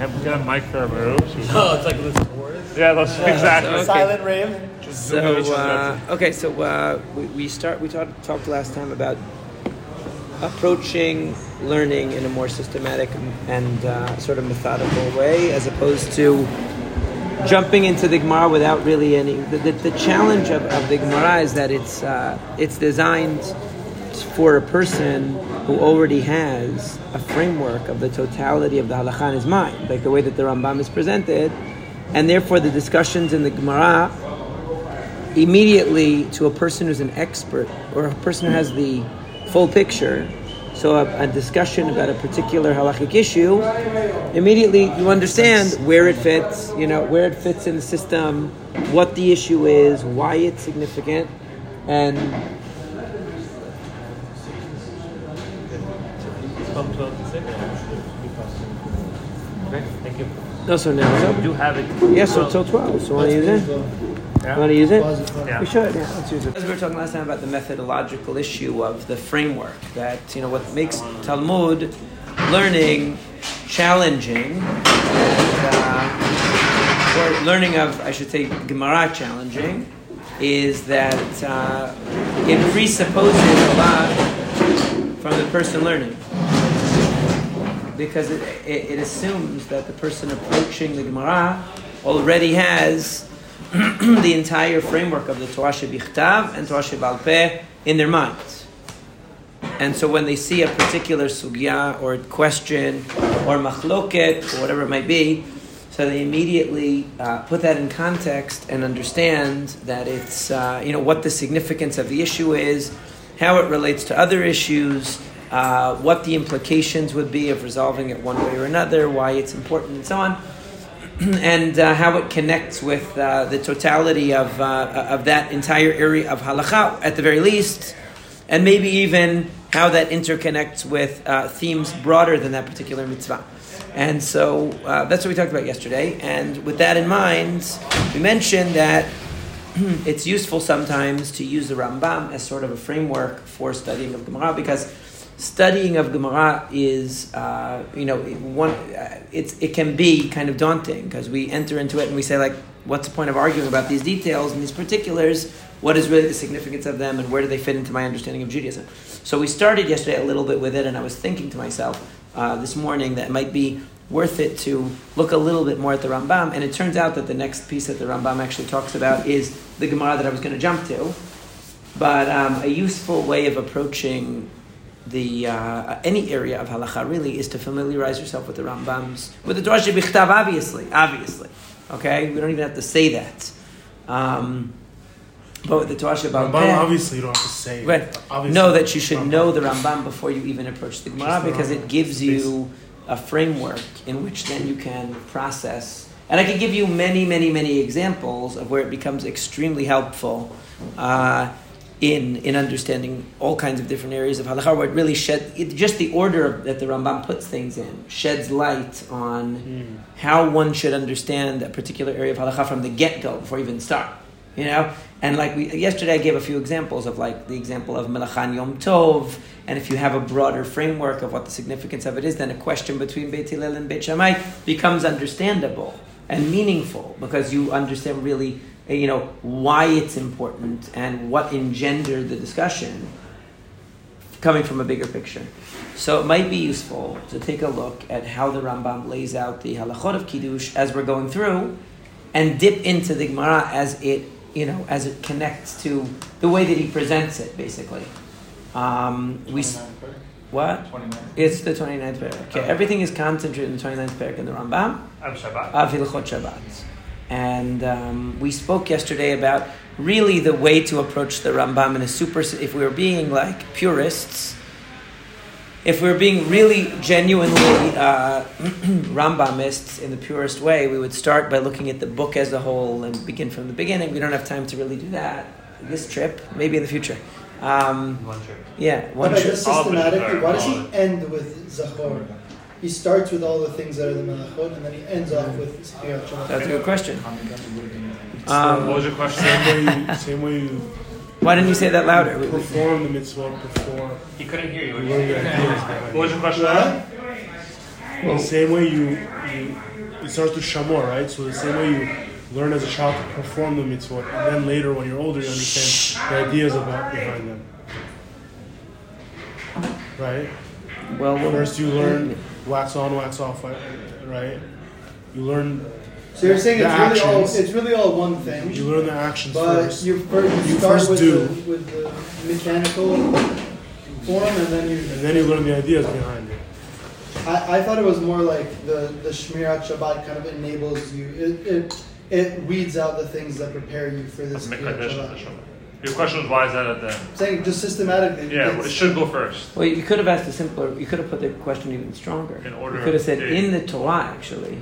Have we got a mic for our room? Oh, it's like this word. Yeah, that's exactly. Okay. Silent rave. So uh, okay, so uh, we, we start. We talked talked last time about approaching learning in a more systematic and uh, sort of methodical way, as opposed to jumping into the Gemara without really any. The, the, the challenge of, of the Gemara is that it's uh, it's designed for a person who already has a framework of the totality of the halakha in his mind, like the way that the Rambam is presented, and therefore the discussions in the Gemara immediately to a person who's an expert or a person who has the full picture. So a, a discussion about a particular halachic issue, immediately you understand where it fits, you know, where it fits in the system, what the issue is, why it's significant, and Okay, thank you. No, so now it's We open. do have it. Yeah, so till twelve. So want to use it? Yeah. Want to use it? Yeah. We should. Yeah, let's use it. As we were talking last time about the methodological issue of the framework, that you know what makes Talmud learning challenging, and, uh, or learning of, I should say, Gemara challenging, is that uh, it presupposes a lot from the person learning because it, it, it assumes that the person approaching the Gemara already has the entire framework of the Torah Shebichtav and Torah Shebal Peh in their minds. And so when they see a particular sugya or question or machloket or whatever it might be, so they immediately uh, put that in context and understand that it's, uh, you know, what the significance of the issue is, how it relates to other issues, uh, what the implications would be of resolving it one way or another, why it's important, and so on and uh, how it connects with uh, the totality of, uh, of that entire area of halacha, at the very least, and maybe even how that interconnects with uh, themes broader than that particular mitzvah. And so uh, that's what we talked about yesterday. And with that in mind, we mentioned that it's useful sometimes to use the Rambam as sort of a framework for studying of Gemara because studying of Gemara is, uh, you know, one. Uh, it's it can be kind of daunting because we enter into it and we say like, what's the point of arguing about these details and these particulars? What is really the significance of them and where do they fit into my understanding of Judaism? So we started yesterday a little bit with it, and I was thinking to myself uh, this morning that it might be worth it to look a little bit more at the Rambam. And it turns out that the next piece that the Rambam actually talks about is the Gemara that I was going to jump to. But um, a useful way of approaching the uh, any area of halacha really is to familiarize yourself with the Rambams, with the Torah Shebichtav, obviously, obviously. Okay, we don't even have to say that. Um, but with the Torah Shebal Rambam, obviously, you don't have to say. Right. Know that you should Rambam. know the Rambam before you even approach the Gemara the because it gives you a framework in which then you can process. And I can give you many, many, many examples of where it becomes extremely helpful uh, in in understanding all kinds of different areas of halakha, where it really shed it, just the order that the Rambam puts things in sheds light on hmm. how one should understand a particular area of halakha from the get go before you even start. You know, and like we yesterday, I gave a few examples of like the example of Melachan Yom Tov, and if you have a broader framework of what the significance of it is, then a question between Beit Hillel and Beit Shammai becomes understandable and meaningful because you understand really, you know, why it's important and what engendered the discussion coming from a bigger picture. So it might be useful to take a look at how the Rambam lays out the halachot of kiddush as we're going through, and dip into the Gemara as it you know as it connects to the way that he presents it, basically. Um, we what? It's the 29th parak. Okay, everything is concentrated in the 29th parak in the Rambam Of Shabbat. of Hilchot Shabbat. And um, we spoke yesterday about really the way to approach the Rambam in a super. If we were being like purists, if we were being really genuinely uh, Rambamists in the purest way, we would start by looking at the book as a whole and begin from the beginning. We don't have time to really do that this trip, maybe in the future. Um, One trip. yeah, one But trip. guess systematically, why does all he end with Zachor? He starts with all the things that are the Melachot, and then he ends off with Zechirat Shabbat. That's a good question. what Um, was your question? Same way, you, same way you why didn't you say that louder? We- we- perform the mitzvah before He couldn't hear you. you learn your ideas. What was your question? What? the same way you, you it starts with shamor, right? So the same way you learn as a child to perform the mitzvot, and then later when you're older, you understand the ideas about behind them. Right? Well, well, First, you learn wax on, wax off, right? right? You learn So you're saying The it's really all it's really all one thing, you learn the actions but first. you first you You start first with do. the, with the mechanical form, and then you. and then you learn the ideas behind it. I, I thought it was more like the the Shmirat Shabbat kind of enables you. It, it it weeds out the things that prepare you for this. Shmirat Mekadesh Shabbat. The Shabbat. Your question was why is that at the end? Saying just systematically. Yeah, well, it should go first. well, you could have asked a simpler. You could have put the question even stronger. In order you could have said of in the Torah actually,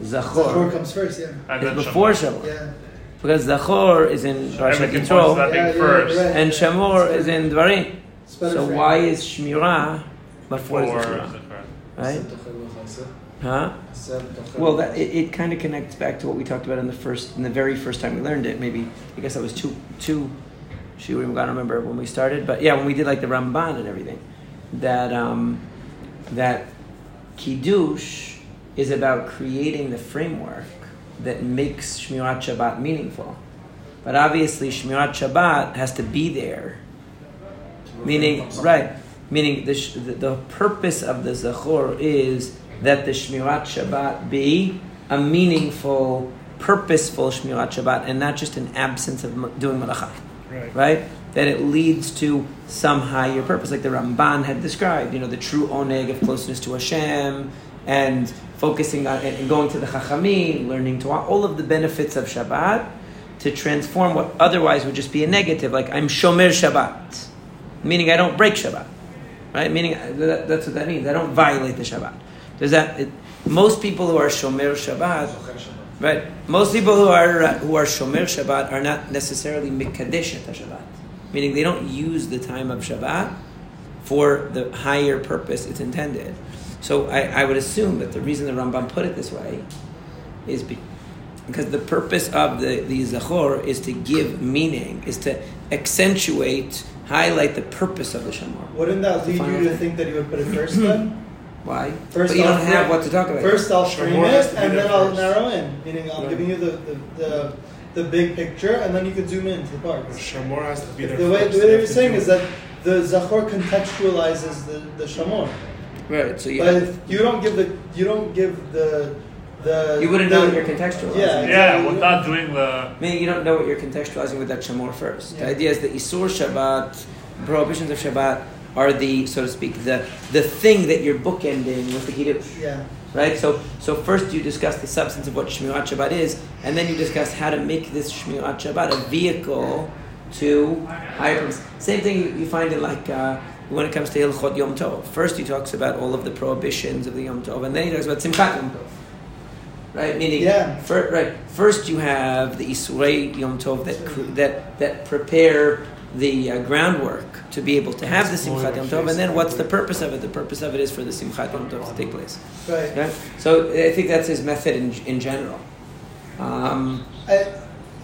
Zachor zachor comes first, yeah. And is then before Shamor. Shamor Yeah. because zachor is in Parashat Everything points Yitro Yeah, yeah, first. right. and Shamor is in Dvarim. So framed. why is Shmirah before Or- Zachor? Right? Huh? Well, that, it, it kind of connects back to what we talked about in the first, in the very first time we learned it. Maybe I guess that was two, two. Shiurim, I don't remember when we started, but yeah, when we did like the Ramban and everything, that um, that kiddush is about creating the framework that makes Shmirat Shabbat meaningful. But obviously, Shmirat Shabbat has to be there. Meaning, right? Meaning, the, the the purpose of the zachor is that the Shmirat Shabbat be a meaningful, purposeful Shmirat Shabbat, and not just an absence of doing malacha Right. right? That it leads to some higher purpose, like the Ramban had described. You know, the true oneg of closeness to Hashem and focusing on it and going to the Chachamim, learning Torah, all of the benefits of Shabbat to transform what otherwise would just be a negative, like I'm shomer Shabbat, meaning I don't break Shabbat, right? Meaning uh, that, that's what that means. I don't violate the Shabbat. Does that? It, most people who are shomer Shabbat Right. Most people who are uh, who are shomer Shabbat are not necessarily mikadesh at Shabbat, meaning they don't use the time of Shabbat for the higher purpose it's intended. So I, I would assume that the reason the Rambam put it this way is be, because the purpose of the the zachor is to give meaning, is to accentuate, highlight the purpose of the shamor. Wouldn't that lead you to thing. think that he would put it first then? Why? First but you I'll don't have what to talk about. First, I'll frame Shamor it, and then I'll first. narrow in. Meaning, I'm Right. giving you the, the, the, the big picture, and then you can zoom in to the parts. Shamor has to be there. The way, first. the way They you're saying is that the Zachor contextualizes the, the Shamor. right. So you But you don't give the you don't give the the you wouldn't the, know what you're contextualizing. Yeah. Yeah, without doing the. Meaning you don't know what you're contextualizing with that shamor first. The idea is that Isur Shabbat, prohibitions of Shabbat, are the, so to speak, the, the thing that you're bookending with the Kiddush. Yeah. Right? So, so first you discuss the substance of what Shmirat Shabbat is, and then you discuss how to make this Shmirat Shabbat a vehicle to higher. Same thing you, find in like, uh, when it comes to Hilchot Yom Tov. First he talks about all of the prohibitions of the Yom Tov, and then he talks about Simchat Yom Tov. Right? Meaning, Yeah. fir- right. First you have the Isurei Yom Tov that, cr- that, that prepare the uh, groundwork to be able to have the Simchat Yom Tov, and then what's the purpose of it? The purpose of it is for the Simchat Yom Tov to take place. Right. Right? So I think that's his method in, in general. Um, I,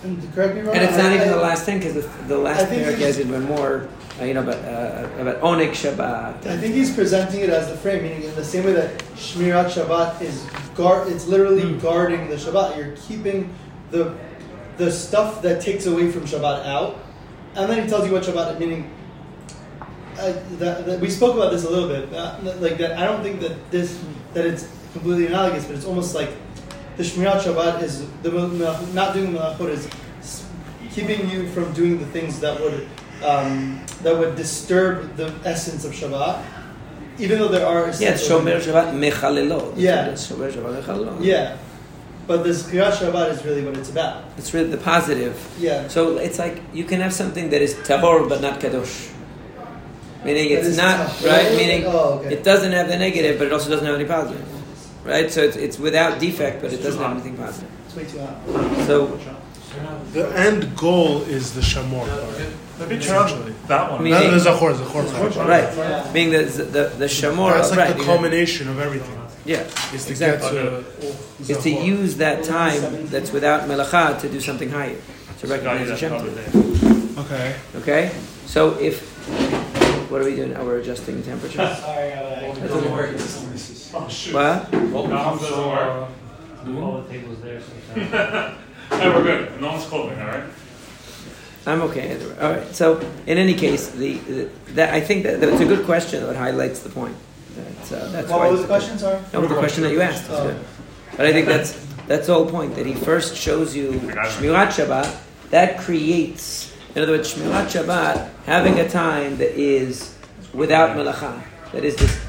and correct me wrong. and it's not I- even I- the last thing because the, the last think thing I he's- guess even more, uh, you know, about uh, about Oneg Shabbat. I think he's presenting it as the frame, meaning in the same way that Shmirat Shabbat is guard. It's literally Hmm. guarding the Shabbat. You're keeping the the stuff that takes away from Shabbat out, and then he tells you what Shabbat. Meaning, uh, that, that we spoke about this a little bit. Uh, like that, I don't think that this that it's completely analogous, but it's almost like the Shmirat Shabbat is the not doing melachot is keeping you from doing the things that would um, that would disturb the essence of Shabbat, even though there are Yeah, Shomer Shabbat Mechalelo. Yeah. it Shomer Shabbat Mechalelo. Yeah, but the Zkirat Shabbat is really what it's about. It's really the positive. Yeah, So it's like you can have something that is tahor but not kadosh. Meaning That it's not tahor? right. Meaning Oh, okay. it doesn't have the negative, but it also doesn't have any positive. Right. So it's, it's without defect, but it doesn't have anything positive. it's way too hot. So The end goal is the Shamor part. Maybe turn on Essentially. that one. Meaning- Not the Zachor, Zachor part. right, Yeah. being the the the shamor. That's like right, the culmination of everything. Yeah, Is to exactly. get to Is to use that time that's without melacha to do something higher, to recognize Hashem. Another through it. day. Okay. Okay, so if what are we doing now? We're adjusting the temperature. Sorry, I That doesn't work. Oh shoot. What? No, it doesn't work. All the hmm? tables there sometimes. Hey, we're good. No one's closing, all right? I'm okay either way. All right. So in any case, the, the that I think that that's a good question that highlights the point. That's, uh, that's why What was the question? Sorry. That was the question that you asked. Oh. But I think that's that's the whole point that he first shows you Shmirat Shabbat. That creates, in other words, Shmirat Shabbat having a time that is without melacha. That is this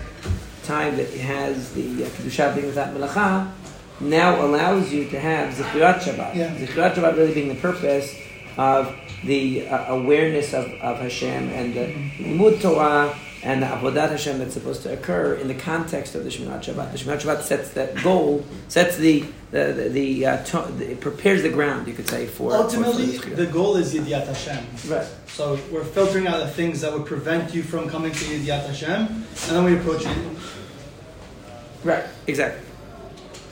time that has the uh, kedusha being without melacha. Now allows you to have Zichrat Shabbat. Yeah. Zichrat Shabbat really being the purpose of the uh, awareness of, of Hashem and the Limud Torah and the Avodat Hashem that's supposed to occur in the context of the Shemirat Shabbat. The Shemirat Shabbat sets that goal, sets the the the, the, uh, to, the it prepares the ground, you could say, for Ultimately, for, the goal is Yidiyat Hashem. right. So we're filtering out the things that would prevent you from coming to Yidiyat Hashem, and then we approach it. Right, exactly.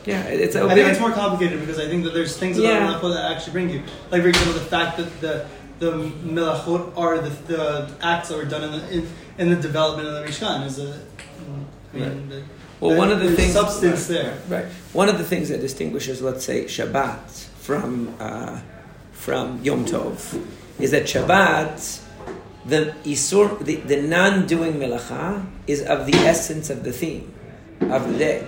Yeah, it- it's I think it's more complicated because I think that there's things about Yeah. That actually bring you. Like, for example, the fact that the the Melachot are the, the acts that were done in the, in, in the development of the Mishkan is a. I mean, the, Well, one of the things substance there. Right. One of the things that distinguishes, let's say, Shabbat from uh, from Yom Tov is that Shabbat, the isur, the, the non-doing melacha, is of the essence of the theme of the day,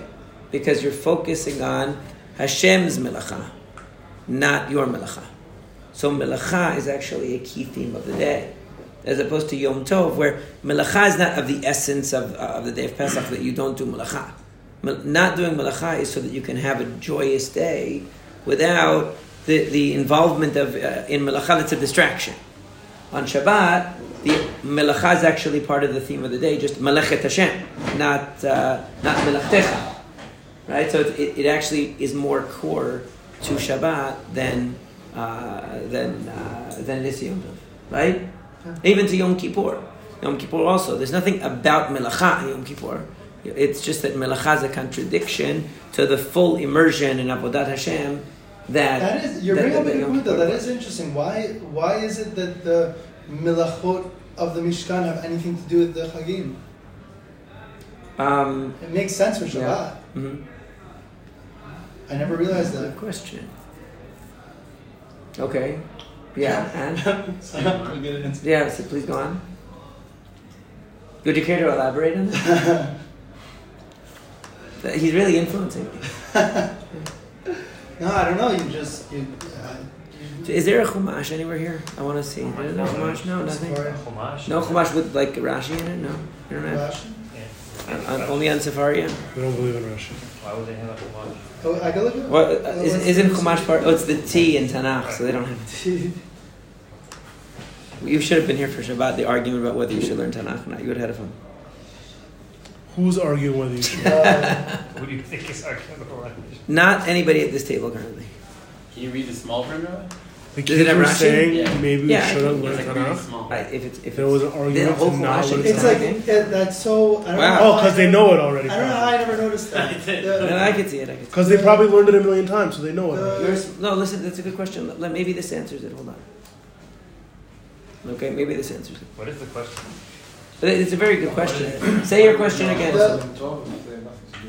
because you're focusing on Hashem's melacha, not your melacha. So melacha is actually a key theme of the day, as opposed to Yom Tov, where melacha is not of the essence of, uh, of the day of Pesach that you don't do melacha. Not doing melacha is so that you can have a joyous day without the, the involvement of uh, in melacha that's a distraction. On Shabbat, the melacha is actually part of the theme of the day, just melechet Hashem, not uh, not melachtecha, right? So it, it, actually is more core to Shabbat than uh, than uh, than it is Yom Tov, right? Even to Yom Kippur. Yom Kippur also. There's nothing about melacha in Yom Kippur. It's just that melacha is a contradiction to the full immersion in avodat Hashem. That That is, you're that- bringing up a good point though. That is interesting. Why why is it that the milachot of the Mishkan have anything to do with the Chagim? Um, It makes sense for Shabbat. Yeah. mhm. I never realized Good that. question. Okay. Yeah, and so I'm not gonna yeah. So please go on. Would you care to elaborate on that? That He's really influencing me. No, I don't know. You just you. Uh, Is there a chumash anywhere here? I want to see. Is there no chumash? No, nothing. No chumash with like Rashi in it. No, you don't have. Rashi? On, on, only on Sefaria. We don't believe in Russia. Why would they have a chumash? Oh, I can look at it. What uh, isn't, isn't chumash part? Oh, it's the T in Tanakh, so they don't have. You should have been here for Shabbat. The argument about whether you should learn Tanakh or not. You would have had a fun. Who's arguing whether you should? Uh, What do you think is arguing over Not anybody at this table currently. Can you read the small print, Rabbi? The Does it kids have were saying Yeah. maybe we Yeah, shouldn't It's learn like Tanakh. small. Right, if it's if There was an the argument to not learn is it's like Tanakh. it, that's so. I don't Wow. know. Oh, because they know it already. I don't know how I never noticed that. No, The- I could see it. I could see it. Because they probably learned it a million times, so they know it. Already. Yours, no, listen, that's a good question. Let, let- maybe this answers it. Hold on. Okay, maybe this answers it. What is the question? It's a very good question. Say your question again. Well- They have nothing to do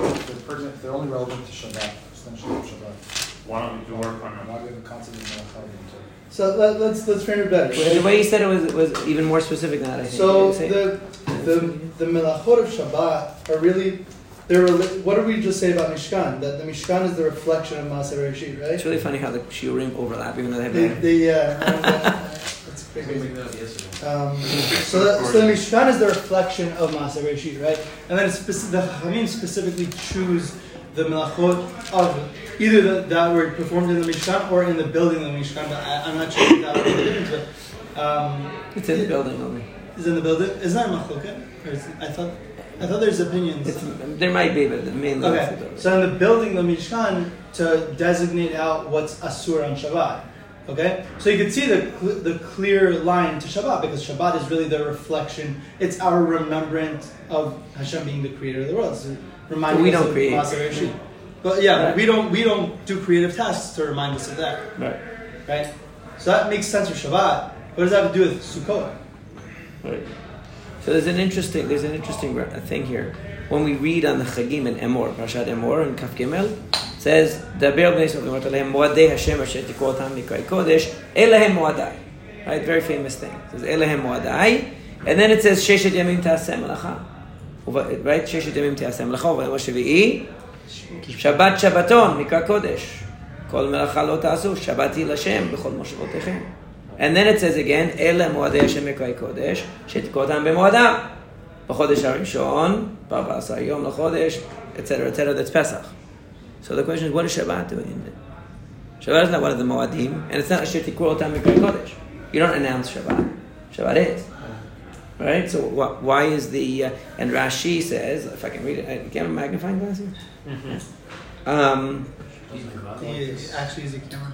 with. They're pertinent, they're only relevant to Shabbat, extension of Shabbat. Why don't we work on Why do we have a concept of Melachah Yom Tov? So let, let's let's frame it better. Well, the way you said it was was even more specific than that. I think. So the the the melachot of Shabbat are really they're what did we just say about Mishkan? That the Mishkan is the reflection of Maaseh Bereshit, right? it's really funny how the shiurim overlap, even though they have. They, no- they uh, that's We crazy. made yesterday. Um, so, that, so the Mishkan is the reflection of Maaseh Bereshit, right? And then it's speci- the Chachamim specifically choose the melachot of either the, that were performed in the Mishkan or in the building of the Mishkan. But I, I'm not sure if that would be the difference. But um, It's in the building only. is in the building. Is that machloket? I thought I thought there's opinions. It's, there might be, but mainly Okay, so in the building the Mishkan to designate out what's asur on Shabbat. Okay, so you can see the the clear line to Shabbat because Shabbat is really the reflection. It's our remembrance of Hashem being the creator of the world. It's reminding We us don't of create. But yeah, right. we don't we don't do creative tasks to remind us of that. Right. Right. So that makes sense for Shabbat. What does that have to do with Sukkot? Right. So there's an interesting there's an interesting thing here. When we read on the Chagim and Emor, Parashat Emor and Kaf Gimel, says, "Daber bnei Yisrael v'mot alehem moadei Hashem asher tikor otam mikai kodesh elehem moadai." Right, very famous thing. It says elehem moadai, and then it says sheshet yamim taaseh melacha. Right, sheshet yamim taaseh melacha. V'yom shvi'i השביעי, שבת שבתון, מקרא קודש. כל מלאכה לא תעשו, שבתי לשם בכל מושבותיכם. And then it says again, אלה מועדי השם מקראי קודש, שתקעו אותם במועדם. בחודש הראשון, בארבע עשר יום לחודש, etc. etc. That's Pesach. So the question is, what is Shabbat doing in it? Shabbat is not one of the Moadim, and it's not אשר תקעו אותם מקראי קודש. You don't announce Shabbat. Shabbat is. Right? So wh- why is the, uh, and Rashi says, if I can read it, I can I have a magnifying glasses? Um, He actually is a camera.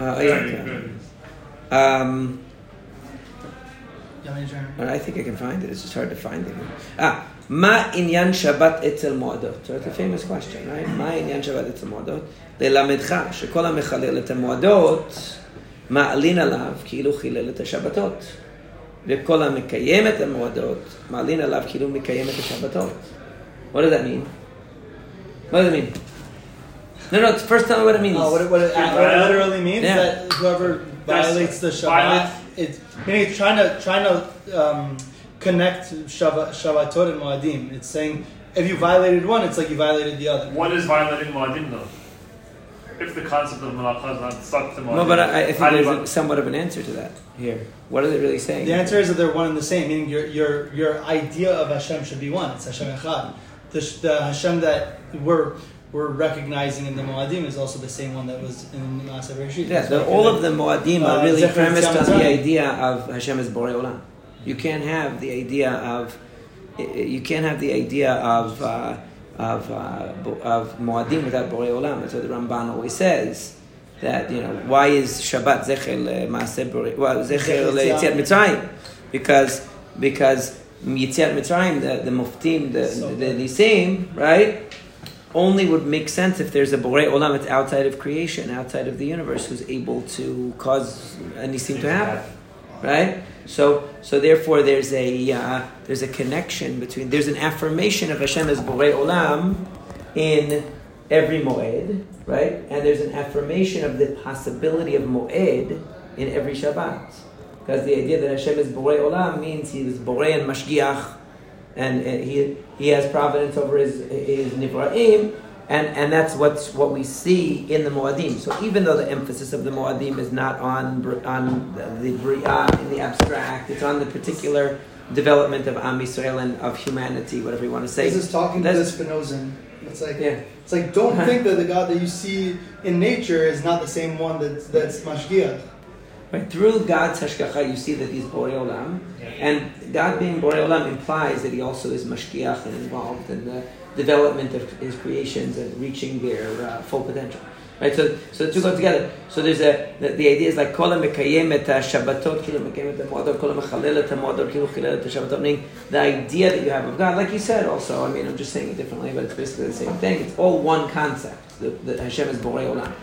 uh, Very yeah, good. um, You want me to try? But I think I can find it. It's just hard to find it. Ah, מה עניין שבת אצל מועדות? So it's a famous question, right? מה עניין שבת אצל מועדות? ללמדך שכל המחלל את המועדות, מעלין עליו כאילו חילל את השבתות. וכל המקיים את המועדות, מעלין עליו כאילו מקיים את השבתות. What does that mean? What does it mean? No, no, first tell me what it means. Oh, what it, what it, what it literally means Yeah. that whoever violates the Shabbat, Violate. it's meaning it's trying to trying to um, connect Shabbat, Shabbatot and Moadim. It's saying if you violated one, it's like you violated the other. What is violating Moadim though? If the concept of Malacha is not stuck to Moadim. no, but I, I think how do you there's somewhat of an answer to that here. What are they really saying? The answer is that they're one and the same. Meaning your your your idea of Hashem should be one. It's Hashem Echad. The, the Hashem that we're we're recognizing in the Moadim is also the same one that was in the Maaseh Bereshit. Yeah, the, all of the Moadim are Uh, really premised on the idea of Hashem is Borei Olam. You can't have the idea of you can't have the idea of uh, of uh, of Moadim without Borei Olam. That's what the Ramban always says. That you know why is Shabbat Zecher Maaseh Borei well, Zecher Yetziat Tzam. Mitzrayim because because Yetziat Mitzrayim the the Muftim the So the, the Nisim right only would make sense if there's a Borei Olam that's outside of creation, outside of the universe, who's able to cause a nisim to happen, right? So, so therefore, there's a uh, there's a connection between there's an affirmation of Hashem as Borei Olam in every Moed, right? And there's an affirmation of the possibility of Moed in every Shabbat, because the idea that Hashem is Borei Olam means He is Borei and Mashgiach and uh, he he has providence over his his nivraim, and and that's what's what we see in the moadim. So even though the emphasis of the moadim is not on on the, the bria in the abstract, it's on the particular development of Am Yisrael and of humanity, whatever you want to say. This is talking to the Spinozan. It's like Yeah. it's like don't think that the God that you see in nature is not the same one that's that's mashgiach. Right? Through God's hashgacha, you see that he's Borei Olam, and God being Borei Olam implies that he also is mashgiach and involved in the development of his creations and reaching their uh, full potential. Right? So, so the two go together. So there's a the, the idea is like kol mekayem et Shabbatot kilo mekayem et moadot kol mechalel et moadot kilo chilel et Shabbatot. Meaning the idea that you have of God, like you said, also. I mean, I'm just saying it differently, but it's basically the same thing. It's all one concept. That that Hashem is Borei Olam,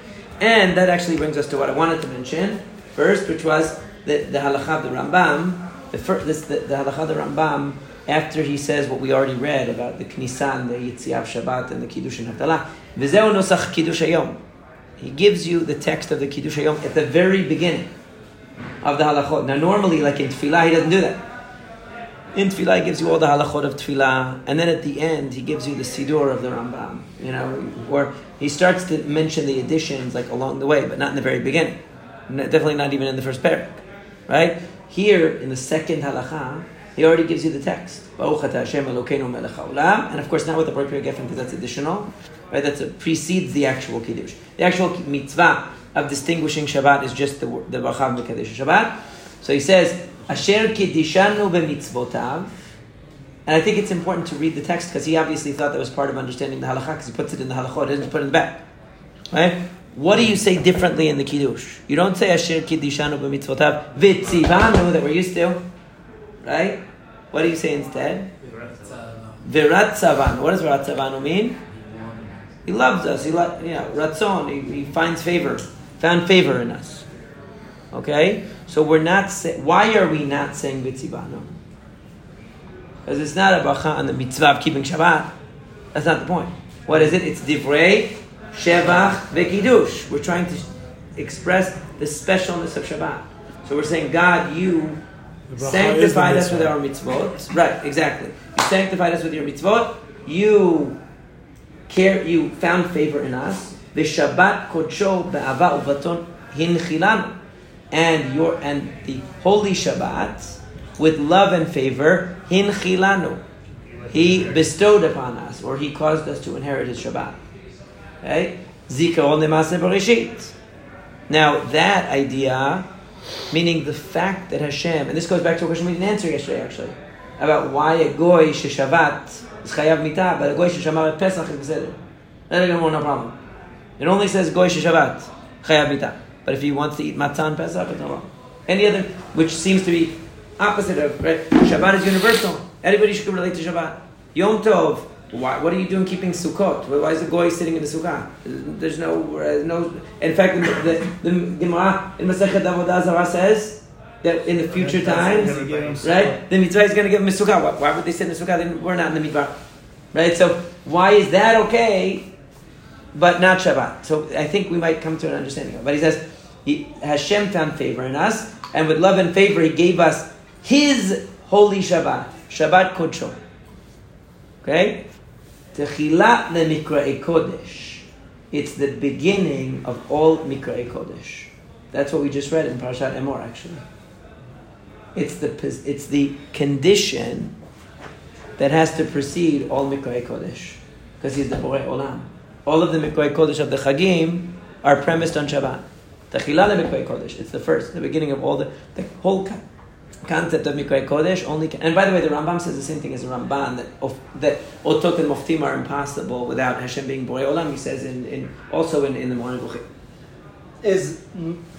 and that actually brings us to what I wanted to mention first, which was the, the halacha of the Rambam. The, first, this, the, the of the Rambam, after he says what we already read about the Knesah and the Yitziav Shabbat and the Kiddush and Havdalah, V'zeu nosach Kiddush Hayom. He gives you the text of the Kiddush Hayom at the very beginning of the halachot. Now, normally, like in Tefillah, he doesn't do that. In Tefillah, he gives you all the halachot of Tefillah, and then at the end, he gives you the Sidur of the Rambam. You know, or he starts to mention the additions like along the way, but not in the very beginning. Definitely not even in the first parak, right? Here in the second halacha, he already gives you the text. And of course not with the appropriate geffen because that's additional, right? That precedes the actual kiddush. The actual mitzvah of distinguishing Shabbat is just the the Bachav Mekadesh Shabbat. So he says, Asher kiddishanu b'mitzvotav. And I think it's important to read the text because he obviously thought that was part of understanding the halacha because he puts it in the halachot, he doesn't put it in the back. Right? What do you say differently in the kiddush? You don't say Asher kiddishanu b'mitzvotav v'tzivanu that we're used to. Right? What do you say instead? Virat Savanu. What does Virat Savanu mean? He loves us. He lo- yeah, Ratzon. He, he finds favor. Found favor in us. Okay? So we're not say- why are we not saying Vitzivanu? Because it's not a bracha on the mitzvah of keeping Shabbat. That's not the point. What is it? It's divrei, shevach, vekidush. We're trying to express the specialness of Shabbat. So we're saying, God, you The bracha is the sanctified us with our mitzvot. Right, exactly. You sanctified us with your mitzvot. You care. You found favor in us. The Shabbat kodsho be'ava uvaton hinchilanu, and your and the holy Shabbat with love and favor hinchilanu. He bestowed upon us, or he caused us to inherit his Shabbat. Zikaron lemase bereshit. Now that idea, meaning the fact that Hashem, and this goes back to a question we didn't answer yesterday actually, about why a goy sheshavat is chayav mitah, but a goy sheshamar Pesach is beseder. That no no problem. It only says goy sheshavat chayav mitah, but if he wants to eat matzah on Pesach, it's no problem. Any other, which seems to be opposite of right. Shabbat is universal. Everybody should relate to Shabbat. Yom Tov. Why, what are you doing keeping Sukkot? Why is the goy sitting in the sukkah? There's no, uh, no. In fact, the, the, the Gemara in Masechet Avodah Zarah says that in the future times, right, the mitzvah is going to give them a sukkah. Why, why would they sit in the sukkah? Then we're not in the mitzvah, right? So why is that okay, but not Shabbat? So I think we might come to an understanding of. it. But he says he, Hashem found favor in us, and with love and favor, He gave us His holy Shabbat, Shabbat Kodsho. Okay, Techilat leMikra'e Kodesh. It's the beginning of all Mikra'e Kodesh. That's what we just read in Parashat Emor, actually. It's the it's the condition that has to precede all Mikra'e Kodesh, because He's the Borei Olam. All of the Mikra'e Kodesh of the Chagim are premised on Shabbat. Techilat leMikra'e Kodesh. It's the first, the beginning of all the the whole. Con- concept of Mikra Kodesh only can, and by the way, the Rambam says the same thing as the Ramban that of, that Otot and Moftim are impossible without Hashem being Borei Olam. He says in, in also in, in the Moreh Nevukhim. Is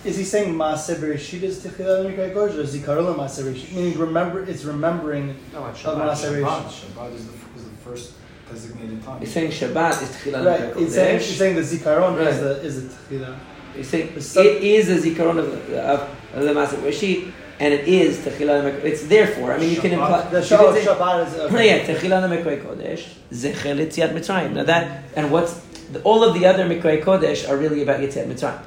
is he saying Maaseh Bereshit is Techilah Mikra Kodesh or Zikaron Maaseh Bereshit? Meaning remember, it's remembering No, it's of Shabbat. Maaseh Bereshit. Shabbat is the, is the first designated time. He's saying Shabbat is Tchilat Right. Mikra'e It's saying, it's Kodesh. saying the Zikaron Right. is the is the Techilah. He's saying The it is a Zikaron of, of, of the Maaseh Bereshit, and it is Techilat Mikra'e. It's therefore. I mean, you can imply. The Shabbat, say- Shabbat is uh, No, yeah, Techilah Mikra'e Kodesh, Zecher Yitziat Mitzrayim. Now that and what's the, all of the other Mikra'e Kodesh are really about Yitziat Mitzrayim.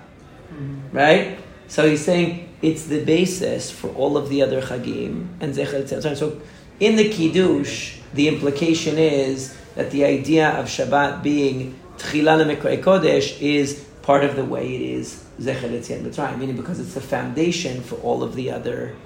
Mhm. right? So he's saying it's the basis for all of the other chagim and zecher Tzim. So in the kiddush, the implication is that the idea of Shabbat being tchila lemikra kodesh is part of the way it is zecher Yetziat Mitzrayim, meaning because it's the foundation for all of the other.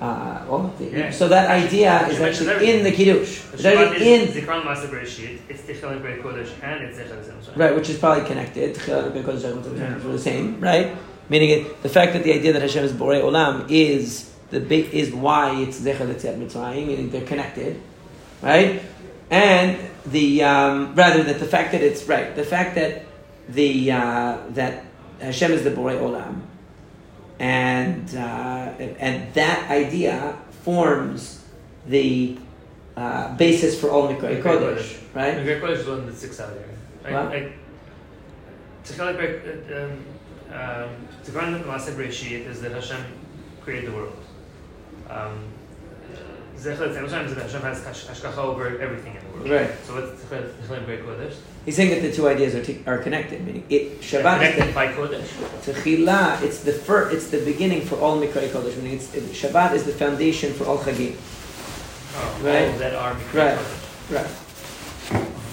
Uh, all of the, Yeah. So that idea is actually in the kiddush. It's actually in is Zikron Maaseh Bereshit, it's Tichel Mikra'e Kodesh, and it's Zecher Mitzrayim. Right, which is probably connected. Tchilat Mikra'e Kodesh, Zecher Mitzrayim, are the same, right? Meaning it, the fact that the idea that Hashem is Borei Olam is the big is why it's Zecher Letziat Mitzrayim, meaning they're connected, right? And the um, rather that the fact that it's right, the fact that the uh, that Hashem is the Borei Olam, and uh, and that idea forms the uh, basis for all Mikra'e Kodesh, right? Mikra'e Kodesh is the one that sticks out here. Like, What? like, Tichel Mikra'e, um, um, Zikron Maaseh Bereshit is that Hashem created the world. Um, Zecher Tzim is that Hashem has hash- hashgacha over everything in the world. Right. So what's Mikra'e Kodesh? He's saying that the two ideas are, t- are connected. Meaning, it Shabbat Connected is by Kodesh. the Techila. It's the first. It's the beginning for all Mikrei Kodesh. Meaning, it's, it, Shabbat is the foundation for all Chagim. Oh, Right. all that are Mikra'e Right. Kodesh. Right.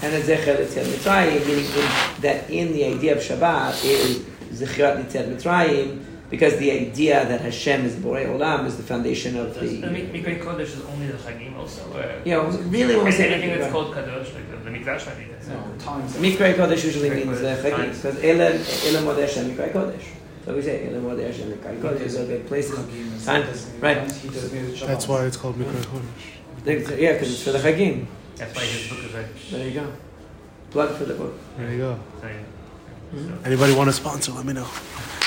And then Zecher Yetziat Mitzrayim, meaning in, that in the idea of Shabbat is Zechirat Yetziat Mitzrayim, because the idea that Hashem is Borei Olam is the foundation of Does the. the Mik- Mikra'e Kodesh is only the Chagim also? Or You really when we say anything that's called Kadosh, like the, the Mikdash might be that. No, times. Mikrei Kodesh usually Mikrei means Kodesh, uh, Chagim, because Ele Ele Moadei Hashem Mikrei Kodesh. So we say Ele Moadei Hashem Mikrei Kodesh. So the places. Chagim is Time. designated Right. times. He designated Shabbat. That's why it's called Mikra Kodesh. Yeah, because it's for the Chagim. That's why his book is like There you go. Plug for the book. There you go. Mm-hmm. Anybody want to sponsor? Let me know.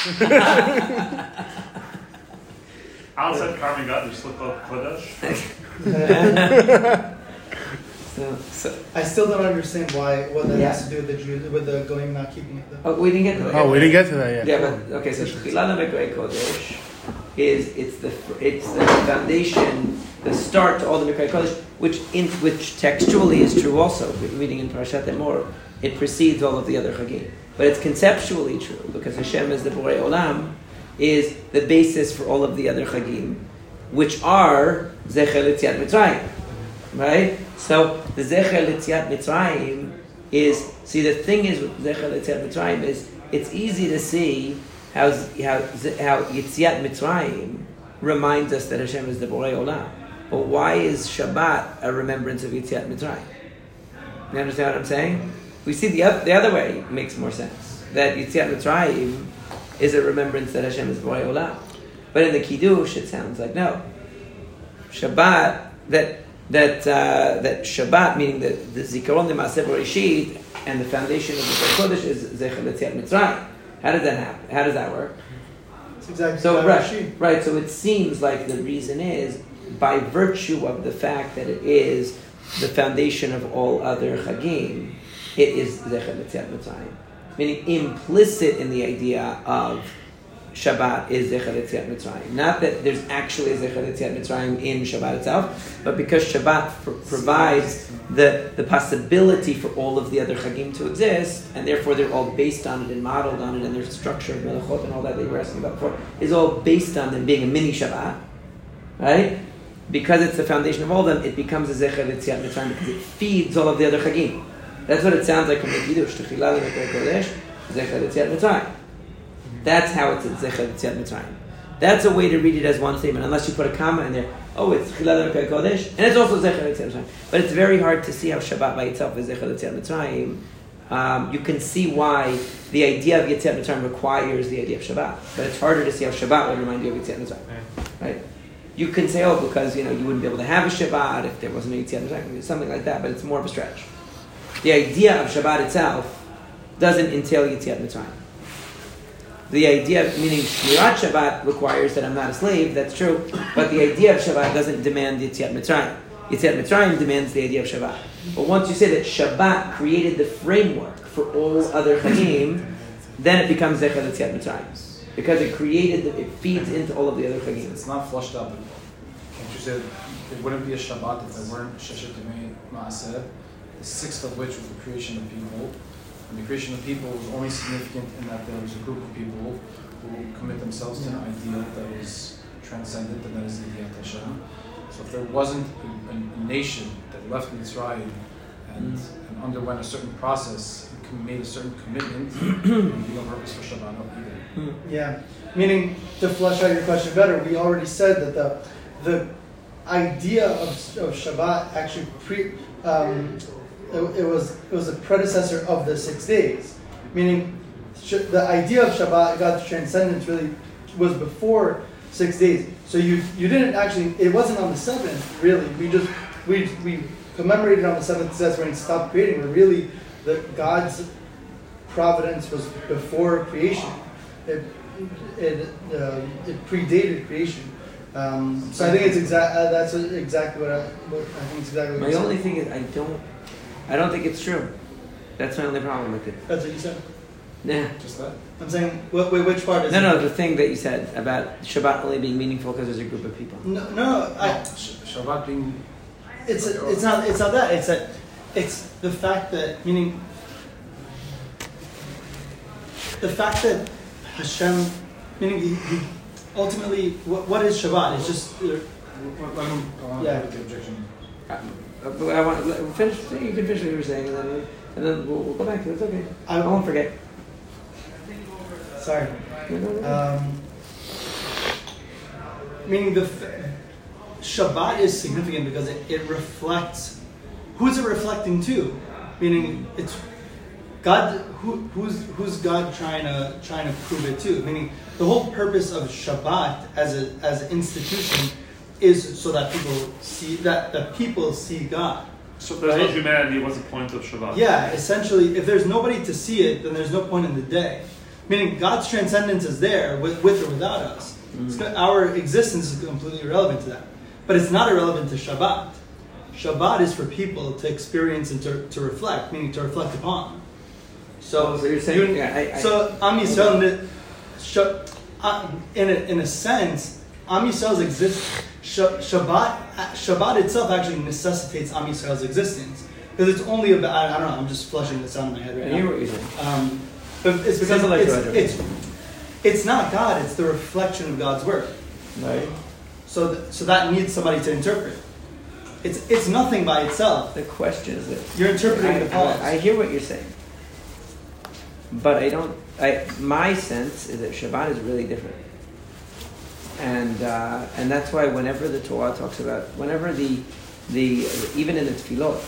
Outside Carmen God, there's slip up Kodesh. So, so, I still don't understand why what that Yeah. has to do with the Jew with the going not keeping it. Though. oh, we didn't get to oh, that. Oh, we didn't get to that yet. Yeah, but okay. So Tchilana Mikrei Kodesh is it's the it's the foundation, the start to all the Mikra Kodesh, which in which textually is true also. Reading in Parashat Emor, it precedes all of the other Chagim, but it's conceptually true because Hashem is the Borei Olam, is the basis for all of the other Chagim, which are Zecher L'Tziat Mitzrayim, right? So the Zecher L'Tziat Mitzrayim is see the thing is with Zecher L'Tziat Mitzrayim is it's easy to see how how how Yitziat Mitzrayim reminds us that Hashem is the Borei Olam. But why is Shabbat a remembrance of Yitziat Mitzrayim? You understand what I'm saying? We see the other, the other way makes more sense. That Yitziat Mitzrayim is a remembrance that Hashem is Borei Olam. But in the Kiddush, it sounds like no. Shabbat, that that uh, that Shabbat, meaning the, the Zikaron de Maaseh Bereshit, and the foundation of the Kodesh is Zecher L'Tziat Mitzrayim. How does that happen? How does that work? It's exactly So right, right. So it seems like the reason is by virtue of the fact that it is the foundation of all other chagim, it is zecher L'Tziat Mitzrayim. Meaning implicit in the idea of Shabbat is zecher L'Tziat Mitzrayim. Not that there's actually a zecher L'Tziat Mitzrayim in Shabbat itself, but because Shabbat pr- provides the, the possibility for all of the other chagim to exist, and therefore they're all based on it and modeled on it, and their structure of melachot and all that they were asking about before is all based on them being a mini Shabbat, right? Because it's the foundation of all of them, it becomes a zecher L'Tziat Mitzrayim because it feeds all of the other chagim. That's what it sounds like from the Kiddush. Techila L'Mekar Kodesh, zecher L'Tziat Mitzrayim. That's how it's a zecher L'Tziat Mitzrayim. That's a way to read it as one statement, unless you put a comma in there. Oh, it's Chilad Kodesh, and it's also zecher L'Tziat Mitzrayim. But it's very hard to see how Shabbat by itself is zecher L'Tziat Mitzrayim. Um, you can see why the idea of Yetziat Mitzrayim requires the idea of Shabbat, but it's harder to see how Shabbat would remind you of Yetziat Mitzrayim. Right? You can say, oh, because you know you wouldn't be able to have a Shabbat if there wasn't a Yetziat Mitzrayim, something like that. But it's more of a stretch. The idea of Shabbat itself doesn't entail Yetziat Mitzrayim. The idea, meaning Shmirat Shabbat requires that I'm not a slave. That's true, but the idea of Shabbat doesn't demand Yetziat Mitzrayim. Yetziat Mitzrayim demands the idea of Shabbat. But once you say that Shabbat created the framework for all other chagim, then it becomes Zecher Yetziat Mitzrayim because it created, the, it feeds into all of the other chagim. It's not flushed out. Can't you say it wouldn't be a Shabbat if there weren't Sheshet Maaseh, the sixth of which was the creation of people. And the creation of people was only significant in that there was a group of people who commit themselves to an ideal that is transcendent, and that is the idea of Hashem. So if there wasn't a, a nation that left Mitzrayim and, and underwent a certain process and made a certain commitment, there would be no purpose for Shabbat either. Yeah, meaning to flesh out your question better, we already said that the the idea of, of Shabbat actually pre um, it, it was it was a predecessor of the six days, meaning sh- the idea of Shabbat, God's transcendence, really was before six days. So you you didn't actually it wasn't on the seventh really. We just we we commemorated on the seventh because that's when He stopped creating. But really, the God's providence was before creation. It it uh, it predated creation. Um, so I think it's exact. Uh, that's exactly what I, what I think. It's exactly what My only thing is, I don't, I don't think it's true. That's my only problem with it. That's what you said. Nah. Just that. I'm saying, wh- wh- which part is No, it? no, the thing that you said about Shabbat only being meaningful because there's a group of people. No, no, I, Sh- Shabbat being it's it's not it's not that. It's that it's the fact that meaning the fact that Hashem, meaning he, he ultimately, what, what is Shabbat? It's just uh, Let him go on Yeah. With the objection. Uh, but I want let- finish. You can finish what you were saying, and then and then we'll, we'll go back to it. It's okay. I I won't forget. sorry. Um, meaning the f- Shabbat is significant because it, it reflects who is it reflecting to? Meaning it's God. Who, who's who's God trying to trying to prove it to? Meaning the whole purpose of Shabbat as a as an institution is so that people see that the people see God. So there's no Right? humanity. What's the point of Shabbat? Yeah, essentially, if there's nobody to see it, then there's no point in the day. Meaning, God's transcendence is there with, with or without us. It's our existence is completely irrelevant to that. But it's not irrelevant to Shabbat. Shabbat is for people to experience and to, to reflect, meaning to reflect upon. So, So you're saying- yeah, I- I- so Am Yisrael, Sh- uh, in a, in a sense, Am Yisrael's exist. Shabbat, Shabbat itself actually necessitates Am Yisrael's existence because it's only about. I, I don't know. I'm just flushing this out of my head right now. Um, but it's because to it's, it's it's not God. It's the reflection of God's word. Right? So th- so that needs somebody to interpret. It's it's nothing by itself. The question is that You're interpreting the I. I hear what you're saying, but I don't. I my sense is that Shabbat is really different, and uh, and that's why whenever the Torah talks about, whenever the the even in the Tefillot,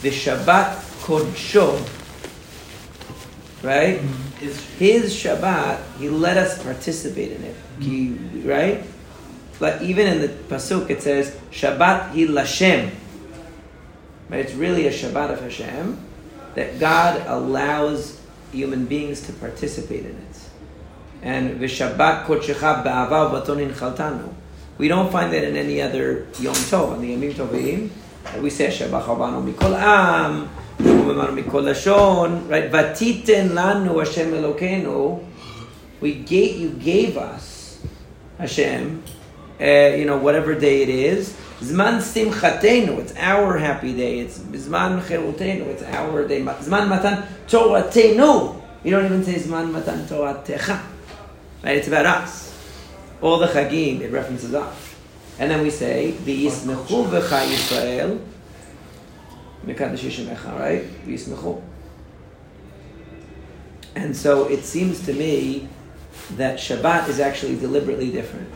the Shabbat Kodsho, right? Is his Shabbat. He let us participate in it. He, right? But even in the pasuk, it says Shabbat hi Lashem. Right? It's really a Shabbat of Hashem that God allows human beings to participate in it. And v'Shabbat kodshecha ba'ava u'baton hinchaltanu. We don't find that in any other Yom Tov, on the Yomim Tovim. We say Shabbat chavanu mikol am, u'memanu mikol lashon, right? Vatiten lanu Hashem Elokeinu. We gave, you gave us, Hashem, uh, you know, whatever day it is. Zman simchatenu, it's our happy day. It's zman cherutenu, it's our day. Zman matan toratenu. You don't even say zman matan toratecha. Right? It's about us. All the chagim, it references us. And then we say, v'yismechu v'cha Yisrael, mekadosh right? And so it seems to me that Shabbat is actually deliberately different.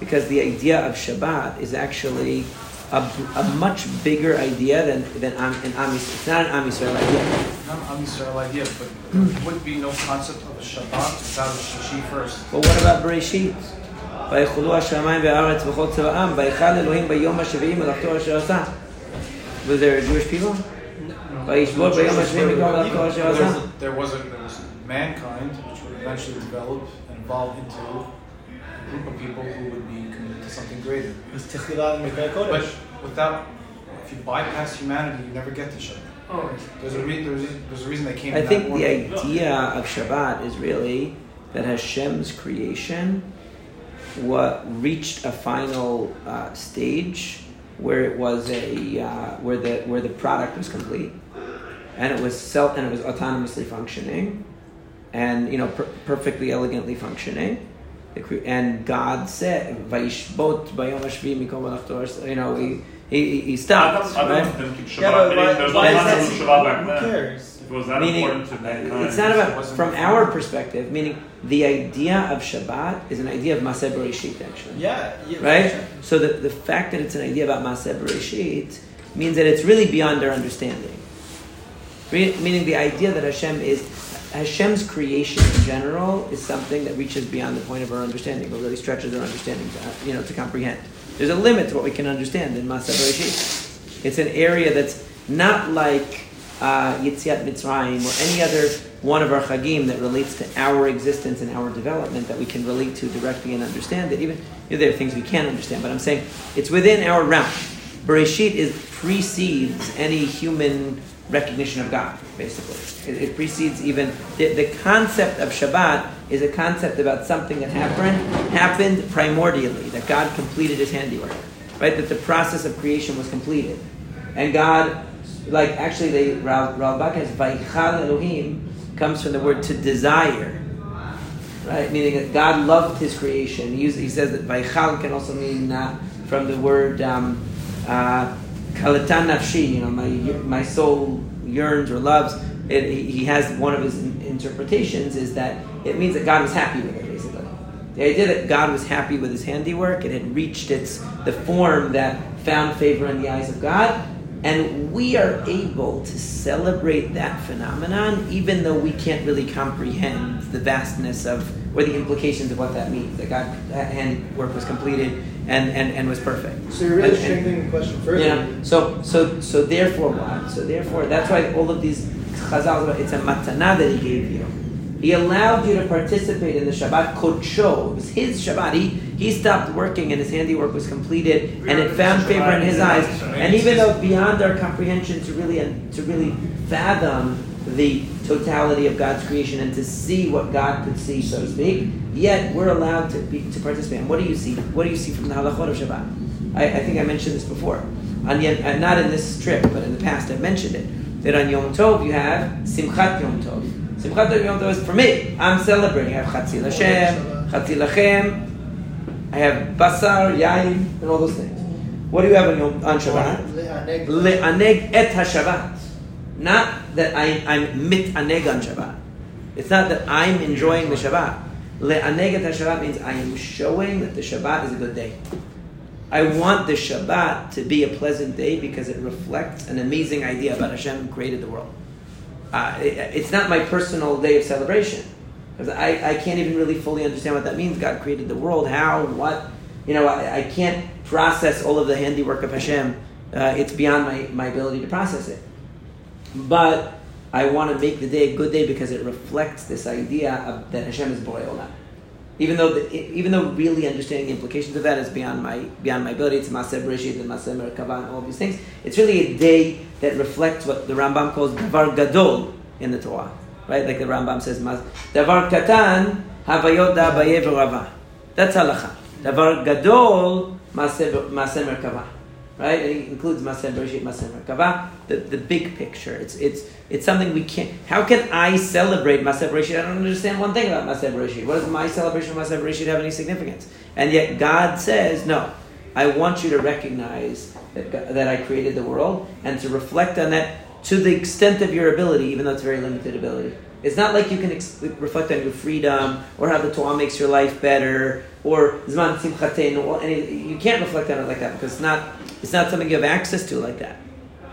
Because the idea of Shabbat is actually a, a much bigger idea than, than Am, an Am Yisrael. It's not an Am Yisrael idea. Not Am Yisrael idea, but there would be no concept of a Shabbat without a Shishi first. But what about Bereshit? ויכולו השמיים והארץ וכל צבאם, ויכל אלוהים ביום השביעי מלאכתו אשר עשה. Was there Jewish people? וישבות ביום השביעי מכל מלאכתו אשר There was, עשה. a, there was a there was mankind which would eventually develop and evolve into a group of people who would be committed to something greater. It's Techila and Mikveh But without, if you bypass humanity, you never get to Shabbat. Oh, There's a, re- there's, a, there's a reason they came. I in think that the idea of Shabbat is really that Hashem's creation what reached a final uh, stage where it was a uh, where the where the product was complete and it was self and it was autonomously functioning and you know per- perfectly elegantly functioning The cre- and God said "Vayishbot bayom hashvi mikol malachto," you know he he, he stopped I right? don't think Shabbat, Yeah, but meaning why- there's why no is that- Shabbat back Who cares? It was that Meaning, important to mankind. it's not about Wasn't from before. our perspective. Meaning, the idea of Shabbat is an idea of Maaseh Bereshit, actually. Yeah, yeah Right? sure. So the, the fact that it's an idea about Maaseh Bereshit means that it's really beyond our understanding. Meaning the idea that Hashem is Hashem's creation in general is something that reaches beyond the point of our understanding, or really stretches our understanding to, you know, to comprehend. There's a limit to what we can understand in Maaseh Bereshit. It's an area that's not like uh, Yetziat Mitzrayim or any other one of our chagim that relates to our existence and our development that we can relate to directly and understand it. Even you know, there are things we can't understand, but I'm saying it's within our realm. Bereshit is precedes any human recognition of God, basically. It, it precedes even the, the concept of Shabbat is a concept about something that happened happened primordially, that God completed His handiwork, right? That the process of creation was completed, and God, like actually, they Rav Rav Bach has Vaychal Elohim comes from the word to desire, right? Meaning that God loved His creation. He, uses, he says that Vaychal can also mean uh, from the word. Um, uh, Kalatan nafshi, you know, my my soul yearns or loves. It, he has one of his interpretations is that it means that God was happy with it, basically. The idea that God was happy with his handiwork, it had reached its the form that found favor in the eyes of God, and we are able to celebrate that phenomenon, even though we can't really comprehend the vastness of or the implications of what that means. That God's handiwork was completed and, and, and was perfect. So you're really And- and- strengthening the question further. yeah. So so so therefore what? So therefore that's why all of these chazal it's a matana that he gave you. He allowed you to participate in the Shabbat Kodsho. It was his Shabbat. He he stopped working and his handiwork was completed and it found favor in his eyes. And even though beyond our comprehension to really to really fathom the totality of God's creation and to see what God could see, so to speak. Yet we're allowed to be, to participate. And what do you see? What do you see from the halachot of Shabbat? I, I think I mentioned this before. On yet, uh, not in this trip, but in the past, I've mentioned it. That on Yom Tov you have Simchat Yom Tov. Simchat Yom Tov is for me. I'm celebrating. I have Chatzil Hashem, Chatzil Lachem. I have Basar, Yain, and all those things. What do you have on, Yom, on Shabbat? Le'aneg. Le'aneg et HaShabbat. Not that I, I'm mit aneg on Shabbat. It's not that I'm enjoying the Shabbat. Le'aneg et HaShabbat means I am showing that the Shabbat is a good day. I want the Shabbat to be a pleasant day because it reflects an amazing idea about Hashem who created the world. Uh, it- it's not my personal day of celebration. I, I can't even really fully understand what that means. God created the world. How? What? You know, I, I can't process all of the handiwork of Hashem. Uh, it's beyond my, my ability to process it. But I want to make the day a good day because it reflects this idea of, that Hashem is Borei Olam. Even though, the, even though really understanding the implications of that is beyond my beyond my ability, it's Maaseh Bereshit and Maseh Merkava and all these things. It's really a day that reflects what the Rambam calls Davar Gadol in the Torah, right? Like the Rambam says, "Mas- Davar Katan Havayot Da'abaye V'Rava." That's halacha. Davar Gadol Maseh Merkava, right? It includes Maaseh Bereshit, Maseh Merkava, the the big picture. It's it's it's something we can't. How can I celebrate Maaseh Bereshit? I don't understand one thing about Maaseh Bereshit. What does my celebration of Maaseh Bereshit have any significance? And yet God says, no. I want you to recognize that, that I created the world and to reflect on that to the extent of your ability, even though it's very limited ability. It's not like you can ex- reflect on your freedom or how the Torah makes your life better or Zman Simchatenu. You can't reflect on it like that because it's not, it's not something you have access to like that.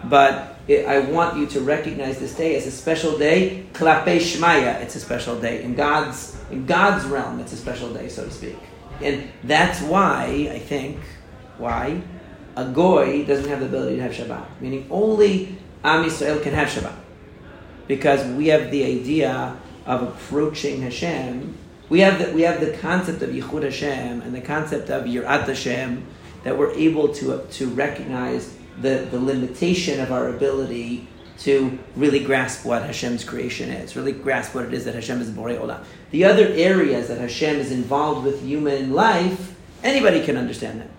But it, I want you to recognize this day as a special day. Klape Shmaya, it's a special day. In God's, in God's realm, it's a special day, so to speak. And that's why, I think, why a goy doesn't have the ability to have Shabbat. Meaning only Am Yisrael can have Shabbat. Because we have the idea of approaching Hashem. We have the, we have the concept of Yichud Hashem and the concept of Yirat Hashem that we're able to, to recognize the, the limitation of our ability to really grasp what Hashem's creation is, really grasp what it is that Hashem is Borei Olam. The other areas that Hashem is involved with human life, anybody can understand that.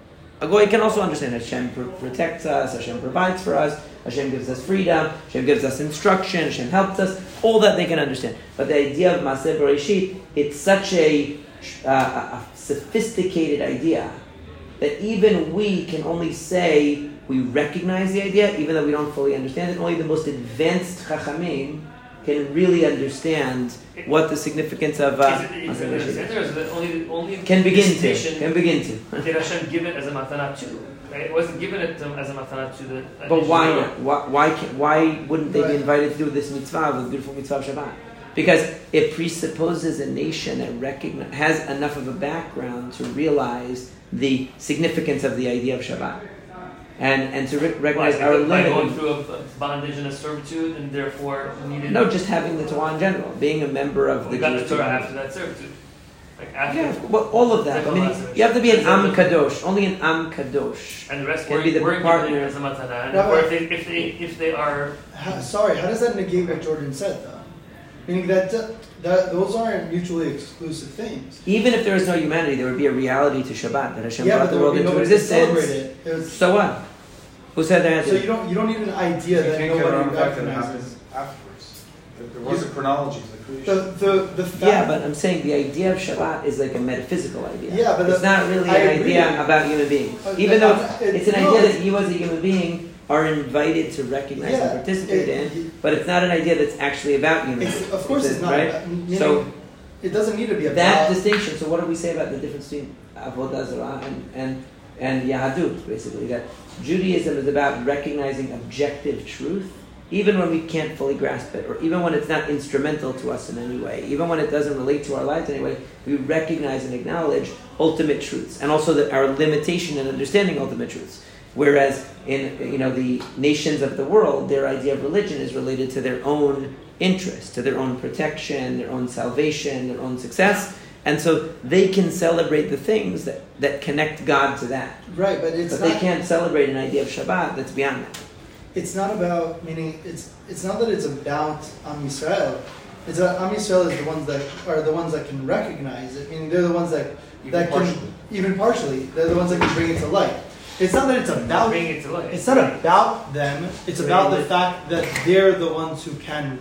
A goy can also understand Hashem pr- protects us, Hashem provides for us, Hashem gives us freedom, Hashem gives us instruction, Hashem helps us. All that they can understand. But the idea of Maaseh Bereshit, it's such a, uh, a sophisticated idea that even we can only say we recognize the idea, even though we don't fully understand it. Only the most advanced chachamim can really understand what the significance of uh, is it, is Maseh it, Bereshit is is. it, or is it only, only Can begin to. Can begin to. did Hashem give it as a matana too? Right? It wasn't given it to, as a matana to the. But why initial? Why, why, can, why wouldn't they be invited to do this mitzvah, the beautiful mitzvah of Shabbat? Because it presupposes a nation that recognize, has enough of a background to realize the significance of the idea of Shabbat. And, and to re- Why? recognize our Because by going limit. through a a bondage servitude, and therefore needed. No, just having the Torah in general, being a member of the we got the Torah community. after that servitude. Like. Yeah, well, all of that. I mean, you have to be an Am Kadosh. Only an Am Kadosh. And the rest Can were, be the were partner. given as a matana. No, or if they, if they if they are How, sorry, how does that negate what Jordan said, though? Meaning that, that those aren't mutually exclusive things. Even if there is no humanity, there would be a reality to Shabbat that Hashem yeah, brought but the there would world be into nobody to existence. celebrate it. It was- So what? Who said that? So you don't you don't need an idea You that can't get around nobody the fact that it recognizes. afterwards. That There was a chronology to the creation. The the the fact. Yeah, but I'm saying the idea of Shabbat is like a metaphysical idea. Yeah, but it's the- not really I an agree. idea about human beings. Uh, Even though it- it's an no, idea that you as a human being are invited to recognize Yeah, and participate it- in, but it's not an idea that's actually about human It's, of course, it's, not. right. about- So it doesn't need to be about. that distinction. So what do we say about the difference between avodah zarah and and and yahadut? Basically, that Judaism is about recognizing objective truth, even when we can't fully grasp it, or even when it's not instrumental to us in any way, even when it doesn't relate to our lives in any way. We recognize and acknowledge ultimate truths, and also that our limitation in understanding ultimate truths. Whereas in you know the nations of the world, their idea of religion is related to their own interest, to their own protection, their own salvation, their own success, and so they can celebrate the things that, that connect God to that. right, but it's But not. they can't celebrate an idea of Shabbat that's beyond that. it's not about meaning it's it's not that it's about Am Yisrael. It's that Am Yisrael is the ones that are the ones that can recognize it. Meaning they're the ones that Even that partially. can even partially they're the ones that can bring it to light. It's not that it's about Bring it to life. it's not about them. It's about the fact that they're the ones who can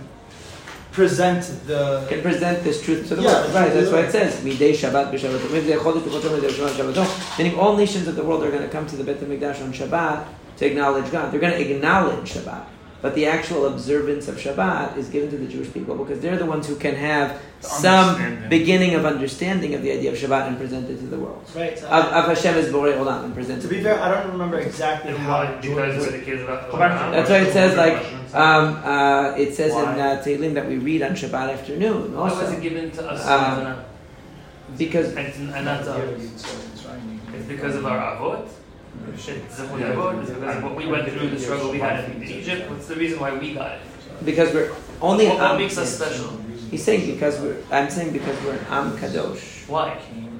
present the can present this truth to the Yeah, world. the Right, that's why it says, Midei Shabbat b'Shabbatot. Midei Chodesh b'Chodesh Midei Shabbat Meaning all nations of the world are going to come to the Beit HaMikdash on Shabbat to acknowledge God. They're going to acknowledge Shabbat. But the actual observance of Shabbat is given to the Jewish people because they're the ones who can have some beginning of understanding of the idea of Shabbat and present it to the world. right. So Of, of Hashem as Borei Olam and present to be fair. I don't remember exactly And how why? Because we're about. Go That's why it says like um, uh, it says in Why? uh, Tehillim that we read on Shabbat afternoon. Why was Also, it given to us Um, because and, and not to? It's because of our avot. Avot. It's because of what we went through, the struggle we had in Egypt. What's the reason why we got it? because we're only what, an what makes us special? He's saying because we're. I'm saying because we're an Am Kadosh. Why?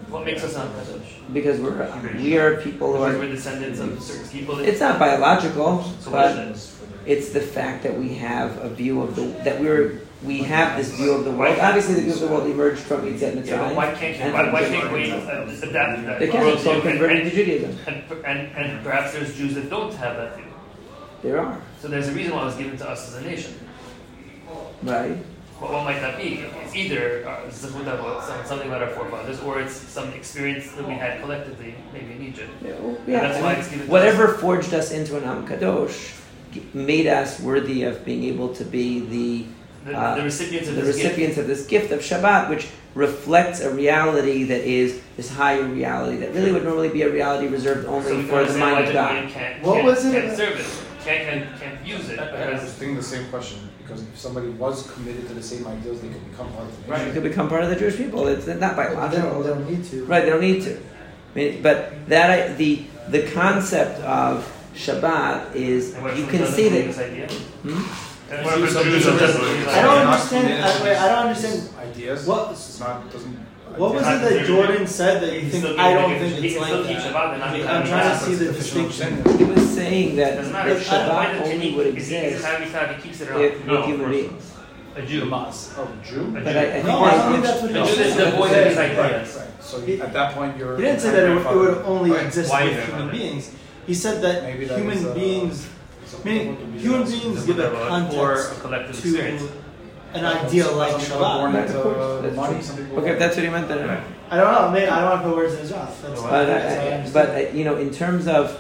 What makes us not kadosh? Because we're we are people who are. we're descendants of certain people. It's not biological, so but it's the fact that we have a view of the that we're we have this view of the world. Obviously, the view of the world emerged from Yitzhak Yeah, Mitzrayim. why can't and why, why can't we uh, adapt that? They can't. So and, to Judaism. and, and, and perhaps there's Jews that don't have that view. There are So there's a reason why it was given to us as a nation. right. What, what might that be? It's either uh, zechut avot, some- something about our forefathers, or it's some experience that we had collectively, maybe in Egypt. Yeah, well, yeah, that's I why mean, it's given to whatever forged us into an Am Kadosh made us worthy of being able to be the The, Uh, the recipients of the this gift. of this gift of Shabbat, which reflects a reality that is this higher reality that really would normally be a reality reserved only we for the mind of God. Can't, What can't, was it can't serve it, can't, can't, can't use it I, I was because thinking the same question because if somebody was committed to the same ideals, they could become part of the Right, nation. you could become part of the Jewish people. It's not by don't, they don't need to. Right, they don't need to. I mean, but that I- the the concept of Shabbat is and what you can see that. this idea. Hmm? And what if Some Jews Jews are- believe I don't understand. I, wait, I don't understand. Ideas. What- It's not doesn't. What was it that Jordan said that you think I don't think he it's like that? Shabbat and not I'm trying to see the distinction. He was saying that Doesn't matter. if It's not- why Shabbat does- can only would is he- is exist he happy if he keeps it or No, of human course beings. A The Jew. Mas. Oh, Jew. A But Jew. I, I think No, I don't that's- think that's what he The Jew said. is devoid of his ideas. Right. So He- at that point, you're. He didn't say that it would, it would only Right. exist Why with then? human beings. He said that Maybe that human is, uh, beings, meaning human beings give a or a context collective to experience. an idea like Some born Shabbat. Right, of That's money. Some. Okay, if that's what he meant, then. Right. I don't know. Maybe I don't want to put words in his mouth. That's, But But, that's I I, but uh, you know, in terms of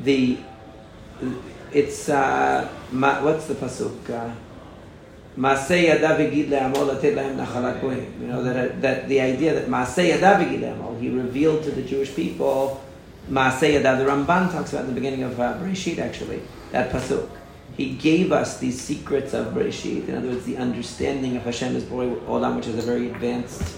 the, it's uh, ma, what's the pasuk? Uh, Maaseh yadav v'gid le'amo latet lahem nachalat goyim. You know that uh, that the idea that Maaseh yadav v'gid le'amo, he revealed to the Jewish people. Maaseh. The Ramban talks about in the beginning of uh, Bereshit actually that pasuk. He gave us these secrets of Bereshit. In other words, the understanding of Hashem as Borei Olam, which is a very advanced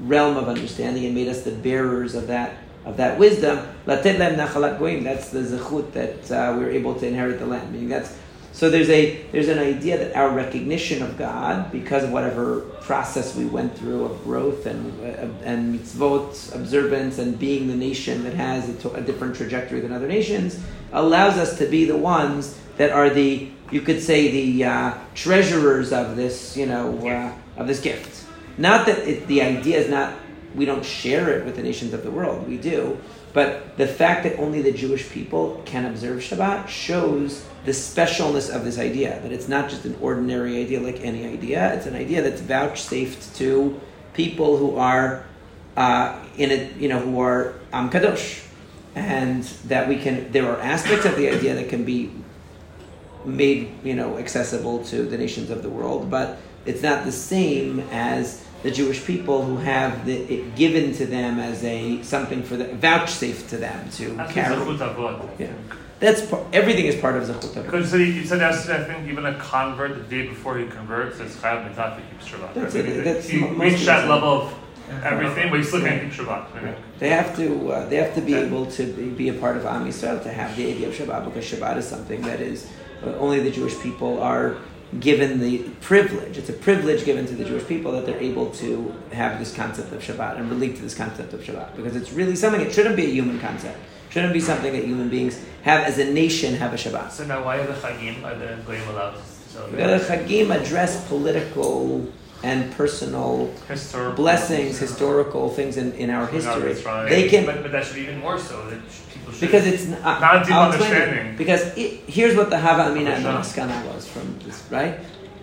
realm of understanding, and made us the bearers of that of that wisdom. Latet nachalat. That's the zechut that uh, we're able to inherit the land. Meaning that's so. There's a there's an idea that our recognition of God, because of whatever process we went through of growth and uh, and mitzvot observance and being the nation that has a, a different trajectory than other nations, allows us to be the ones that are the you could say the uh, treasurers of this you know uh, of this gift. Not that it, the idea is not we don't share it with the nations of the world. We do. But the fact that only the Jewish people can observe Shabbat shows the specialness of this idea. That it's not just an ordinary idea like any idea. It's an idea that's vouchsafed to people who are uh, in it, you know, who are Am Kadosh. And that we can, there are aspects of the idea that can be made, you know, accessible to the nations of the world, but it's not the same as the Jewish people who have the, it given to them as a something for the vouchsafed to them to That's carry. Yeah, that's par- everything is part of Zechut Avot. Because so you said yesterday, I think even a convert, the day before he converts, is Chayav Mitzvah to keep Shabbat. That's it, that's he reached that level of everything, but he still can't keep Shabbat. I They have to uh, they have to be able to be, be a part of Am Yisrael to have the idea of Shabbat because Shabbat is something that is uh, only the Jewish people are given the privilege. It's a privilege given to the Jewish people that they're able to have this concept of Shabbat and relate to this concept of Shabbat because it's really something. It shouldn't be a human concept. It Shouldn't be something that human beings have as a nation have a Shabbat. So now, why are the chagim are the goyim allowed to celebrate? The Chagim address political and personal Historical. blessings, historical things in, in our history. right. They can but, but that should be even more so. That people should because it's Not uh, deep I'll explain it. understanding. Because it, here's what the Hava Amina and. Maskana was from this, right?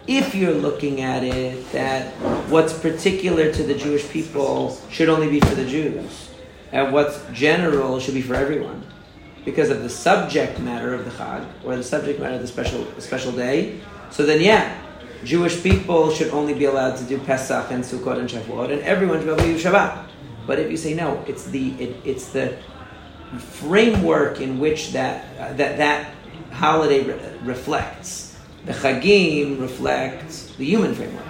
If you're looking at it that what's particular to the Jewish people should only be for the Jews, and what's general should be for everyone, because of the subject matter of the Chag or the subject matter of the special special day, so then yeah, Jewish people should only be allowed to do Pesach and Sukkot and Shavuot, and everyone should be able to do Shabbat. But if you say no, it's the it, it's the framework in which that uh, that that holiday re- reflects. The Chagim reflects the human framework,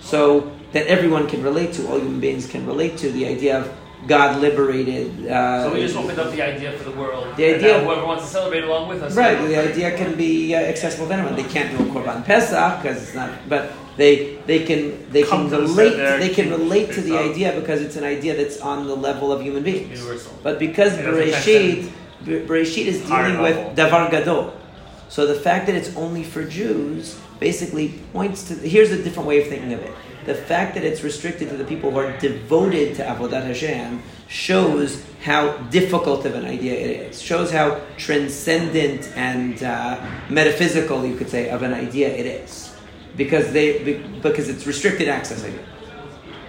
so that everyone can relate to, all human beings can relate to the idea of God liberated. Uh, So we just opened up the idea for the world. The idea- now whoever wants to celebrate along with us. Right, the idea can be uh, accessible to anyone. They can't do a korban pesach because it's not, but they they can they Come can relate. They can relate to the idea because it's an idea that's on the level of human beings. Universal. But because It doesn't Bereshit, Bereshit is dealing with level. davar gadol, so the fact that it's only for Jews basically points to. Here's a different way of thinking of it. The fact that it's restricted to the people who are devoted to avodat Hashem shows how difficult of an idea it is. Shows how transcendent and uh, metaphysical, you could say, of an idea it is, because they be- because it's restricted access idea.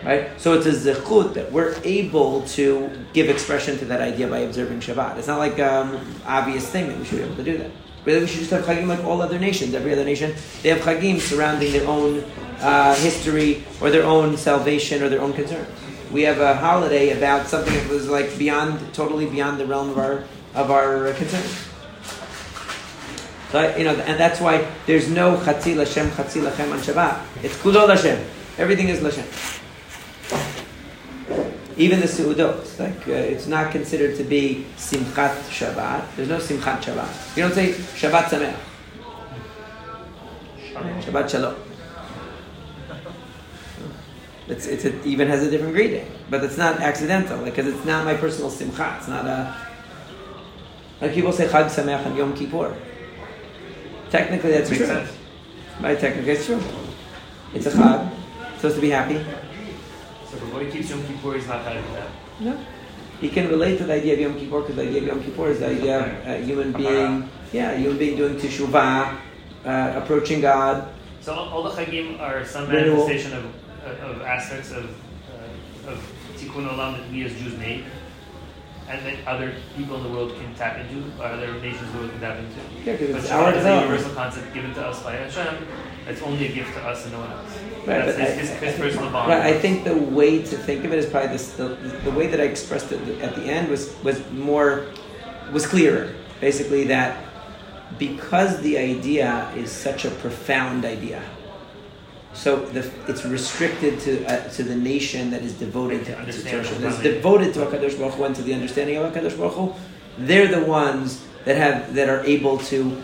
Right? So it's a zechut that we're able to give expression to that idea by observing Shabbat. It's not like um, obvious thing that we should be able to do that. Really, we should just have chagim like all other nations. Every other nation, they have chagim surrounding their own uh, history or their own salvation or their own concerns. We have a holiday about something that was like beyond, totally beyond the realm of our of our concerns. So you know, and that's why there's no chatzil Hashem, chatzil Hashem on Shabbat. It's kulol Hashem. Everything is Hashem. Even the Su'udot, like uh, it's not considered to be Simchat Shabbat. There's no Simchat Shabbat. You don't say Shabbat Sameach. Shabbat Shalom. It's, it's a, even has a different greeting, but it's not accidental because it's not my personal simcha. It's not a like people say Chag Sameach and Yom Kippur. Technically, that's true. Right? Technically, it's true. It's a Chag. It's supposed to be happy. So a boy keeps Yom Kippur, he's not having that. No. He can relate to the idea of Yom Kippur because the idea of Yom Kippur is the idea of a human being, yeah, human being doing teshuvah, uh, approaching God. So all the chagim are some manifestation of, of aspects of, uh, of tikkun olam that we as Jews made, and that other people in the world can tap into, or other nations in the world can tap into. Yeah, because But it's our is a universal concept given to us by Hashem. It's only a gift to us and no one else. Right, That's but his, I- his, his personal bond. Right, I think the way to think of it is probably this. The, the way that I expressed it at the end was was more was clearer. Basically, that because the idea is such a profound idea, so the, it's restricted to uh, to the nation that is devoted to, to, to Understand that's devoted to Hakadosh Baruch Hu and to the understanding of Hakadosh Baruch Hu. They're the ones that have that are able to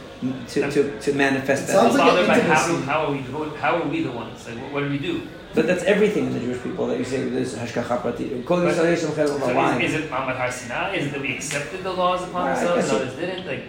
to, to, to manifest that. sounds like Father, an by how, how are we? How are we the ones? Like, what, what do we do? But that's everything in the Jewish people that you say there's hashgacha prati. Kol But- Yisrael Yisrael Chel So is, is it Ma'amad Har Sinai? Is it that we accepted the laws upon Right, ourselves I and others didn't? Like,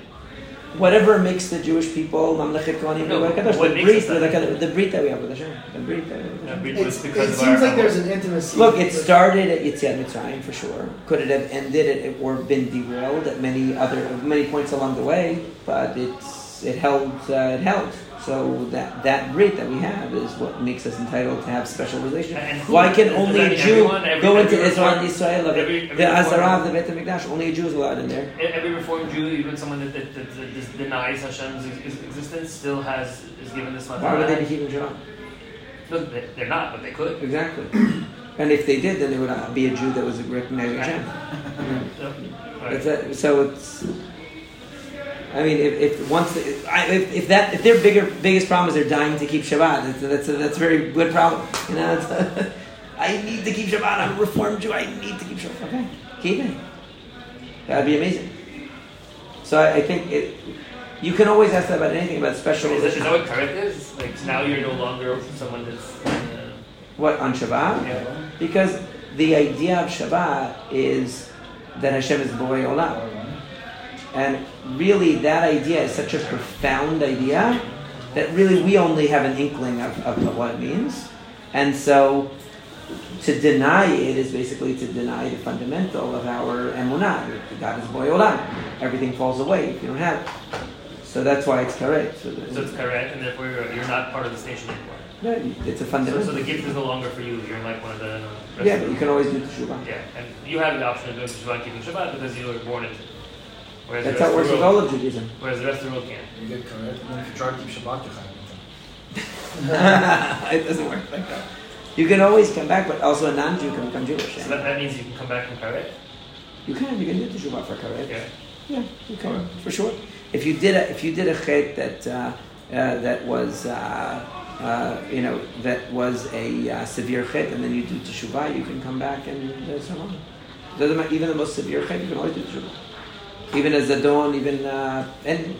Whatever makes the Jewish people mamlechet kohanim No, v'Hakadosh, what the makes brit, us that? the, the brit that we have with Hashem, the brit that we have with Hashem. we- It's, it's it because of seems our, like there's an intimacy. Look, it started at Yetziat Mitzrayim for sure. Could it have ended at, or been derailed at many other many points along the way? But it's it held uh, it held. So that that brit that we have is what makes us entitled to have special who- Why can only a Jew everyone? Every- go into Israel Israel every- every The Azara of the Beit HaMikdash, only a Jew is allowed in there. Every Reformed Jew, even someone that, that, that, that denies Hashem's existence, still has is given this Why would they be keeping Shabbat? They- they're not, but they could. Exactly. and if they did, then they would not be a Jew that was recognizing Hashem. Right. It's so it's. I mean, if, if once the, if, if that if their bigger biggest problem is they're dying to keep Shabbat, that's a, that's a, that's a very good problem. You know, it's a, I need to keep Shabbat. I'm a Reformed Jew. I need to keep Shabbat. Okay, keep it. That'd be amazing. So I, I think it. You can always ask that about anything about special. Is that, is that what karet is? Like now you're no longer someone that's. Uh, What on Shabbat? yeah. Because the idea of Shabbat is that Hashem is Borei Olam. And really, that idea is such a profound idea that really we only have an inkling of, of, what it means. And so to deny it is basically to deny the fundamental of our emunah. God is Borei Olam. Everything falls away if you don't have it. So that's why it's karet. So, So it's karet, and therefore you're, you're not part of this nation anymore. yeah, it's a So, fundamental. so the gift is no longer for you. You're like one of the. yeah, but you can always do the teshuvah. Yeah, and you have the option of doing and keeping Shabbat because you were born into it. Whereas That's how it rest works with all of Judaism. whereas the rest of the world can't. You get karet, if you try to keep Shabbat, you're it doesn't work like that. You can always come back, but also a non-Jew can become Jewish. So that, that means you can come back from Karet. You can, you can do teshuvah for karet. Yeah. Yeah, you can for sure. If you did a if you did a chet that uh, uh, that was uh, uh, you know that was a uh, severe chet, and then you do teshuvah, you can come back and uh, so on. Doesn't matter. Even the most severe chet, you can always do teshuvah. Even as zadon, even uh, and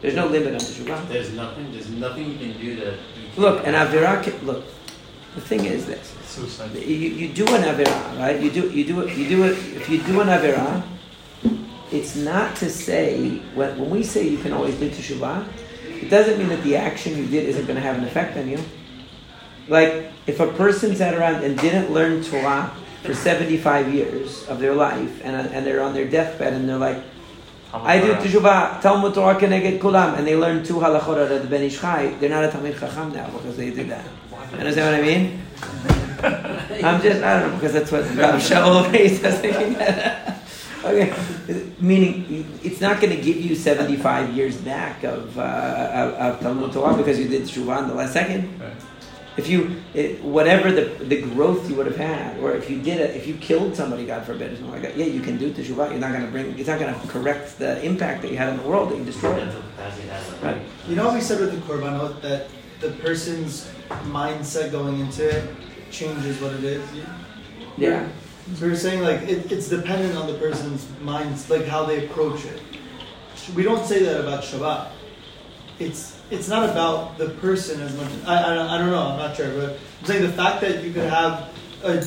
there's no limit on teshuvah. There's nothing. There's nothing you can do that. Look, an avera. ca- Look, the thing is this. Suicide. You, you do an avera, right? You do you do it you do it if you do an avera, it's not to say when, when we say you can always do teshuvah, it doesn't mean that the action you did isn't going to have an effect on you. Like if a person sat around and didn't learn Torah for seventy five years of their life, and and they're on their deathbed and they're like, I do teshuvah, Talmud Torah keneged kulam, and they learn two halachot out of the Ben Ish Chai, they're not a Talmid Chacham now because they did that. Understand what I mean? I'm just, I don't know, because that's what Rav Shaul Reis thinking. okay, meaning it's not going to give you 75 years back of, uh, of, of Talmud Torah because you did Shuvah in the last second. If you, it, whatever the, the growth you would have had, or if you did it, if you killed somebody, God forbid, or something like that, yeah, you can do Teshuvah. You're not going to bring, it's not going to correct the impact that you had in the world that you destroyed. Mental capacity has it. Right. You know we said with the korbanot that the person's mindset going into it changes what it is. Yeah. So we are saying like it, it's dependent on the person's minds, like how they approach it. We don't say that about Shabbat. It's it's not about the person as much. I, I, don't- I don't know. I'm not sure, but I'm saying the fact that you could have a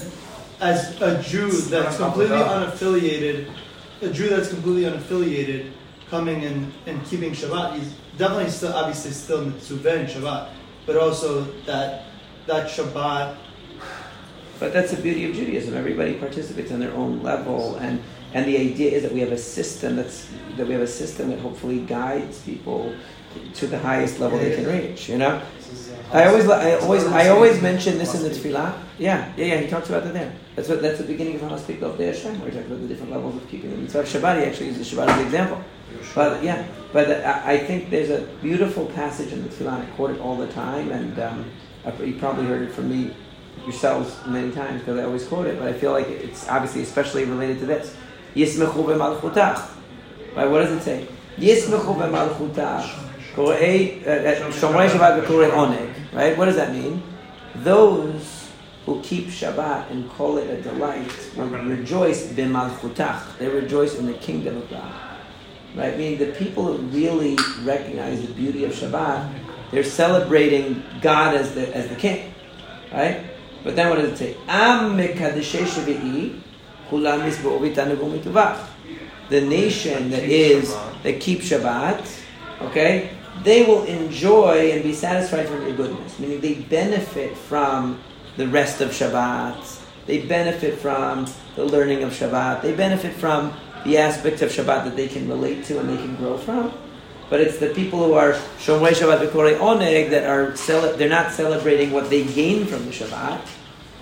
as a Jew that's completely unaffiliated, a Jew that's completely unaffiliated coming and, and keeping Shabbat. He's definitely still obviously still mitzvah in Shabbat, but also that that Shabbat But that's the beauty of Judaism. Everybody participates on their own level, and and the idea is that we have a system that's that we have a system that hopefully guides people to the highest level they can reach. You know, I always I always I always mention this in the tefillah. Yeah, yeah, yeah. He talks about that there. That's what that's the beginning of how I speak of the Hashem, We talk about the different levels of keeping the mitzvah Shabbat. He actually uses Shabbat as an example. But yeah, but I, I think there's a beautiful passage in the tefillah. and I quote it all the time, and um, you probably heard it from me yourselves many times because I always quote it, but I feel like it's obviously especially related to this. Yismechu b'malchutach. Right? What does it say? Yismechu b'malchutach. Uh, uh. Right? What does that mean? Those who keep Shabbat and call it a delight will rejoice b'malchutach. They rejoice in the kingdom of God. Right? Meaning the people who really recognize the beauty of Shabbat, they're celebrating God as the as the king. Right? But then what does it say? Am. The nation that is that keeps Shabbat, okay, they will enjoy and be satisfied from your goodness. Meaning they benefit from the rest of Shabbat. They benefit from the learning of Shabbat. They benefit from the aspects of Shabbat that they can relate to and they can grow from. But it's the people who are Shomrei Shabbat V'Korei Oneg that are cele- they're not celebrating what they gain from the Shabbat.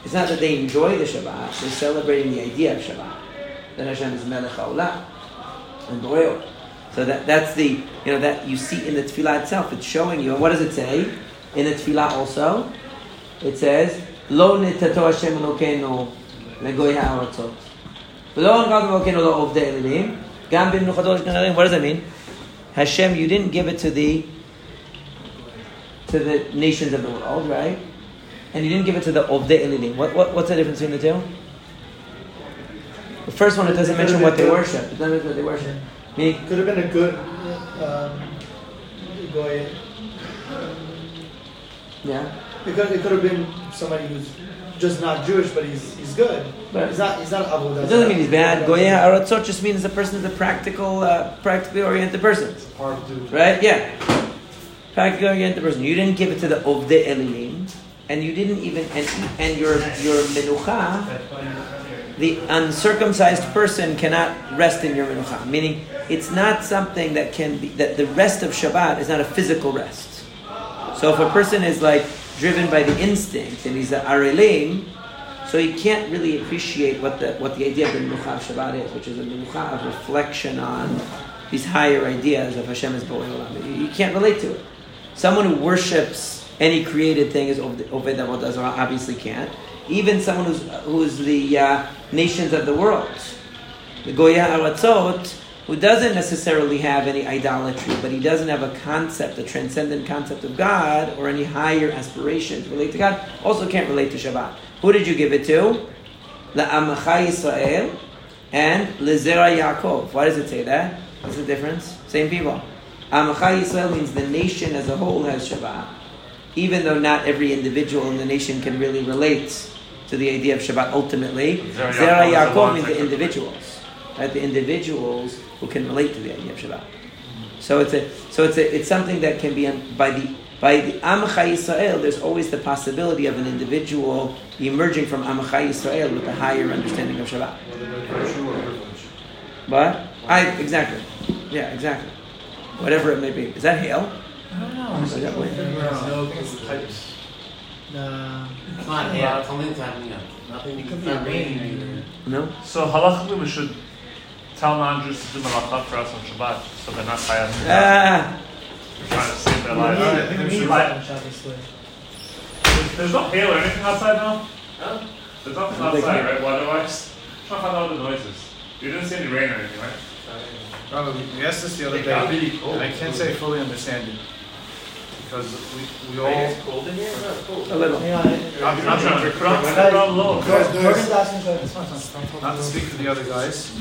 It's not that they enjoy the Shabbat. They're celebrating the idea of Shabbat. That Hashem is Melech and Boreo. So that that's the you know that you see in the tefillah itself. It's showing you. And what does it say in the tefillah also? It says Lo nitato Hashem Elokeinu legoy ha'aratzot. V'lo nagav Elokeinu lo ovdei elim. Gam b'mnuchatot shkarim. What does that mean? Hashem, you didn't give it to the to the nations of the world, right? And you didn't give it to the Ovdei Elilim. What, what, what's the difference between the two? The first one, it doesn't mention what they worship. It doesn't mention what they worship. Meaning, could have been a good um, goy. yeah. It could, it could have been somebody who's just not Jewish, but he's he's good. Right. He's not he's not avodah. It doesn't mean he's bad. Goya Aratzot just means the person is a practical, uh, practically oriented person. Hard to do. Right? Yeah. Practically oriented person. You didn't give it to the Ovdei Elilim, and you didn't even, and, and your, your Menucha, the uncircumcised person cannot rest in your Menucha. Meaning, it's not something that can be, that the rest of Shabbat is not a physical rest. So if a person is like driven by the instinct and he's a Arelim, so he can't really appreciate what the what the idea of the Menucha of Shabbat is, which is a Menucha of reflection on these higher ideas of Hashem is Borei Olam. You- can't relate to it. Someone who worships any created thing is Oved Avodah obviously can't. Even someone who's who's the uh, nations of the world, the Goya Aratzot, who doesn't necessarily have any idolatry, but he doesn't have a concept, a transcendent concept of God, or any higher aspiration to relate to God, also can't relate to Shabbat. Who did you give it to? La'amacha Yisrael and Lezera Yaakov. Why does it say that? What's the difference? Same people. Amacha Yisrael means the nation as a whole has Shabbat, even though not every individual in the nation can really relate to the idea of Shabbat ultimately. Zera Yaakov means the individuals, right? The individuals who can relate to the idea of Shabbat. So it's a so it's a it's something that can be um, by the by the Amcha Yisrael. There's always the possibility of an individual emerging from Amcha Yisrael with a higher understanding of Shabbat. Whether they're virtue or privilege. What? I exactly. Yeah, exactly. Whatever it may be. Is that hail? I don't know. Is that wind? No, it's types. Nah. It's not hail, it's only happening up. Nothing, It could it's be not raining either. No. So halachically, we should tell non-Jews to do malacha for us on Shabbat, so they're not chayav. Ah. We're trying to save their lives. need- I think we we need should- that on Shabbos way. There's, there's no hail or anything outside now. Huh? There's nothing outside, can't. right? Weather-wise. Trying to find out what the noises. You didn't see any rain or anything, right? Rabbi, we we asked this the other day, and I can't say I fully understand it. Because we, we Right, all, It's cold in here? It's cold. A little. Hang on. I'm, I'm trying to put on, Guys, put on guys, Morgan's guys, asking questions. It's fine, it's fine. not to speak for the other guys,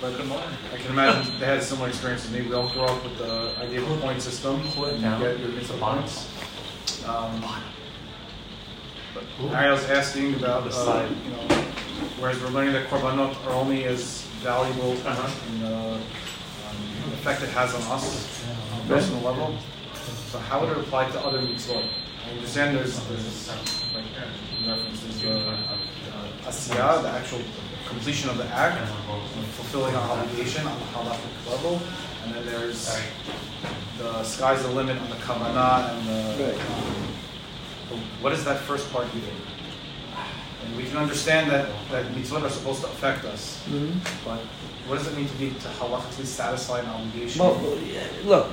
but Good morning. I can imagine they had a similar experience as me. We all grew up with the idea of a point system. You get your points. Um, but I was asking about, uh, you know, whereas we're learning that korbanot are only as valuable Uh-huh. in the um, effect it has on us on a personal level. So how would it apply to other mitzvot? I understand there's, there's like in reference, there's the uh, asiyah, the actual completion of the act, fulfilling our obligation on the halachic level, and then there's the sky's the limit on the kavanah and the. The- What is that first part even? And we can understand that that mitzvot are supposed to affect us, Mhm. but what does it mean to be to halachically satisfy an obligation? Well, look,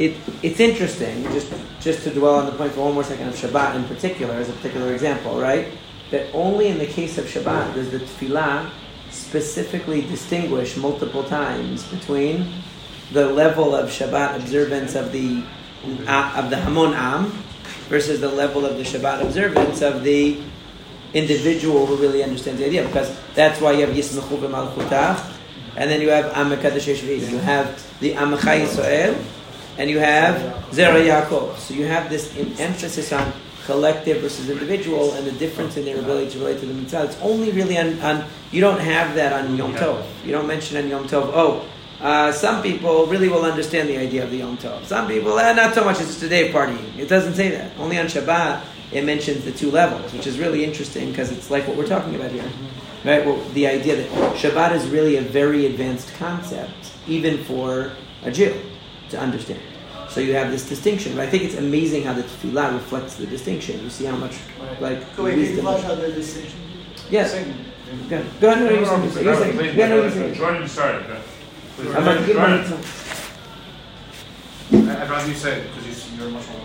it, it's interesting, just, just to dwell on the point for one more second of Shabbat in particular, as a particular example, right? That only in the case of Shabbat does the tefillah specifically distinguish multiple times between the level of Shabbat observance of the, uh, of the Hamon Am versus the level of the Shabbat observance of the individual who really understands the idea. Because that's why you have Yismechu v'malchutach, and then you have Am Shvi'im. You have the Amachai Yisrael, and you have Zera Yaakov. So you have this emphasis on collective versus individual, and the difference in their ability to relate to the mitzvah. It's only really on, on you don't have that on Yom Tov. You don't mention on Yom Tov. Oh. Uh, some people really will understand the idea of the Yom Tov. Some people, eh, not so much. It's just a day of partying. It doesn't say that. Only on Shabbat it mentions the two levels, which is really interesting because it's like what we're talking about here, right? Well, the idea that Shabbat is really a very advanced concept, even for a Jew to understand. So you have this distinction. But I think it's amazing how the tefillah reflects the distinction. You see how much like Go wait, can you wisdom. flash out the distinction? Yes. Same. Go ahead. Go ahead. No, you're saying. You're saying. Please, Yeah, no, you're saying. Jordan started. okay. Please. I'm about to give Jordan. my I- I'd rather you say it because you- you're much more.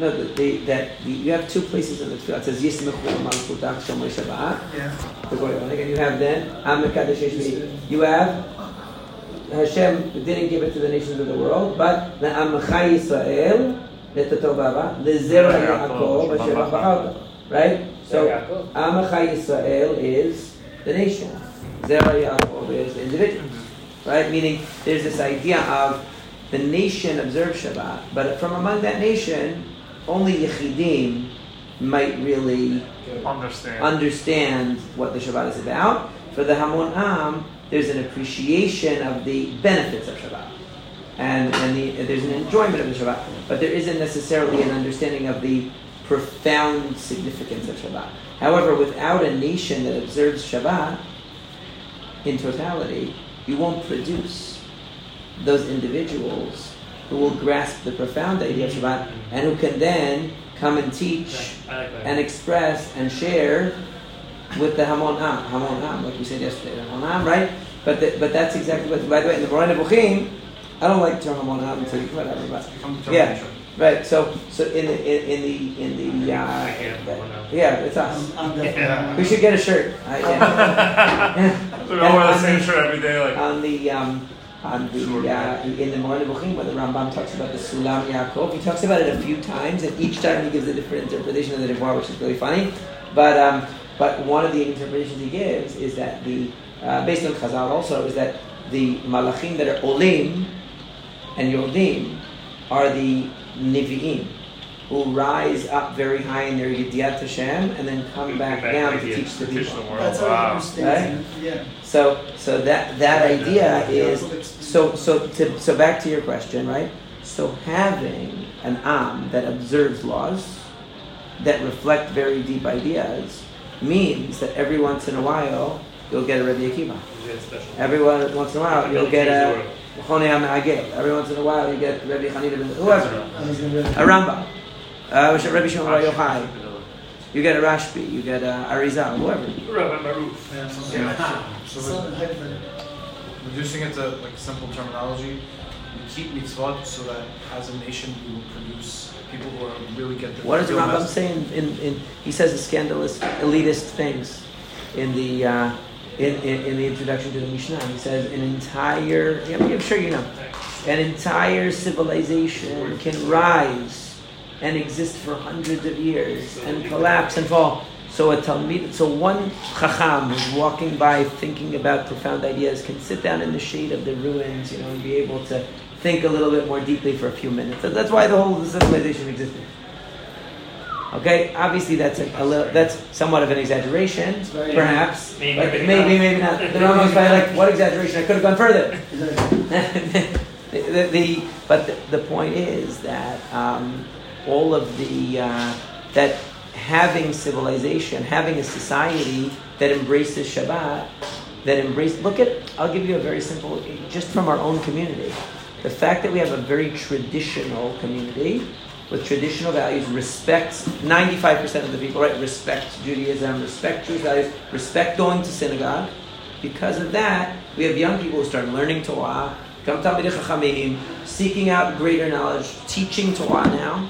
No, the, the, that the, you have two places in the tefillah. It says Yismechu Malchutach Shomer Shabbat. Yeah. The Goy Oleg, and you have then Am Mekadesh Shvi'im. You have Hashem didn't give it to the nations of the world, but the Amcha Yisrael Letato Baba Lezera Yaakov Asher Ba'alta. Right. So Amcha Yisrael is the nation. Zera Yaakov is the individual. Right. Meaning there's this idea of the nation observes Shabbat, but from among that nation, only Yechidim might really Understand. understand what the Shabbat is about. For the Hamon Am, there's an appreciation of the benefits of Shabbat. And, and the, there's an enjoyment of the Shabbat. But there isn't necessarily an understanding of the profound significance of Shabbat. However, without a nation that observes Shabbat in totality, you won't produce those individuals who will grasp the profound idea of Shabbat and who can then come and teach I like that. and express and share with the Hamon Am, Hamon Am, like we said yesterday, Hamon Am, right? But the, but that's exactly what. By the way, in the Moreh Nevukhim, I don't like the term Hamon Am until you whatever, but Become Yeah. right. So so in the in, in the in the uh, I can't, Hamon Am. yeah, it's us. I'm, I'm definitely. We should get a shirt. Uh, yeah. We all wear the same shirt every day. Like, on the um, on the uh, in the Moreh Nevukhim, where the Rambam talks about the Sulam Yaakov, he talks about it a few times, and each time he gives a different interpretation of the Nebuah, which is really funny. But um, but one of the interpretations he gives is that the uh, based on Chazal also is that the Malachim that are Olim and Yordim are the Nevi'im who rise up very high in their Yediyat Hashem and then come back back down to teach the people. the world. That's how I Wow. understand it. Yeah. So, so that that idea is so so to, so back to your question, right? So having an am that observes laws that reflect very deep ideas means that every once in a while you'll get a Rebbe Akiva. Yeah, special. Every once in a while you'll get a Chonei HaMe'agel. Every once in a while you get Rebbe Chanina ben whoever, I was gonna a Rambam, uh, Rebbe Shimon Bar Yochai. You get a Rashbi, you get a Arizal, whoever. Rabbi Baruch. Yeah, so, so Son reducing it to like simple terminology, we keep mitzvot so that as a nation we will produce people who are really get the What does the real Rambam say? In, in, in, he says the scandalous, elitist things in the uh, in, in, in the introduction to the Mishnah. He says an entire, yeah, I'm sure you know, an entire civilization can rise and exist for hundreds of years and collapse and fall. So a talmid, so one chacham who's walking by thinking about profound ideas can sit down in the shade of the ruins, you know, and be able to think a little bit more deeply for a few minutes. That's why the whole civilization existed. Okay, obviously that's a, a little, that's somewhat of an exaggeration, perhaps. Maybe, maybe maybe, not. maybe not. The Rambam's probably like, what exaggeration? I could have gone further. the, the, the, but the, the point is that um, all of the uh, that having civilization, having a society that embraces Shabbat, that embrace. Look at. I'll give you a very simple, just from our own community. The fact that we have a very traditional community with traditional values, respects 95% of the people, right? Respect Judaism, respect Jewish values, respect going to synagogue. Because of that, we have young people who start learning Torah, come Talmidei Chachamim, seeking out greater knowledge, teaching Torah now.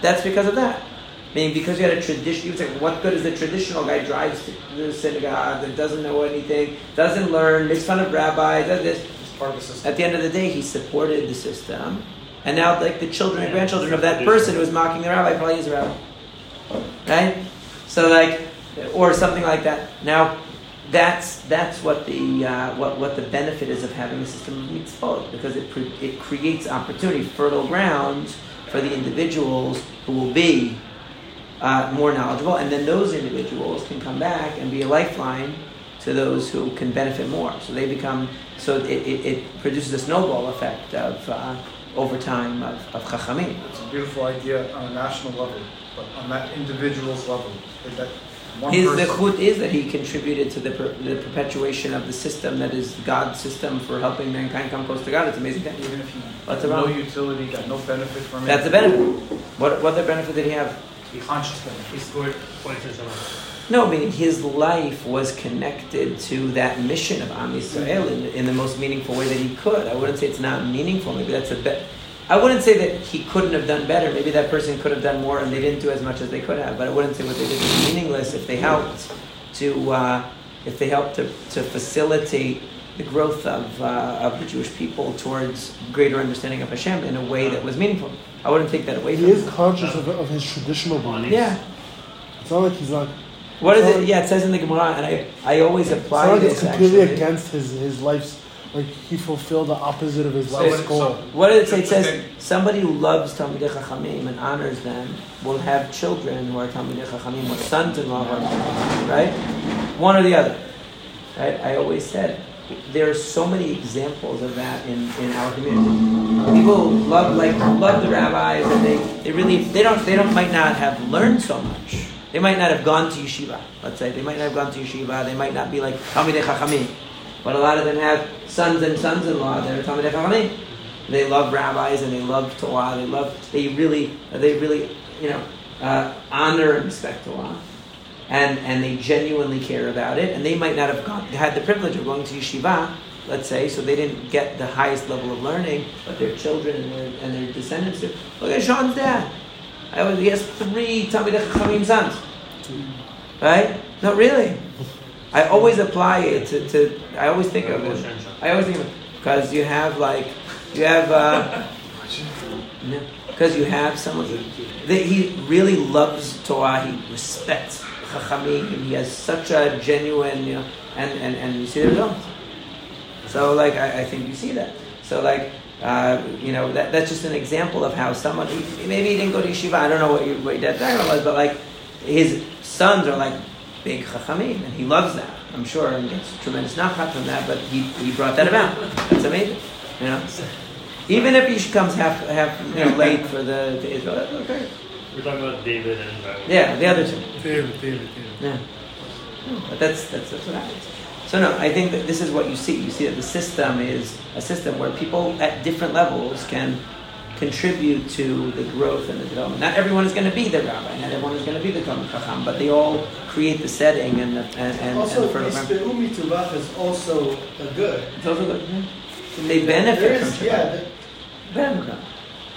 That's because of that. I mean, because you had a tradition, you would say, what good is the traditional guy drives to the synagogue that doesn't know anything, doesn't learn, makes fun of rabbis, does this. Part of the system. At the end of the day, he supported the system, and now, like the children and grandchildren of that person who was mocking the rabbi, probably is a rabbi, right? So, like, or something like that. Now, that's that's what the uh, what what the benefit is of having a system of mitzvot because it pre- it creates opportunity, fertile ground for the individuals who will be uh, more knowledgeable, and then those individuals can come back and be a lifeline to those who can benefit more. So they become so it, it, it produces a snowball effect of uh, over time of, of chachamim. It's a beautiful idea on a national level, but on that individual's level, that- that one His person. zechut is that he contributed to the, per, the perpetuation of the system that is God's system for helping mankind come close to God. It's amazing thing. even if he What's no utility, got no benefit from it. That's the benefit. What what the benefit did he have? The conscious benefit. He scored points in Shabbat. No, meaning his life was connected to that mission of Am Yisrael in, in the most meaningful way that he could. I wouldn't say it's not meaningful. Maybe that's a bit. I wouldn't say that he couldn't have done better. Maybe that person could have done more and they didn't do as much as they could have. But I wouldn't say what they did was meaningless if they helped to uh, if they helped to, to facilitate the growth of, uh, of the Jewish people towards greater understanding of Hashem in a way that was meaningful. I wouldn't take that away He is him. conscious of, of his traditional beliefs. Yeah. It's not like he's not. What is So- it? Yeah, it says in the Gemara, and I, I always apply not like this it's completely actually. against his, his life's like he fulfilled the opposite of his So life's goal. so- What does it say? It says somebody who loves Talmidei Chachamim and honors them will have children who are Talmidei Chachamim or sons-in-law who are Talmidei Chachamim, right? One or the other. Right? I always said there are so many examples of that in, in our community. People love like love the rabbis and they, they really they don't they don't might not have learned so much. They might not have gone to yeshiva. Let's say they might not have gone to yeshiva. They might not be like Talmidei Chachamim, but a lot of them have sons and sons-in-law that are Talmidei Chachamim. They love rabbis and they love Torah. They love they really they really you know uh, honor and respect Torah, and and they genuinely care about it. And they might not have had the privilege of going to yeshiva, let's say, so they didn't get the highest level of learning, but their children and their, and their descendants do. Look at Sean's dad. I was, he has three Talmidei Chachamim sons, right? Not really. I always apply it to, to I always think of it. I always think of it because you have like you have uh, because you have someone that he really loves Torah. He respects Chachamim. And he has such a genuine, you know, and and, and you see the results. So like I, I think you see that. So like. Uh, you know that, that's just an example of how someone maybe he didn't go to yeshiva. I don't know what, you, what your dad's background was, but like his sons are like big chachamim, and he loves that. I'm sure, and gets tremendous nachat from that. But he, he brought that about. That's amazing. You know, even if he comes half half you know late for the to Israel, that's okay. We're talking about David and uh, Yeah, the other two. David, David, David. Yeah, No, but that's that's that's what happens. So no, I think that this is what you see. You see that the system is a system where people at different levels can contribute to the growth and the development. Not everyone is going to be the rabbi. Not everyone is going to be the Talmud Chacham, but they all create the setting and the and, and, Also, and the fertile. Is also a good. It's also good. yeah. They benefit from. Yeah, the- Benefit.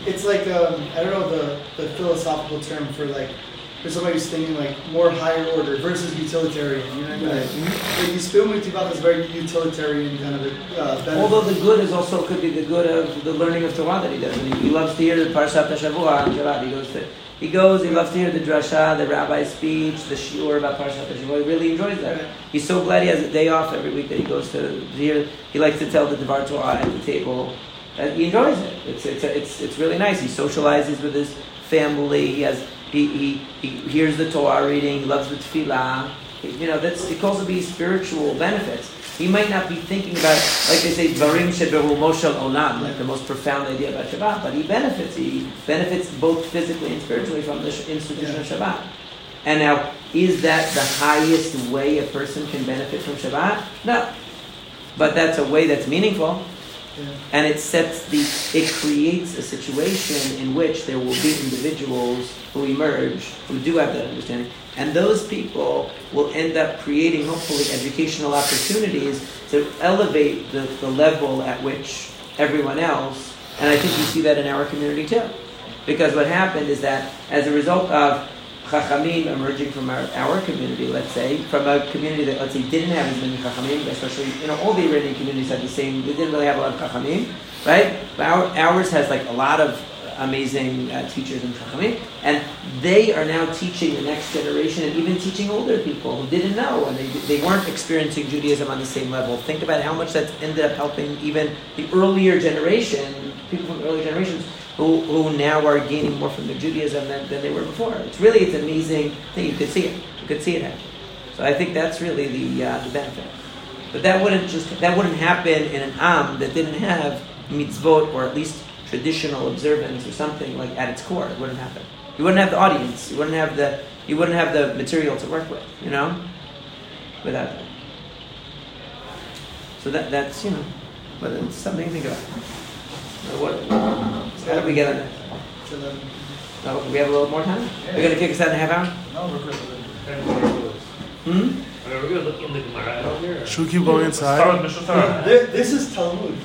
it's like um, I don't know the, the philosophical term for like for somebody who's thinking like more higher order versus utilitarian. You know what I mean? Like, like Yisbe'u mitubach is very utilitarian kind of a uh. Although the good is also could be the good of the learning of Torah that he does. And he, he loves to hear the Parshat Shavua on Shabbat. He goes to he goes. He loves to hear the drasha, the rabbi's speech, the shiur about Parshat Shavua. He really enjoys that. He's so glad he has a day off every week that he goes to, to hear. He likes to tell the Devar Torah at the table. And he enjoys it. It's it's it's it's really nice. He socializes with his family. He has he he, he hears the Torah reading. He loves the tefillah. You know that's it calls be spiritual benefits. He might not be thinking about, like they say, Sheberu Moshel Olam, like the most profound idea about Shabbat, but he benefits. He benefits both physically and spiritually from the institution of Shabbat. And now, is that the highest way a person can benefit from Shabbat? No. But that's a way that's meaningful. Yeah. And it sets the, it creates a situation in which there will be individuals who emerge who do have that understanding. And those people will end up creating, hopefully, educational opportunities to elevate the, the level at which everyone else, and I think you see that in our community too. Because what happened is that as a result of Chachamim emerging from our, our community, let's say, from a community that, let's say, didn't have as many Chachamim, especially, you know, all the Iranian communities had the same, they didn't really have a lot of Chachamim, right? But our, ours has like a lot of amazing uh, teachers and Chachamim, and they are now teaching the next generation and even teaching older people who didn't know and they, they weren't experiencing Judaism on the same level. Think about how much that's ended up helping even the earlier generation, people from earlier generations, who, who now are gaining more from the Judaism than, than they were before. It's really it's amazing thing. You could see it. You could see it happen. So I think that's really the uh, the benefit. But that wouldn't just that wouldn't happen in an am that didn't have mitzvot or at least traditional observance or something like at its core. It wouldn't happen. You wouldn't have the audience. You wouldn't have the you wouldn't have the material to work with. You know, without that. So that that's you know, but it's something to think about. So what, how do we get on that? So then, Oh, we have a little more time? We're going to kick us out in a half hour? No, we're good. and we're good. Hmm? I mean, we're gonna look in the Gemara out here. Should we keep going Start inside? with Mishnah this is Talmud.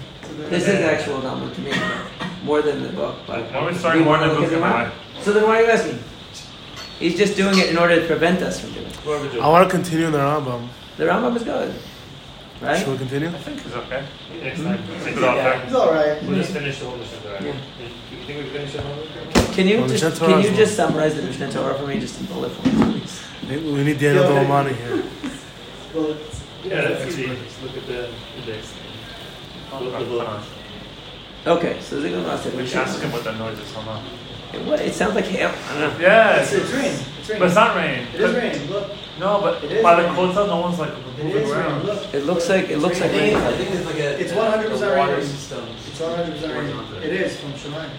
This is actual Talmud to me, more than the book. But Why are we starting more than look at Luke the and Gemara? So then why are you asking? He's just doing it in order to prevent us from doing it. Whoever do it. I want to continue in the Rambam. The Rambam is good, right? Should we continue? I think it's okay. Next time. Keep it off there. It's all right. We'll just finish the whole Mishnah Torah. Yeah. You think we finish the whole Mishnah? Can you Well, just can you is just summarize the Mishnah Torah for me, just in bullet points, please? We need Daniel Yeah. Dolomani here. Well, it's- Yeah, that's easy. Just look at the index. Okay, so the Gemara said, We should ask him what that noise is. Hold on. It, what, it sounds like hail. I don't know. Yeah, It's, it's rain. It's rain. but it's not rain. It is rain. Look, No, but It is by the rain. no one's like it moving is around. Look, It looks like it looks I like think, rain. I think it's like a. It's uh, 100% rain. it's 100 percent rain. It is from Shemayim.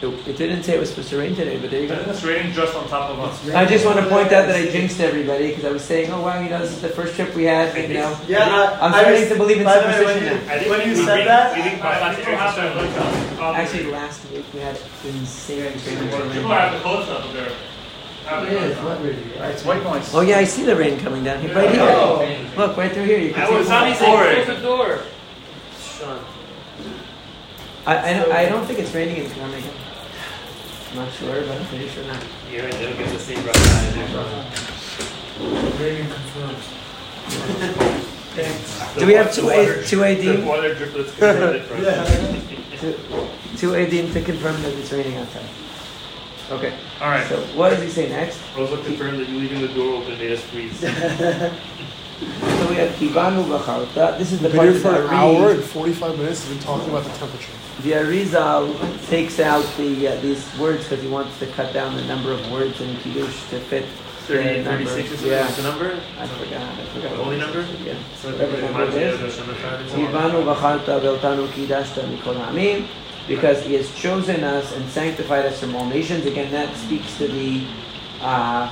It, it didn't say it was supposed to rain today, but there you go. it's raining just on top of us. I just want to point out that I jinxed everybody because I was saying, oh wow, you know, this is the first trip we had. You know, Yeah, I, I'm I starting was- to believe in by the way, superstition when now. you- I think When you said that, we think I by think we'll to look up. Actually, last week we had insane rain. People have the quotes up there. Have the It is. quotes What up. rain? It's white noise. Oh yeah, I see the rain coming down here. Right here. Oh. Look, right through here. You can I see was it. not boring. Close the door. Sean. I, I, don't- I don't think it's raining in Birmingham. I'm not sure, but I'm pretty sure not. You're right, they'll get the same brush I do. Raining confirmed. Do we have two The A, two The AD, water driplets converted from. Yeah. two, two AD to confirm that it's raining outside? Okay, All right. so what does he say next? Rosa confirmed that you leaving the door open made us freeze. So we have Kivanu Bacharta. This is the Been part here that for an the hour Ari, and 45 minutes. We've been talking about the temperature. the Arizal takes out the uh, these words because he wants to cut down the number of words in Kiddush to fit. 38, the number. 36 is Yeah. the number? I forgot. I forgot. The only number? Yeah. So Whatever it number reminds it me is. of Hashem Echad. Kivanu Bacharta Veltanu Kidashta Mikol Ha'amim, because he has chosen us and sanctified us from all nations. Again, that speaks to the uh,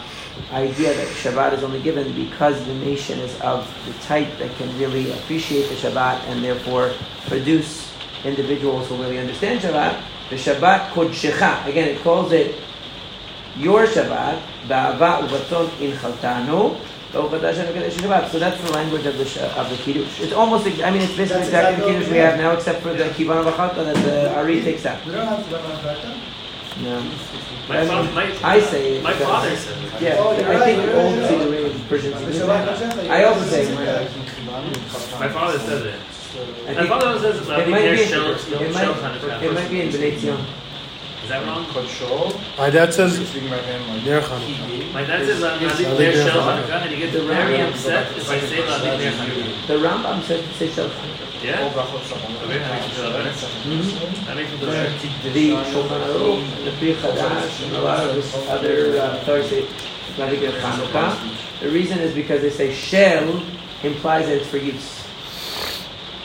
idea that Shabbat is only given because the nation is of the type that can really appreciate the Shabbat and therefore produce individuals who really understand Shabbat. The Shabbat Kodshecha, again, it calls it your Shabbat, Ba'ava uvatzon in chaltanu, so that's the language of the sh- of the kiddush. It's almost, I mean, it's basically exactly the kiddush we have now, except for the kibbutz v'chalta that the Ari takes out. We don't have on that. No. My father, my, I say it my father said it. Yeah, Oh, you're I think right, old. Siddurim Persian The Siddurim. Shabbat Hashem, I also say Yeah. My father said it. I My think father says it might be, near Shel, it Shel might, Hanukkah. it might be in Bnei Zion. Is that wrong? Control. My dad says Speaking my name like. near Hanukkah. My dad says I'm Yes. near Yeah. Shel Hanukkah, and he gets The very Rambam- upset if I say Ladik near Hanukkah. The Rambam says to say Shel Hanukkah. Yeah? All brachot shalom. Okay, that makes me feel better. Mhm. That makes me feel better. the Shulchan the Pri Chadash, and a lot of this other uh, Thursday, like the The reason is because they say Shel implies that it's for use.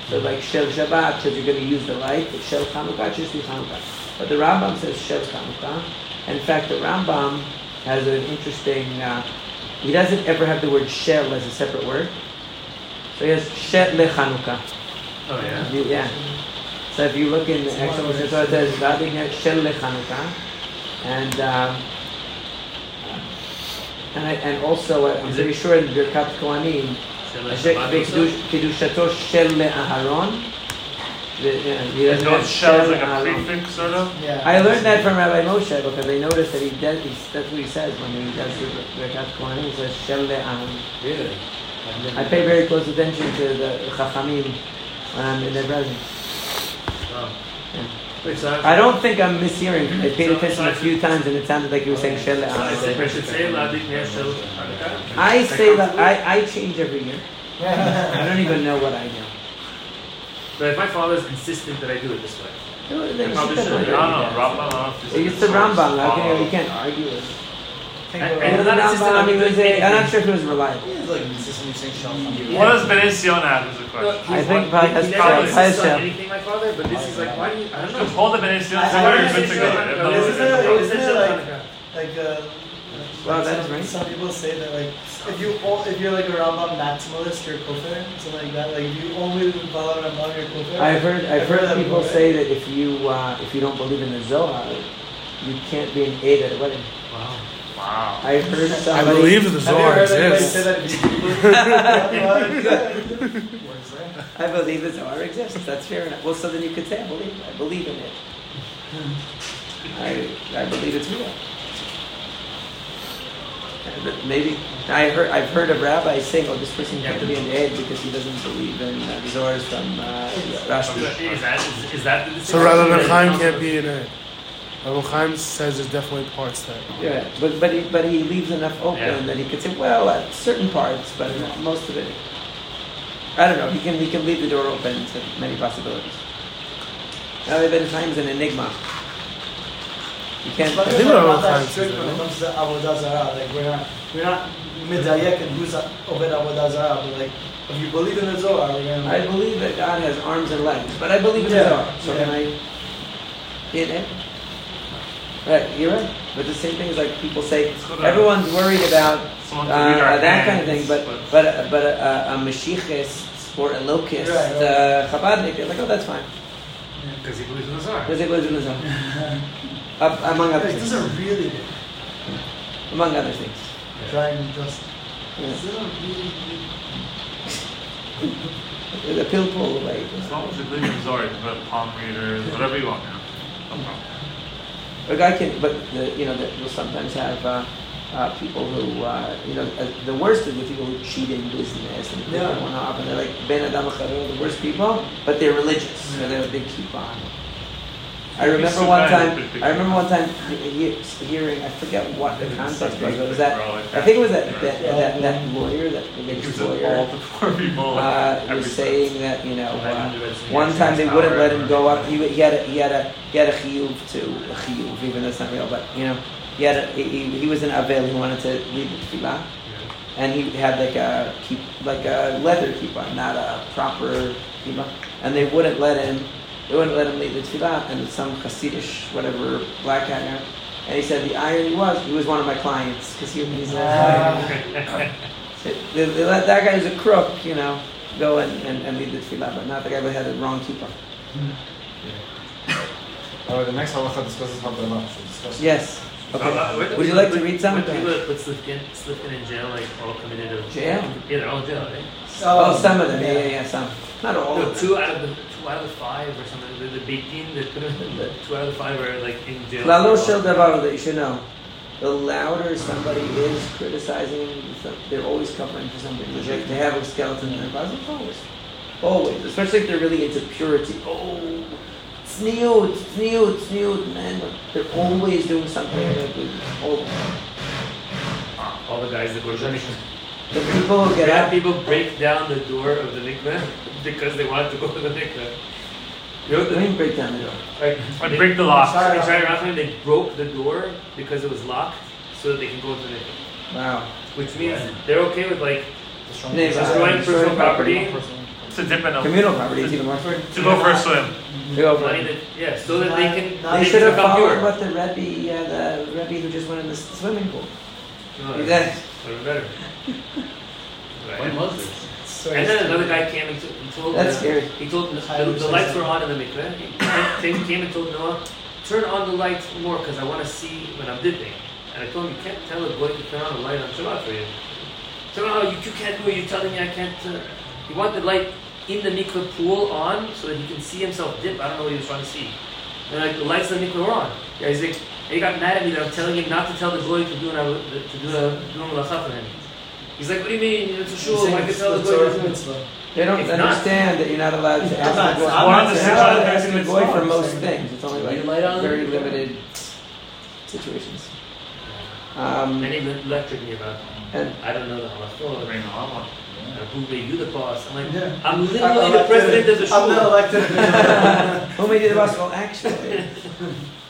So like Shel Shabbat, because you're going to use the light, but Shel Hanukkah, just should be Hanukkah. But the Rambam says Shel Hanukkah. In fact, the Rambam has an interesting, uh, he doesn't ever have the word Shel as a separate word. So he has Shel Le Hanukkah. Oh, yeah? You- Yeah. So if you look in the actual so it says Rabbi Shel Chanukah, and um, and I, and also uh, I'm Is pretty sure in Birkat Kohanim, Shel Asher- Shabbat also? B'Kiddush- Kiddushato Shel Aharon. The- yeah, he And doesn't those like a prefix, sort of. Yeah. I learned that from Rabbi Moshe because I noticed that he does. He, that's what he says when he does the Birkat Kohanim. He says Shel Aharon. Really? I pay very close attention to the Chachamim when I'm in their presence. Oh. Yeah. Wait, so I don't think I'm mishearing. I paid So- attention so I a few times and it sounded like you were saying Shel I Aharon. think I should say Ladik near Shel Hanukkah? I that? I, I change every year. I don't even know what I know. But if my father's insistent that I do it this way. No, then you Probably should should. know I that. don't know. Rambam. I don't know if It's the Rambam. How can you, you can't argue with it. I- I- And I'm not insistent I mean, was it- I'm not sure if it was reliable. It's like consistently saying shalom. What does Bnei have? Is the question. I think probably has probably has insists on Shel. anything, my father, but this is like, why do you, I don't know. Just hold the Bnei Zion I- I together. wanna You're say good to go. Shel If Hanukkah. not, This is good to a- go. this it like- Hanukkah. Like, uh, Well, that is some, right. some people say that like if you if you're like a Rambam maximalist, you're kofer, something like that. Like if you only follow Rambam, you're kofer. I've heard I've I've heard heard people say that if you uh, if you don't believe in the Zohar, you can't be an aid at a wedding. Wow. Wow. I've heard I believe the Have Zohar exists. say that? I believe the Zohar exists. That's fair enough. Well, so then you could say I believe. I believe in it. I I believe it's real. Maybe I heard I've heard of rabbi saying, "Oh, this person can't be an aid because he doesn't believe in uh, the Zohars from uh, Rashbi." Is that, is, is that the So rather than decision? Chaim can't be an it. Rabbi Chaim says there's definitely parts that. Yeah, but but he but he leaves enough open Yeah. that he could say, "Well, at certain parts, but not most of it." I don't know. He can he can leave the door open to many possibilities. Now Ben Chaim's an enigma. You can't. But I we're think we're not that fine when it comes to avodah zarah. Like we're not we're not midayek and who's over avodah zarah. But like if you believe in the Zohar, we're gonna. I believe that God has arms and legs, but I believe in Yeah, the Zohar. So yeah. can I? Yeah, yeah. Right, you're right. But the same thing is like people say It's good, uh, everyone's worried about Someone uh, to read our that kind of thing, but but but a, a Mashiachist or a locust Right, right. uh, Chabadnik, they're like, oh, that's fine. Because he believes in the Zohar. Because they believe in the Zohar. Up- among other things. this is a really Among other things. trying to just. Yeah. This is a really. The pill pull away. As long as you believe in Zohar, you can put palm readers, whatever you want. Yeah. No problem. A guy can, but the, you know, that we'll sometimes have uh, uh, people who, uh, you know, uh, the worst is the people who cheat in business and Yeah. yeah. one off, and they're like Ben Adam the worst people, but they're religious, so they have a big kippah. I remember one time. I remember one time he- he- hearing. I forget what the context was. But it was that I think it was that that, that, that lawyer, that religious gives it all lawyer, uh, was saying that you know. Uh, One time they wouldn't let him go up. He, he had a, he had a he had a chiyuv to a chiyuv, even though it's not real. But you know, he had a, he, he was an avel. He wanted to leave the tefillah, and he had like a keep like a leather kippah, not a proper kippah, and they wouldn't let him. They wouldn't let him lead the tefillah, and some Hasidish whatever black guy. you And he said the irony was he was one of my clients because he, he's a, they, they let that guy who's a crook, you know, go and, and, and lead the tefillah, but not the guy who had the wrong kippah. Alright, the next halacha discusses Havdalah. Should we discuss it? Yes. Uh, Okay. uh, wait- Would you like to read some? wait, People that put Slifkin, Slifkin in jail, like all committed a Jail? Yeah, they're all in jail, right? Oh, some of them. Yeah, yeah, yeah, some. Not all No, of them. two out of the two out of the five or something. The, the big team that put in, the two out of the five are like in jail. Lalo shel davar that you should know. The louder somebody is criticizing, they're always covering for something. They, have a skeleton in their closet. Always. Always. Especially if they're really into purity. Oh, sneot, sneot, sneot, man. They're always doing something. Always. All the guys that go to The people who get Yeah, up. people break down the door of the mikveh because they wanted to go to the mikveh. You know, Let the, me break down the door. like, Like they, break the lock. They tried around time, they broke the door because it was locked so that they can go to the mikveh. Wow. Which means they're okay with like Destroying Neighbor. personal- destroying personal destroying property, personal- To dip in a, Communal property is even more. to go for a swim. They go for money it. that yeah, so that they can They They they should have become followed pure. what the Rebbe, uh, the Rebbe who just went in the swimming pool. No, He did. Would've better. When was this? Sorry. And then another guy came and t- and told That's uh, scary. He told the, the, the lights were on in the mikveh. He came- came and told Noah, turn on the lights more because I want to see when I'm dipping. And I told him, you can't tell a boy to turn on the light on Shabbat for you. So no, you, you can't do it. You're telling me I can't. Uh, he wanted the light in the mikveh pool on so that he can see himself dip. I don't know what he was trying to see. And like the lights in the mikveh were on. Yeah, he's like, he got mad at me that I'm telling him not to tell the boy to do an to do a do a malacha for him. He's like, what do you mean? It's a shul. I can tell the boy. to do it." They don't If not- understand that you're not allowed to ask not- the boy. I'm not You're not allowed to ask the not boy for most things. It's only like light on. very limited situations. Um, And he lectured me about, and I don't know the halachot. Bring the hot Uh, who made you the boss? I'm like, Yeah. I'm I'm literally the president of the I'm not elected. who made you the boss? Well, actually,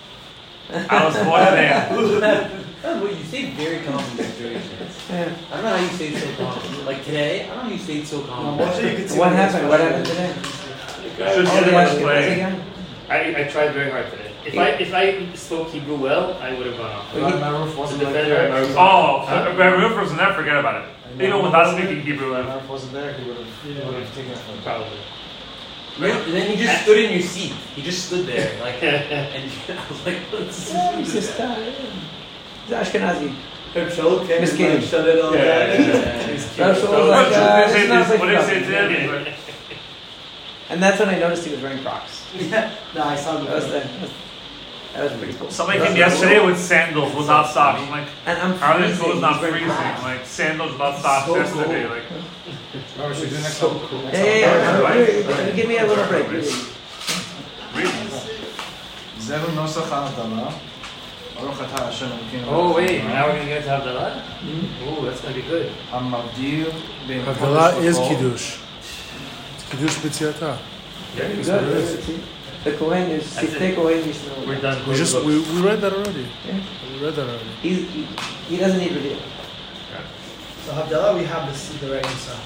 I was born there. Oh, well, you say very common situations. yeah. I don't know how you say it so common. Like today, I don't know how you say it so I'm common. watching you what happened? What happened today? Should Oh, get they him to you once play. again. I, I tried very hard today. If I if I spoke Hebrew well, I would have gone off. Well, My- roof wasn't like defender, that. I was- Oh, but Roof wasn't there, forget about it. Even without speaking Hebrew. My roof wasn't there, he would have he would have taken it from me. Probably. You know, and then you just stood in your seat. You just stood there, like, and I was like, what's Yeah, he's just uh, he's Ashkenazi. Shaul came Miss Katie. shut it all down. That's what was like, uh, it's not like what did they say that. He's like, And that's when I noticed he was wearing Crocs. Yeah. No, I saw That was, him. the, that was pretty cool. Somebody came yesterday cool. with sandals without socks. I'm like, and I'm are they clothes not freezing? Like sandals without socks so yesterday. Cool. Like, Robert, should we do next so cool. Yeah, yeah, yeah. Right? Give me a little break. Oh wait, now we're gonna get to Havdalah? Mm-hmm. Oh, that's gonna be good. Havdalah is Kiddush. It's Kiddush B'tziata. Yeah, exactly. See? The Kohen is That's Siftei it. Kohen Yishmeru. We're done. We just we, we read that already. Yeah. We read that already. He's, he, he doesn't need reveal. So Havdalah, we have this the right Nisa.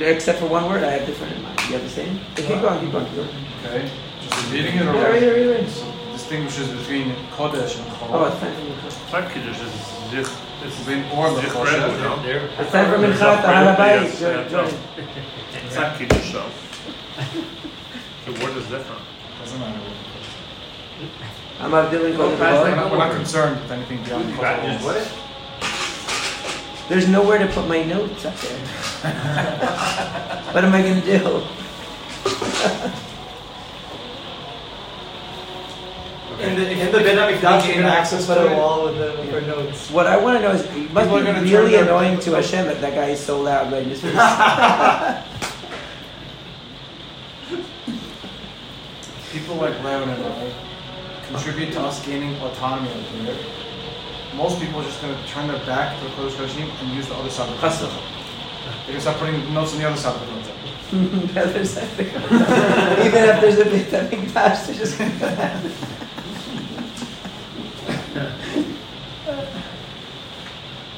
Except for one word, I have different in mind. You have the same? Keep going, keep going, keep going. Okay, just reading it or read it, read it. So distinguishes between kodesh and Oh, chol. it's time for Mincha. It's not Kiddush, it's Zich. It's Between or the Zich chol. There. It's time for Mincha the Yes, Harabayit. yes, Jordan, yeah, Jordan. It's not Kiddush, though. The word is different. Doesn't matter. I'm Avdilin Go Kohen past We're Kohen. not, we're not concerned with anything beyond You got kol. what? There's nowhere to put my notes up there. what am I going to do? In the in the Ben Hamikdash, you're gonna access put a wall with the with her notes. What I want to know is, it must People are be gonna really turn their- annoying to Hashem that that guy is so loud right in his face. People like Levin and I contribute to us gaining autonomy up here. Most people are just going to turn their back to the Kodesh Kodashim and use the other side of the Chassid. They're going to start putting notes on the other side of the Kodesh. The other side of the Kohen. Even if there's a bit of Mikdash, they're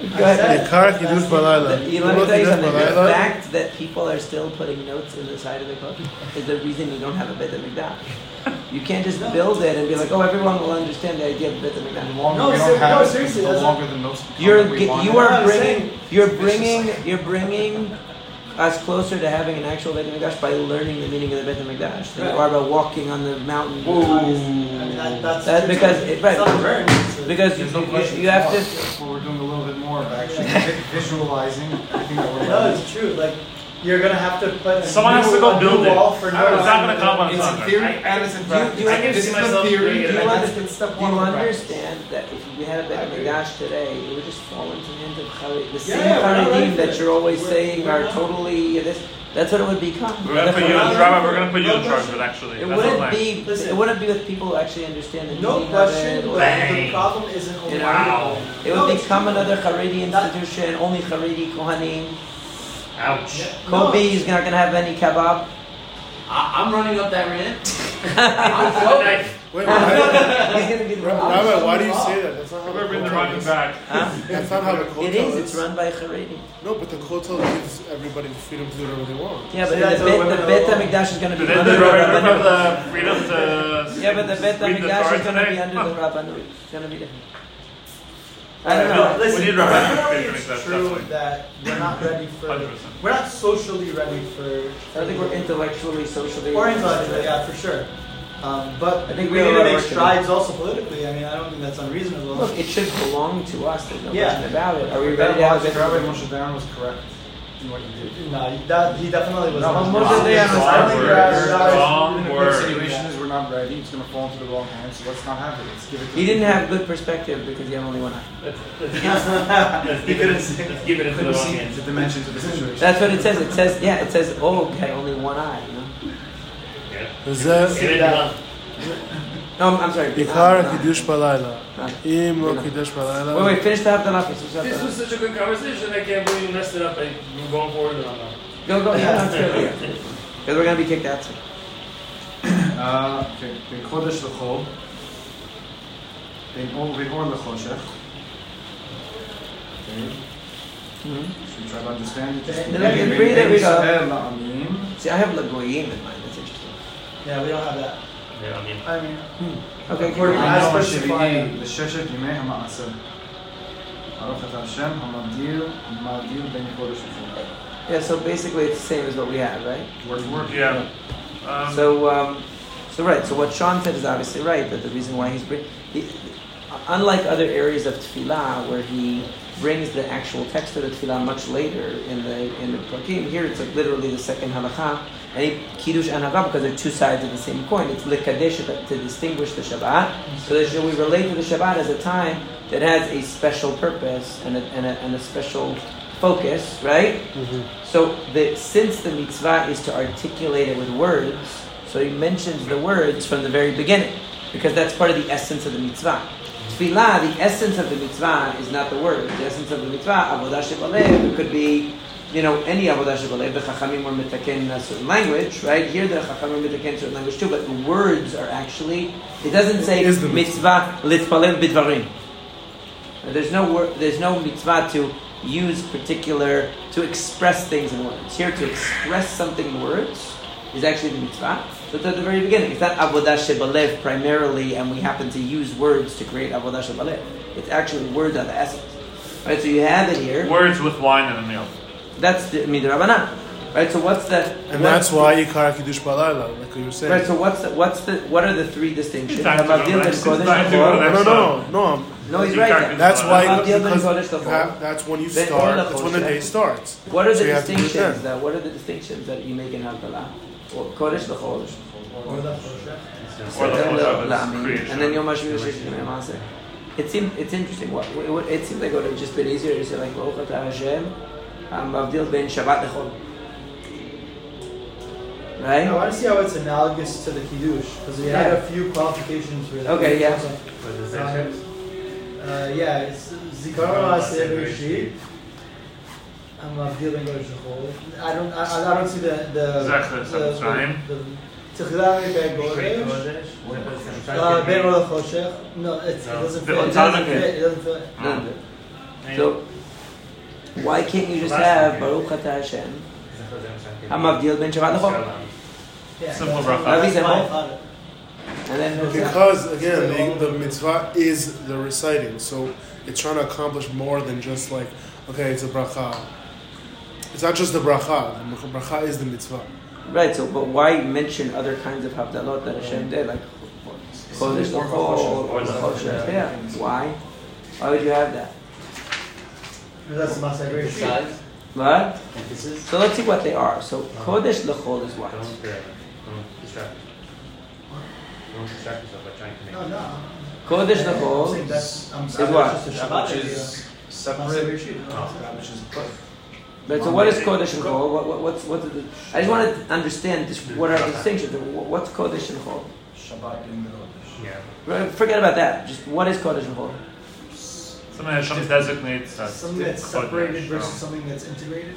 just Go ahead. Ikar Kiddush Balayla. You let me tell you something. The fact that people are still putting notes in the side of the book is the reason you don't have a Beit HaMikdash. You can't just build it and be like, oh, everyone will understand the idea of Beit The HaMikdash. longer No, we ser- don't have no, it, seriously, the that's longer the notes You're we ge- want you are bringing saying- you're It's bringing you're bringing us closer to having an actual Beit HaMikdash by learning the meaning of the Beit HaMikdash than you are by walking on the mountain. I mean, that, that's That- because it- right. It's not a burn. It's Because you, no you, you have to. That's what we're doing a little bit more of actually vi- visualizing everything that we're No, it's true. Like you're gonna have to put a Someone new, has to go a new build it. wall for I don't know, notes. it's not gonna come on its It's own. in theory I- and it's in Do you- you I can this see is the myself doing theory, it. Do you, and under- that's been step one you of the practice. understand that if we had a Beit HaMikdash today, it would just fall into the hands of Charedim. The same Yeah, yeah, we're not ready Charedim for that you're always We're- saying we're are not. totally this. That's what it would become. We're gonna put you in, Charedim- Rabbi, we're gonna put you in No charge of it, actually. It wouldn't be. Listen. It wouldn't be with people who actually understand the No meaning question. of it. But or- Bang. the problem isn't only Wow. It would it's become true. another Haredi That- institution, only Haredi Kohanim. Ouch. No, Kobe is not going to have any kebab. I, I'm running up that rant. Knife. Wait, why, He's going to be the Rabbi, why do you say that? That's not how the We're the running is. back. Huh? That's not how the Kotel It is. It's run by Haredi. No, but the Kotel gives everybody the freedom to do whatever they want. Yeah, but See, that's the what Bet, women the are HaMikdash is going to be under the the Rabbanut. freedom. Yeah, but the Bet read HaMikdash is going to be under the Rabbanut. It's going to be different. I don't know. No, listen, We need Rabbi Definitely to make it's that true definitely. that we're not ready for. 100%. We're not socially ready for. I don't think we're intellectually, socially. Or intellectually, yeah, for sure. Um, but I think we we need to make work to do. strides also politically. I mean, I don't think that's unreasonable. Look, it should belong to us. There's no Yeah. question about it. Are we ready to have it? Rabbi Moshe Dayan was correct in what he did. no, that he definitely was. No, not. Moshe Dayan was I don't think wrong Rabbi- word. Rabbi- Wrong The word. insinuation is we're not ready. It's going to fall into the wrong hands. So let's not have it. Let's give it. To He didn't have good perspective because he had only one eye. Let's, let's, give, it, let's give it into the wrong hands. the dimensions of the situation. That's what it says. It says, yeah, it says, oh, Og had only one eye. You know? Yeah. Is that Get it done. No, I'm, I'm sorry. Ikar No, no. Kiddush Balayla? No. Im lo No. Kiddush Wait, Balayla? wait, finish the Havdalah first. Finish the This Havdalah. was such a good conversation. I can't believe you messed it up. I, we're going forward. No, no. Go, go, yeah, that's good. Yeah. Because we're going to be kicked out. soon. Uh, okay, בין קודש לחול, בין אור ואור לחושך. Okay, Mhm. so we try to understand it. Then I can read it, we go. ישראל לעמים, See, I have Lagoyim in mind. That's interesting. Yeah, we don't have that. I mean, I mean, hmm. okay, according to specifying بشاشة جميع معاصر عرفة الشم المضيء Yeah, so basically it's the same as what we have, right? Word word. Yeah. Um, so, um, so right. So what Sean said is obviously right that the reason why he's bringing, he, unlike other areas of tefillah where he brings the actual text of the tefillah much later in the in the prakim, here it's like literally the second halacha. And kiddush and because they're two sides of the same coin. It's lekadesh to, to distinguish the Shabbat. So that we relate to the Shabbat as a time that has a special purpose and a, and a, and a special focus, right? Mm-hmm. So the, since the mitzvah is to articulate it with words, so he mentions the words from the very beginning, because that's part of the essence of the mitzvah. Tefillah, the essence of the mitzvah is not the words. The essence of the mitzvah, avodah shebalev, it could be you know, any avodah shebalev, the chachamim were mitaken in a certain language, right? Here the chachamim were mitaken in a certain language too, but the words are actually, it doesn't say Is the mitzvah litpalel bidvarim. There's no word, there's no mitzvah to use particular, to express things in words. Here, to express something in words is actually the mitzvah. So it's at the very beginning. It's not avodah shebalev primarily, and we happen to use words to create avodah shebalev. It's actually words are the essence. Right, so you have it here. Words with wine and a meal. That's the midrabanan. Right. So what's the And what's- that's why you Ikar Kiddush Balayla, like you were saying. Right. So what's the what's the what are the three distinctions? He's trying to Hamavdil go ben kodesh trying to go l'chol. next. no, no, no, no. I'm- No, he's right. That's why because kodesh you that's when you start. That's when the day starts. What are the you have to do it distinctions? then. That what are the distinctions that you make in Havdalah? Well, kodesh l'chol. Or the Choshech. Or the Then Choshech is La'amin, creation. And then Yom HaShvi Shlish Yemei Maaseh. It seemed it's interesting. What, what it seems like it would have just been easier to say like Baruch Atah Hashem, Hamavdil ben Shabbat l'chol. Right. I want to see how it's analogous to the Kiddush because we had a few qualifications for that. Okay, yeah. What is that? Uh, yeah, it's Zikaron Maaseh Bereshit. I'm Avdil Ben Kodesh L'chol. I don't, I, I don't see the the Zecher Mitzrayim. the Techila Ben Kodesh. Uh, Ben Or Choshech. No, it doesn't fit. It doesn't fit. It doesn't fit. None of it. So why can't you just have Baruch Atah Hashem, Hamavdil ben Shabbat l'chol, Yeah, Simple that's- bracha. that's That'd be why I simple. thought it. and then Because again, the, the mitzvah is the reciting, so it's trying to accomplish more than just like, okay, it's a bracha. It's not just the bracha. The bracha is the mitzvah. right. So, but why mention other kinds of Havdalot that Hashem did, like Kodesh l'chol or Choshech? Yeah. Why? Why would you have that? That's the Maaseh Bereshit. What? emphasis. So let's see what they are. So Kodesh l'chol is what? Don't, uh, don't distract. Don't distract yourself by trying to make. No, no. Kodesh I'm l'chol saying that's, I'm is what? that's just a Shabbat which is Maaseh separate, which is put. Right, so what is Kodesh and Chol? What, what, what's, what's the, I just want to understand this, what are the distinctions. What's Kodesh and Chol? Shabbat in the Kodesh. Yeah. Forget about that. Just what is Kodesh and Chol? Something Hashem designates Something that's Kodesh, separated versus something that's integrated.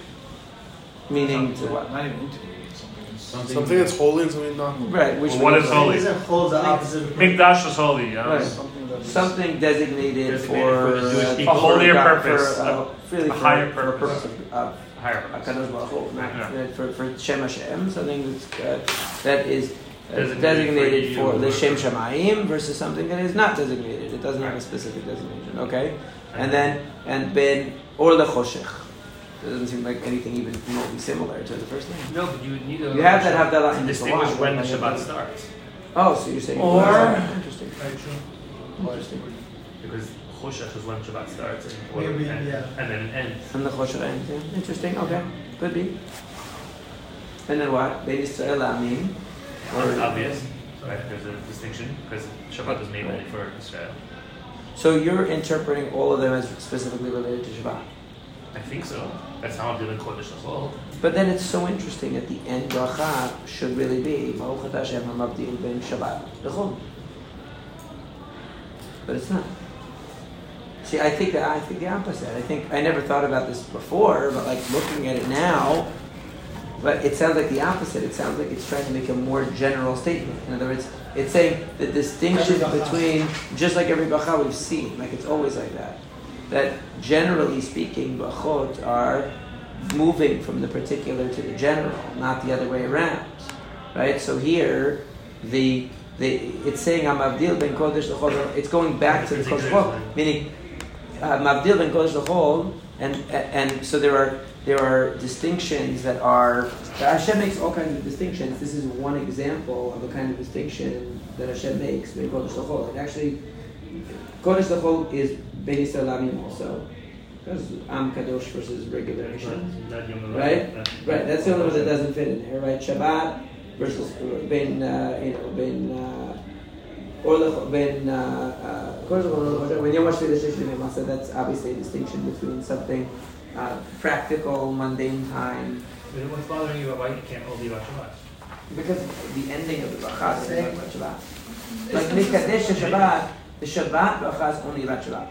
Meaning to what? Not even integrated. Something. Something that's holy and something not. holy. Right, which Well, what one is holy? Isn't whole the opposite of Mikdash is holy. Yeah. Right. Something. Something designated, Designated for, for the Jewish uh, people. A holier God- purpose, for, uh, really a for, higher for a purpose. purpose of, of Higher. Hakadosh Baruch Hu, not Yeah. uh, for for Shem Hashem, something that's uh, that is uh, Designated designated for for you. the Shem Shamayim versus something that is not designated. It doesn't have a specific designation. Okay, and then and Ben or lechoshech. Doesn't seem like anything even remotely similar to the first thing. No, but you would need a. You have that Havdalah to in the distinguish when the? Shabbat starts. Oh, so you're saying Or- interesting, Very true. Interesting. Because Choshech is when Shabbat starts and, or, Maybe, and, yeah. and then ends. And the choshech ends. yeah. Interesting. Okay, could be. And then what? Ben Yisrael Amim. Or it's obvious, right? There's a distinction because Shabbat is made only for Israel. So you're interpreting all of them as specifically related to Shabbat. I think so. That's how I'm doing Kodesh L'chol. But then it's so interesting at the end, bracha should really be Baruch Hashem HaMavdil Ben Shabbat L'chol. But it's not. See, I think that I think the opposite. I think I never thought about this before, but like looking at it now, but it sounds like the opposite. It sounds like it's trying to make a more general statement. In other words, it's saying the distinction between just like every bracha we've seen, like it's always like that. That generally speaking, brachot are moving from the particular to the general, not the other way around. Right? So here, the the it's saying I'm Avdil ben Kodesh l'chol. It's going back to the Kodesh l'chol, meaning uh, Mavdil ben Kodesh l'chol, and and so there are there are distinctions that are Hashem makes all kinds of distinctions. This is one example of a kind of distinction that Hashem makes ben Kodesh l'chol. Like actually, Kodesh l'chol is Ben Yisrael Amim also. Because Am Kadosh versus regular Yom Right? Right, that's the only one that doesn't fit in there, right? Shabbat versus Ben, uh, you know, Ben, uh, or the Ben, uh, uh, when Yom HaShvi L'Shesh Yemei Masa, that's obviously a distinction between something uh, practical, mundane time, But What's bothering you about why you can't hold the Shabbat? because the ending of the bracha is talking about Shabbat. Like Mikadesh Shabbat, the Shabbat bracha is only about Shabbat.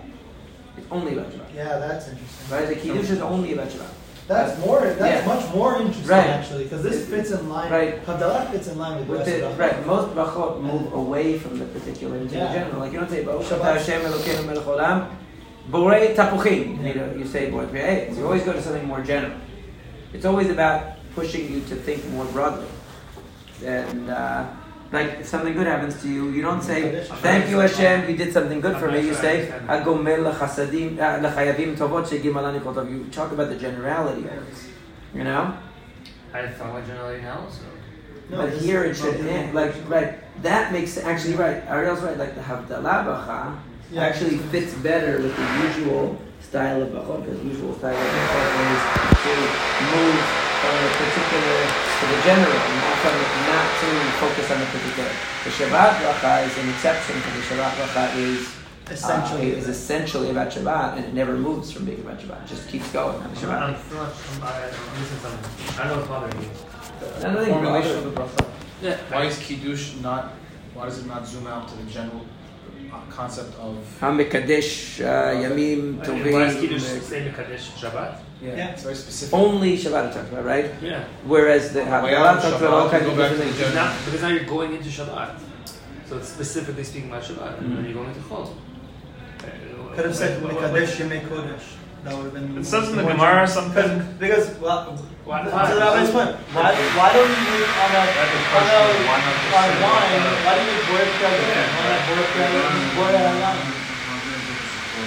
It's only about Shabbat. Yeah, that's interesting. Right? The Kiddush is only about Shabbat. That's more. That's Yeah. much more interesting Right. actually, because this fits in line. Right. Havdalah fits in line with, With the the, right, most brachot move away from the particular into the Yeah. general. Like you don't say Baruch Shabbat. Hashem Elokeinu melech olam, borei tapuchim. You know, you say borei pei. You always go to something more general. It's always about pushing you to think more broadly. And uh, like if something good happens to you, you don't say thank you Hashem, you did something good for me. You say agomel lechasadim uh, lechayavim tovot shegimalani kol tov. You talk about the generality of it. You know. I thought about generally now, so. No, but here it should end, like right. That makes actually right. Ariel's right. Like the Havdalah Bacha Yeah. actually fits better with the usual style of Bachot. Because the usual style of Bachot is to move from a particular to the general, not from not to focus on the particular. The Shabbat Bacha is an exception because the Shabbat Bacha is Essentially. uh, is essentially about Shabbat and it never moves from being about Shabbat. It just keeps going on the Shabbat. I'm still not, I'm, I, I'm missing something. I don't know what's bothering me. Another thing, Formulation of the bracha. Yeah. Why is kiddush not? Why does it not zoom out to the general uh, concept of? Hamikadesh uh, Yamim Why is Kiddush Tovim. say Mekadesh Shabbat? Yeah, Yeah. it's very specific. Only Shabbat it talks about, right? Yeah. Whereas the Why Havdalah talks about all kinds of different things. Because now, because now you're going into Shabbat. So it's specifically speaking about Shabbat, and then you're going into Chol. Could have said Mekadesh Yemei Kodesh. That would have been. It says in the Gemara general. something. Because, because well, Why- to why? the Rabbi's point, why, why don't you make on a That's the on question, a why on say wine? Why don't you make Borek Yagim? Why not Borek Yagim? Borek Yagim?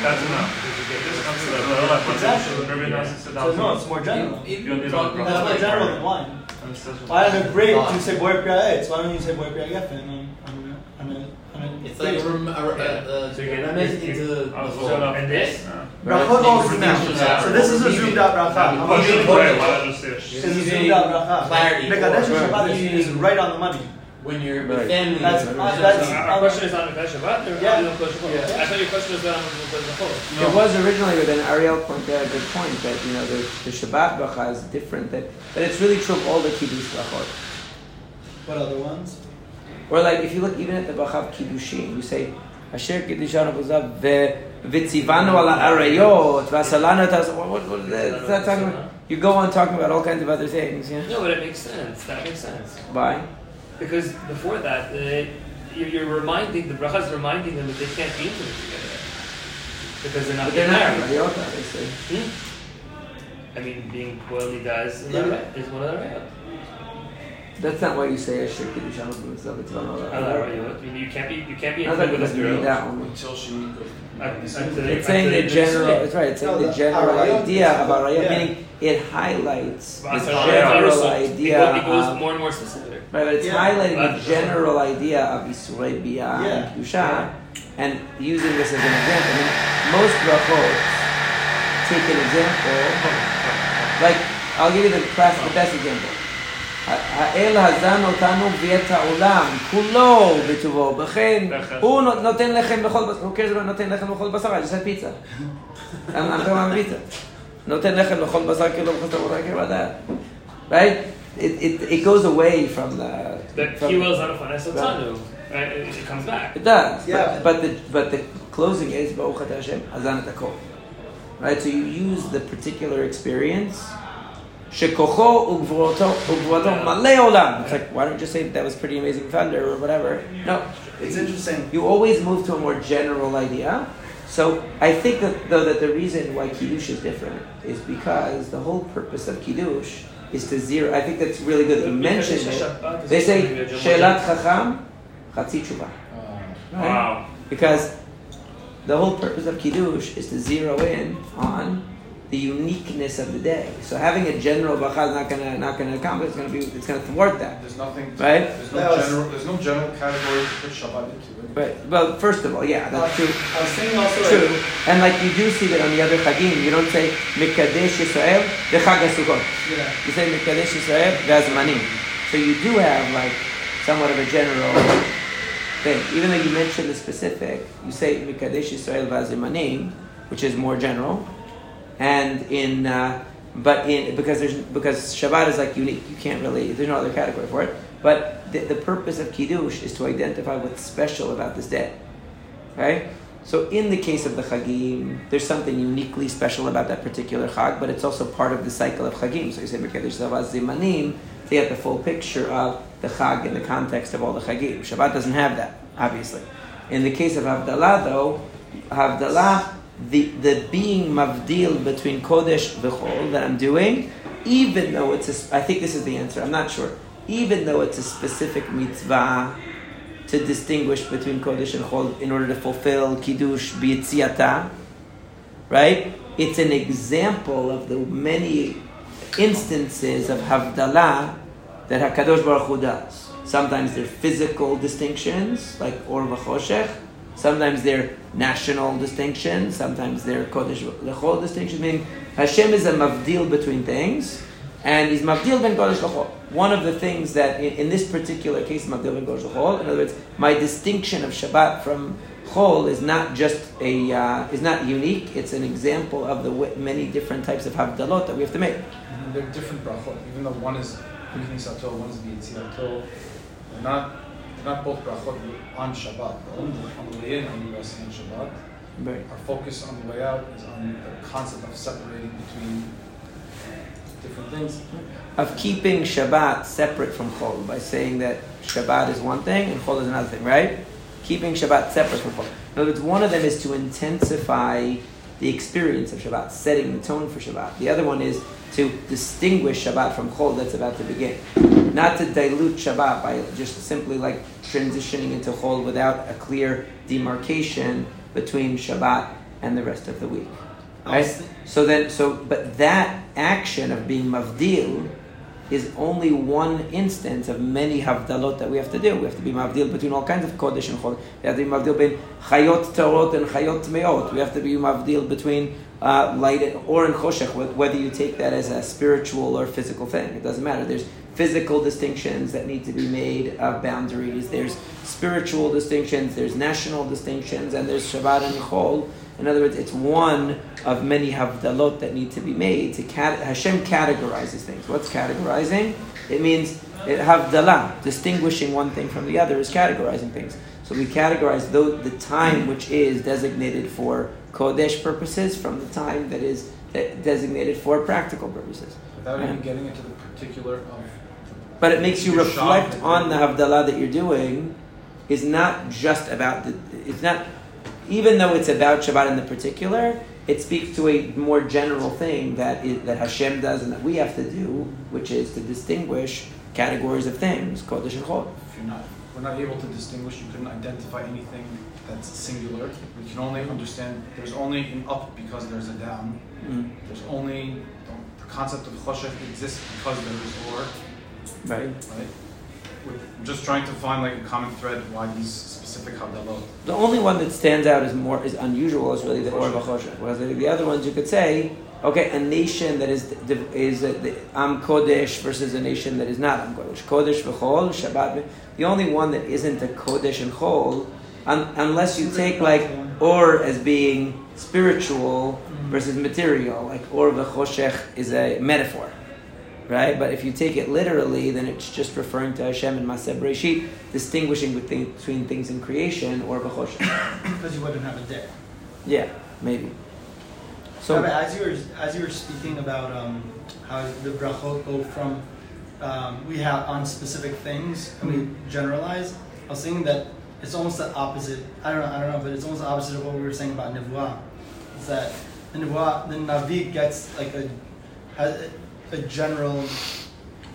That's enough. This comes to the Lord, what's Exactly. it? Rabbi Nosson So no, it's more general. If You don't need talk a- That's more general than wine. And it says- Why on a grape do you say Yagim? Why don't you say Borek Yagim on on a on a on a It's like a, rem- a, a, So you get- into So, so and this? Yeah. Brachot all zoom So this is a zoomed out bracha. How Well, much you is should Borek. pray, why not just say it? It's a zoomed out bracha. Clarity. Mekadesh Shabbat is, is right on the money. When you're Right. with family. That's- it's- uh, So that's- our question is on Mekadesh Shabbat or Yeah. on Mekadesh Yeah. I thought your question was on Mekadesh Chol. It was originally, but then Ariel pointed out a good point that you know the, the Shabbat bracha is different. That, but it's really true of all the kiddush brachot. What other ones? Or like if you look even at the bracha of kiddushin, you say Asher kiddushan avuzav v'tzivanu ala arayot v'asalanu tas. What what what is that, is that talking about? You go on talking about all kinds of other things. Yeah. No, but it makes sense. That makes sense. Why? Because before that, uh, you're, you're reminding, the bracha is reminding them that they can't be intimate together. Because they're not But they're not married. arayot, obviously. Hmm? I mean, being boiled does is Yeah. right? Is one of the right? That's not why you say Asher kiddushan avuzav v'tzivanu ala arayot. I mean, you can't be, you can't be I thought intimate you with just a read girl. that one. until she goes. It's saying the general. sleep. It's right. It's saying No, the the general arayot idea is- of arayot, yeah. meaning it highlights the general also, idea. It goes, it goes of- more and more specific. Right, but it's Yeah. highlighting But- the general idea of Isurei Bia Yeah. and Kedusha, and using this as an example. I mean, most brachot take an example, like, I'll give you the, class, the best example. האל הזן אותנו ואת העולם, כולו בטובו, בכן הוא נות- נותן לחם בכל בשר, who cares about נותן לחם בכל בשר, I just had pizza. I'm, I'm talking about pizza. נותן לחם בכל בשר כאילו בכל דבר, I care about that. Right? It, it, it goes away from the... That from- Kiwel Zanafan Esotanu. Right? It, it comes back. It does. Yeah. But, but the but the closing is Baruch Atah Hashem Hazan et Hakol. Right. So you use the particular experience. Shekocho ugvuroto ugvuroto malei olam. It's like why don't you just say that was pretty amazing thunder or whatever? No. It's interesting. You always move to a more general idea. So I think that though that the reason why kiddush is different is because the whole purpose of kiddush is to zero. I think that's really good you mentioned it. They say shelat chacham, chatzi tshuva. Right? Wow. Because the whole purpose of Kiddush is to zero in on the uniqueness of the day. So having a general bracha is not gonna not gonna accomplish. It's gonna be it's gonna thwart that, there's nothing. right? There's That no general. There's no general category to put Shabbat into. Right? But well, first of all, yeah, that's true. I was thinking also True, like, and like you do see that on the other chagim, you don't say Mikadesh Yisrael v'Chag HaSukkot. yeah. You say Mikadesh Yisrael v'Azmanim. So you do have like somewhat of a general thing. Even though you mention the specific, you say Mikadesh Yisrael v'Azmanim, which is more general. And in uh, but in because there's because Shabbat is like unique, you can't really there's no other category for it. But the, the purpose of kiddush is to identify what's special about this day, right? So in the case of the Chagim, there's something uniquely special about that particular Chag, but it's also part of the cycle of Chagim. So you say Mekadesh Zavaz Zimanim, they get the full picture of the Chag in the context of all the Chagim. Shabbat doesn't have that, obviously. In the case of Havdalah, though, Havdalah, the, the being mavdil between Kodesh v'chol that I'm doing, even though it's a, I think this is the answer, I'm not sure, even though it's a specific mitzvah to distinguish between Kodesh and Chol in order to fulfill Kiddush b'yitziata, right? It's an example of the many instances of Havdalah that HaKadosh Baruch Hu does. Sometimes they're physical distinctions, like Or v'choshech. Sometimes they're national distinctions. Sometimes they're Kodesh v'chol distinctions, meaning Hashem is a mavdil between things, and he's mavdil ben Kodesh v'chol. One of the things that, in, in this particular case, mavdil ben Kodesh v'chol, in other words, my distinction of Shabbat from Chol is not just a uh, is not unique. It's an example of the many different types of havdalot that we have to make. They're different brachot, even though one is B'knisato, one is B'yitziato. Not, not both brachot on Shabbat. On the, way in, when you resting on Shabbat. Right. Our focus on the way out is on the concept of separating between different things. Of keeping Shabbat separate from Chol by saying that Shabbat is one thing and Chol is another thing, right? Keeping Shabbat separate from Chol. In other words, one of them is to intensify the experience of Shabbat, setting the tone for Shabbat. The other one is to distinguish Shabbat from Chol that's about to begin. Not to dilute Shabbat by just simply like transitioning into Chol without a clear demarcation between Shabbat and the rest of the week. Right? So then, so but that action of being mavdil is only one instance of many havdalot that we have to do. We have to be mavdil between all kinds of kodesh and chol. We have to be mavdil between chayot tarot and chayot meot. We have to be mavdil between uh, light or in choshech, whether you take that as a spiritual or physical thing. It doesn't matter. There's physical distinctions that need to be made of boundaries. There's spiritual distinctions. There's national distinctions, and there's Shabbat and Chol. In other words, it's one of many havdalot that need to be made. To cat- Hashem categorizes things. What's categorizing? It means it, havdalah, distinguishing one thing from the other, is categorizing things. So we categorize the, the time which is designated for kodesh purposes from the time that is designated for practical purposes. Without Yeah. even getting into the particular of But it makes you reflect on the Havdalah that you're doing is not just about the, it's not, even though it's about Shabbat in the particular, it speaks to a more general thing that is, that Hashem does and that we have to do, which is to distinguish categories of things, Kodesh and Chol. if you're not, we're not able to distinguish, you couldn't identify anything that's singular. We can only understand there's only an up because there's a down. Mm. There's only the concept of choshech exists because there is or, Right? right? We're just trying to find like a common thread why these specific havdalot. The only one that stands out is more is unusual is really the Or V'Choshech. Whereas the, the other ones you could say, okay, a nation that is is uh, the Am Kodesh versus a nation that is not Am Kodesh. Kodesh v'Chol, Shabbat. The only one that isn't a Kodesh and Chol, un, unless you take like Or as being spiritual versus material, like Or v'Choshech is a metaphor. Right, but if you take it literally, then it's just referring to Hashem and Maaseh Bereshit, distinguishing between, between things in creation or b'choshech. because you wouldn't have a day. Yeah, maybe. So Rabbi, as you were as you were speaking about um, how the brachot go from um, we have on specific things and we generalize, I was thinking that it's almost the opposite. I don't know, I don't know, but it's almost the opposite of what we were saying about nivuah. Is that the nivuah, the navi gets like a a, a general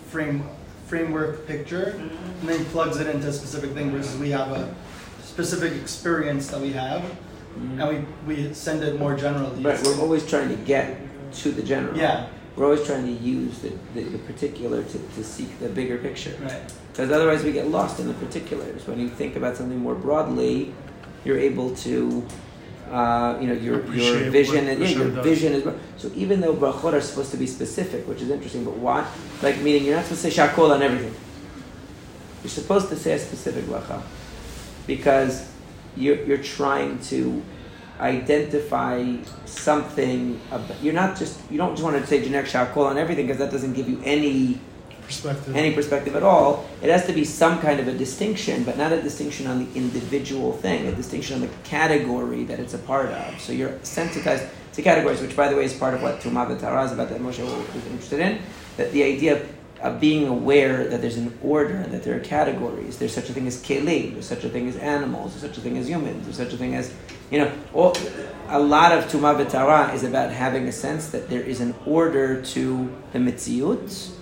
frame framework picture, mm-hmm. and then plugs it into a specific thing. Versus we have a specific experience that we have, mm-hmm. and we, we send it more generally. right, we're always trying to get to the general. Yeah, We're always trying to use the, the, the particular to, to seek the bigger picture. right. Because otherwise we get lost in the particulars. When you think about something more broadly, you're able to, uh, you know, your, your vision and yeah, your does. vision is. So even though brachot are supposed to be specific, which is interesting, but why? Like meaning you're not supposed to say shakol on everything. You're supposed to say a specific bracha because you're, you're trying to identify something. About, you're not just you don't just want to say generic shakol on everything because that doesn't give you any perspective. any perspective at all, it has to be some kind of a distinction, but not a distinction on the individual thing, a distinction on the category that it's a part of. So you're sensitized to categories, which, by the way, is part of what Tumah V'Tara is about that Moshe was interested in. That the idea of, of being aware that there's an order and that there are categories. There's such a thing as kelim, there's such a thing as animals, there's such a thing as humans, there's such a thing as, you know, all, a lot of Tumah V'Tara is about having a sense that there is an order to the mitziut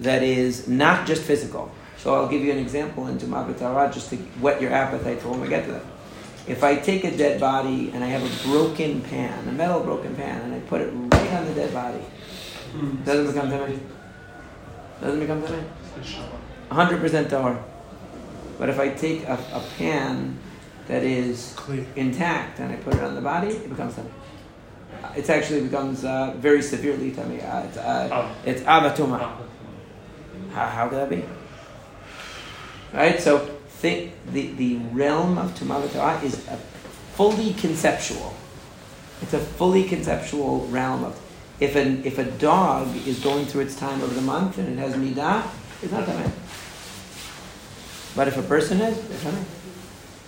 that is not just physical. So I'll give you an example in Tumah V'Tara just to whet your appetite for when we get to that. If I take a dead body and I have a broken pan, a metal broken pan, and I put it right on the dead body, doesn't become tamei. Doesn't become tamei. 100% tahor. But if I take a, a pan that is Clean. intact and I put it on the body, it becomes tamei. It actually becomes uh, very severely tamei. Uh, it's uh, Oh. it's avatuma. How, how could that be? Right? So think the, the realm of Tumah is a fully conceptual. It's a fully conceptual realm of if an if a dog is going through its time of the month and it has nidah, it's not tamei. But if a person is, they're tamei.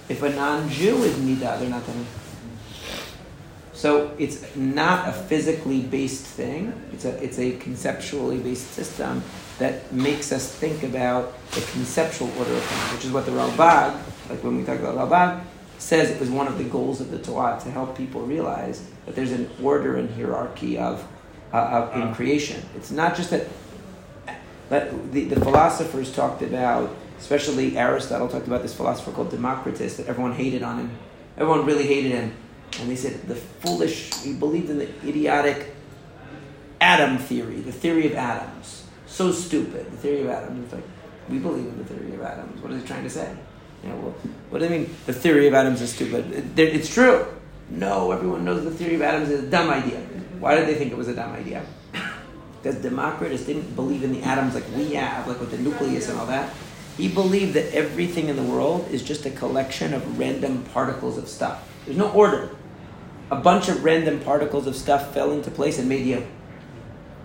If a non-Jew is nidah, they're not tamei. So it's not a physically based thing. It's a it's a conceptually based system that makes us think about the conceptual order of things, which is what the Ralbag, like when we talk about Ralbag, says it was one of the goals of the Torah to help people realize that there's an order and hierarchy of, uh, of in creation. It's not just that. But the, the philosophers talked about, especially Aristotle talked about this philosopher called Democritus that everyone hated on him. Everyone really hated him. And they said the foolish, he believed in the idiotic atom theory, the theory of atoms. So stupid, the theory of atoms. It's like, we believe in the theory of atoms. What is he trying to say? You know, well, what do you mean the theory of atoms is stupid? It- it's true. No, everyone knows the theory of atoms is a dumb idea. Why did they think it was a dumb idea? Because Democritus didn't believe in the atoms like we have, like with the nucleus and all that. He believed that everything in the world is just a collection of random particles of stuff. There's no order. A bunch of random particles of stuff fell into place and made you.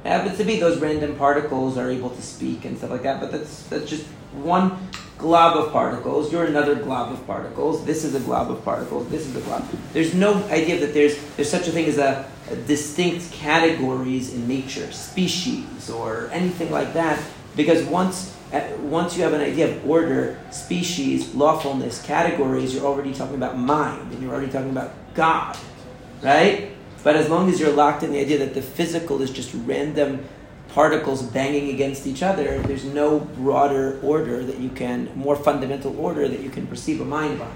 It happens to be those random particles are able to speak and stuff like that, but that's that's just one glob of particles. You're another glob of particles. This is a glob of particles. This is a glob. There's no idea that there's there's such a thing as a, a distinct categories in nature, species or anything like that. Because once once you have an idea of order, species, lawfulness, categories, you're already talking about mind and you're already talking about God, right? But as long as you're locked in the idea that the physical is just random particles banging against each other, there's no broader order that you can, more fundamental order that you can perceive a mind by.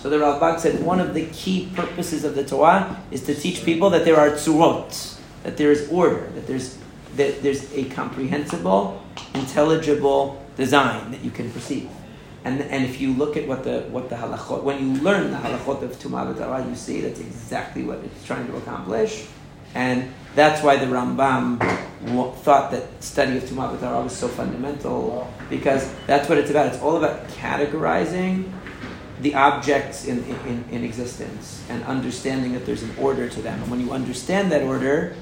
So the Ralbag said one of the key purposes of the Torah is to teach people that there are tzurot, that there is order, that there's that there's a comprehensible, intelligible design that you can perceive. And, and if you look at what the what the halachot, when you learn the halachot of Tumah you see that's exactly what it's trying to accomplish, and that's why the Rambam thought that study of Tumah was so fundamental because that's what it's about. It's all about categorizing the objects in, in, in existence and understanding that there's an order to them. And when you understand that order,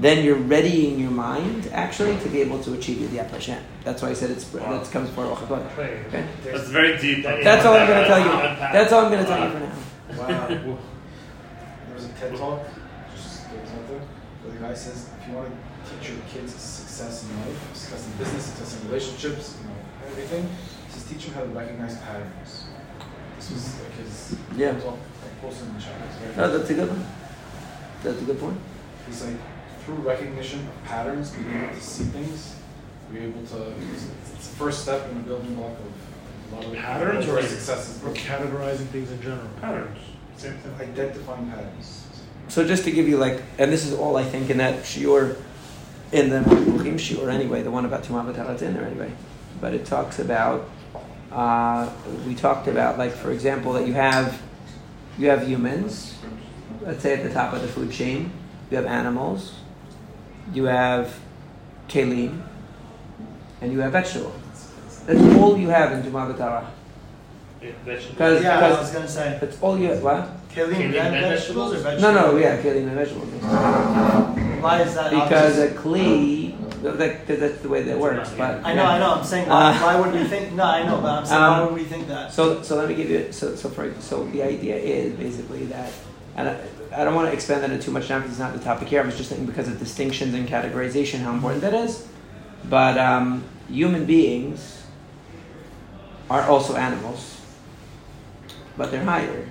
then you're readying your mind actually to be able to achieve Yidiyat Hashem. That's why I said it's Wow. that comes for Okay. That's very deep. That's all I'm going to tell you. That's all I'm going to tell you for now. Wow. there was a TED talk, just there was out there, where the guy says if you want to teach your kids success in life, success in business, success in relationships, you know, everything, he says teach them how to recognize patterns. This was like his Yeah. talk, like posted in the chat. It's No, that's a good one. That's a good point. He's like, through recognition of patterns, being able to see things, we're able to. It's it's the first step in the building block of a lot of Patterns or- successes. Or categorizing things in general. patterns. Same thing. Identifying patterns. So just to give you like, and this is all I think in that shiur, in the Mukhim shiur anyway, the one about Tumah B'Tara, it's in there anyway. But it talks about, uh, we talked about like for example that you have, you have humans, let's say at the top of the food chain, you have animals, you have kelim, and you have vegetable. That's all you have in Tumah B'Tara. Yeah, vegetables. Because Yeah, I was gonna say. that's all you have. what? Kelim Kelim and and vegetables or No, vegetables? no, no, yeah, kelim and vegetables. Why is that? Because obvious? a kli because that's the way that works. But I know, I know. I'm saying why, Uh, why would we think? No, I know, but I'm saying why Um, would we think that? So, so let me give you. So, so for so the idea is basically that, and I, I don't want to expand on it too much now because it's not the topic here. I was just thinking because of distinctions and categorization, how important that is. But um, human beings are also animals, but they're higher.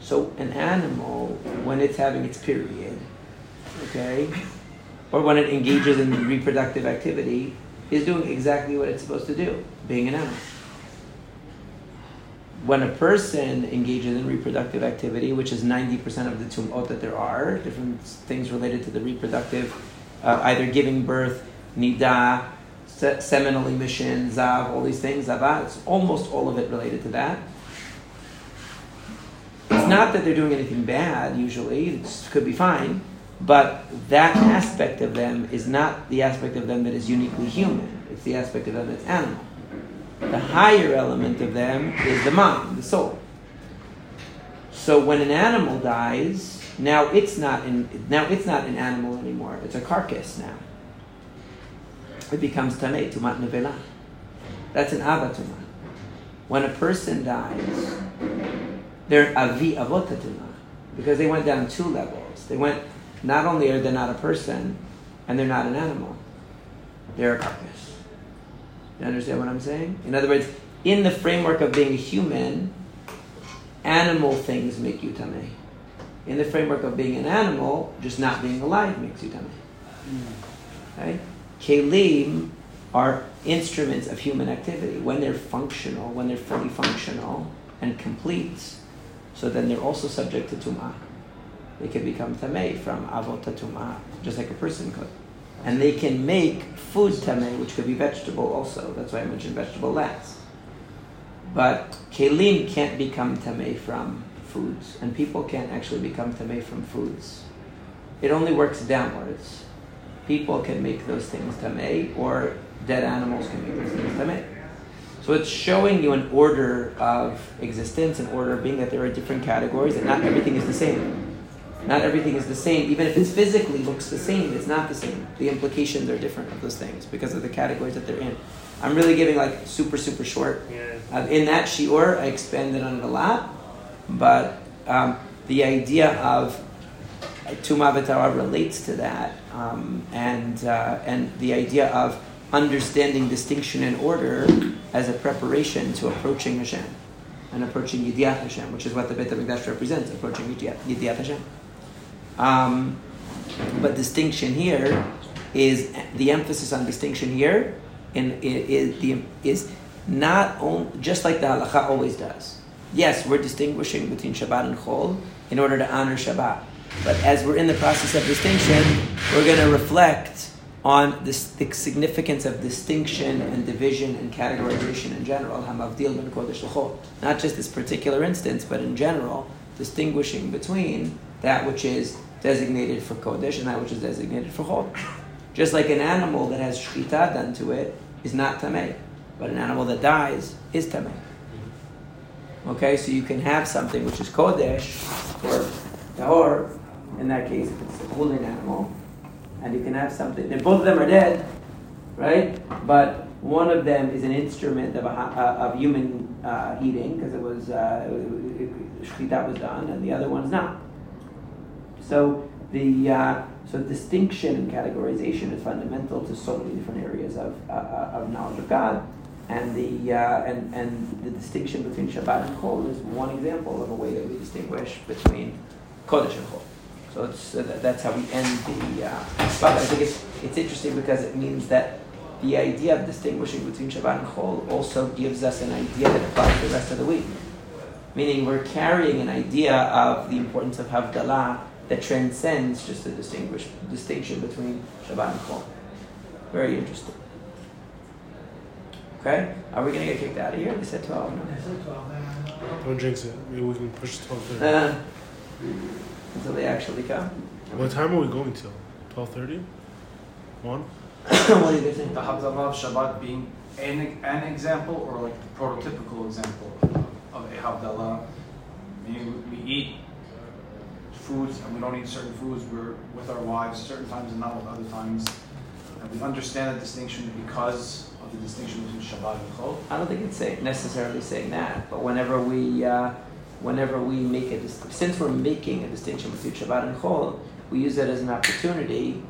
So an animal, when it's having its period, okay, or when it engages in reproductive activity, is doing exactly what it's supposed to do, being an animal. When a person engages in reproductive activity, which is 90% of the tum'ot that there are, different things related to the reproductive, uh, either giving birth, nida, se- seminal emission, zav, all these things, zava, it's almost all of it related to that. It's not that they're doing anything bad, usually, it could be fine, but that aspect of them is not the aspect of them that is uniquely human. It's the aspect of them that's animal. The higher element of them is the mind, the soul. So when an animal dies, now it's not in, now it's not an animal anymore. It's a carcass now. It becomes tamei, tumat nevela. That's an avatuma. When a person dies, they're avi avotatuma because they went down two levels. They went not only are they not a person, and they're not an animal, they're a carcass. You understand what I'm saying? In other words, in the framework of being human, animal things make you tame. In the framework of being an animal, just not being alive makes you tame. Mm. Okay? Kelim are instruments of human activity. When they're functional, when they're fully functional and complete, so then they're also subject to tum'ah. They can become tamei from avot tum'ah, just like a person could. And they can make food tamei, which could be vegetable also. That's why I mentioned vegetable last. But kelim can't become tamei from foods, and people can't actually become tamei from foods. It only works downwards. People can make those things tamei, or dead animals can make those things tamei. So it's showing you an order of existence, an order of being that there are different categories, and not everything is the same. Not everything is the same, even if it physically looks the same, it's not the same. The implications are different of those things because of the categories that they're in. I'm really giving like super, super short. Yeah. Uh, in that shiur, I expanded on it a lot, but um, the idea of Tuma V'Tara relates to that, um, and uh, and the idea of understanding distinction and order as a preparation to approaching Hashem and approaching Yidiyat Hashem, which is what the Beit HaMikdash represents, approaching Yidiyat, Yidiyat Hashem. Um, but distinction here is the emphasis on distinction here in, is, is not just like the halacha always does. Yes, we're distinguishing between Shabbat and Chol in order to honor Shabbat. But as we're in the process of distinction, we're going to reflect on the significance of distinction and division and categorization in general, kodesh. Not just this particular instance, but in general, distinguishing between that which is designated for kodesh and that which is designated for chol. Just like an animal that has shchita done to it is not tamei, but an animal that dies is tamei. Okay, so you can have something which is kodesh or tahor, in that case, if it's a holy animal, and you can have something. And both of them are dead, right? But one of them is an instrument of, a, uh, of human uh, eating because it was uh, was done, and the other one's not. So the uh, so distinction and categorization is fundamental to so many different areas of, uh, of knowledge of God, and the uh, and and the distinction between Shabbat and Chol is one example of a way that we distinguish between Kodesh and Chol. So uh, that's how we end the. Uh, but I think it's it's interesting because it means that the idea of distinguishing between Shabbat and Chol also gives us an idea that applies the rest of the week. Meaning we're carrying an idea of the importance of Havdalah that transcends just the distinguish distinction between Shabbat and Chol. Very interesting. Okay, are we gonna get kicked out of here? They said twelve. No? Don't jinx it. Maybe we can push it twelve thirty. Uh, until they actually come. What time are we going till? Twelve thirty. One. what do you think? The Havdalah of Shabbat being an, an example or like the prototypical example of a Havdalah. We we eat foods and we don't eat certain foods. We're with our wives certain times and not with other times. And we understand the distinction because of the distinction between Shabbat and Chol. I don't think it's say, necessarily saying that, but whenever we, uh, whenever we make a since we're making a distinction between Shabbat and Chol, we use that as an opportunity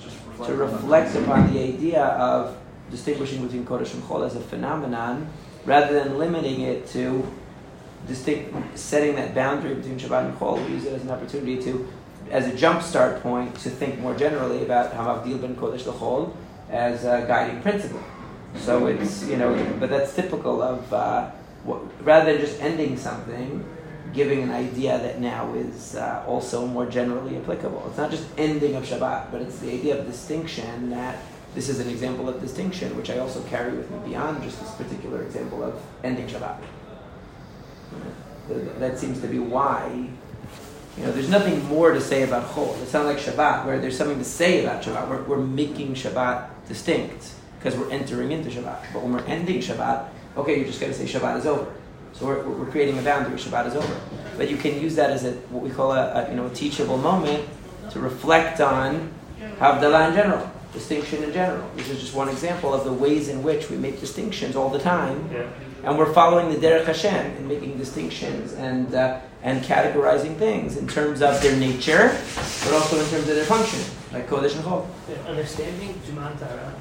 to reflect on reflect upon the idea of distinguishing between Kodesh and Chol as a phenomenon, rather than limiting it to distinct, setting that boundary between Shabbat and Chol. We use it as an opportunity to, as a jump start point, to think more generally about Hamavdil ben Kodesh the Chol as a guiding principle. So it's you know, but that's typical of uh, what, rather than just ending something, giving an idea that now is uh, also more generally applicable. It's not just ending of Shabbat, but it's the idea of distinction that this is an example of distinction, which I also carry with me beyond just this particular example of ending Shabbat. Th- That seems to be why. You know, there's nothing more to say about Chol. It's not like Shabbat, where there's something to say about Shabbat. We're, we're making Shabbat distinct because we're entering into Shabbat. But when we're ending Shabbat, okay, you're just going to say Shabbat is over. So we're, we're creating a boundary. Shabbat is over. But you can use that as a what we call a, a you know a teachable moment to reflect on Havdalah in general, distinction in general. This is just one example of the ways in which we make distinctions all the time, Yeah. And we're following the Derech Hashem in making distinctions and uh, and categorizing things in terms of their nature, but also in terms of their function, like Kodesh and Chol. Understanding Juman Tara.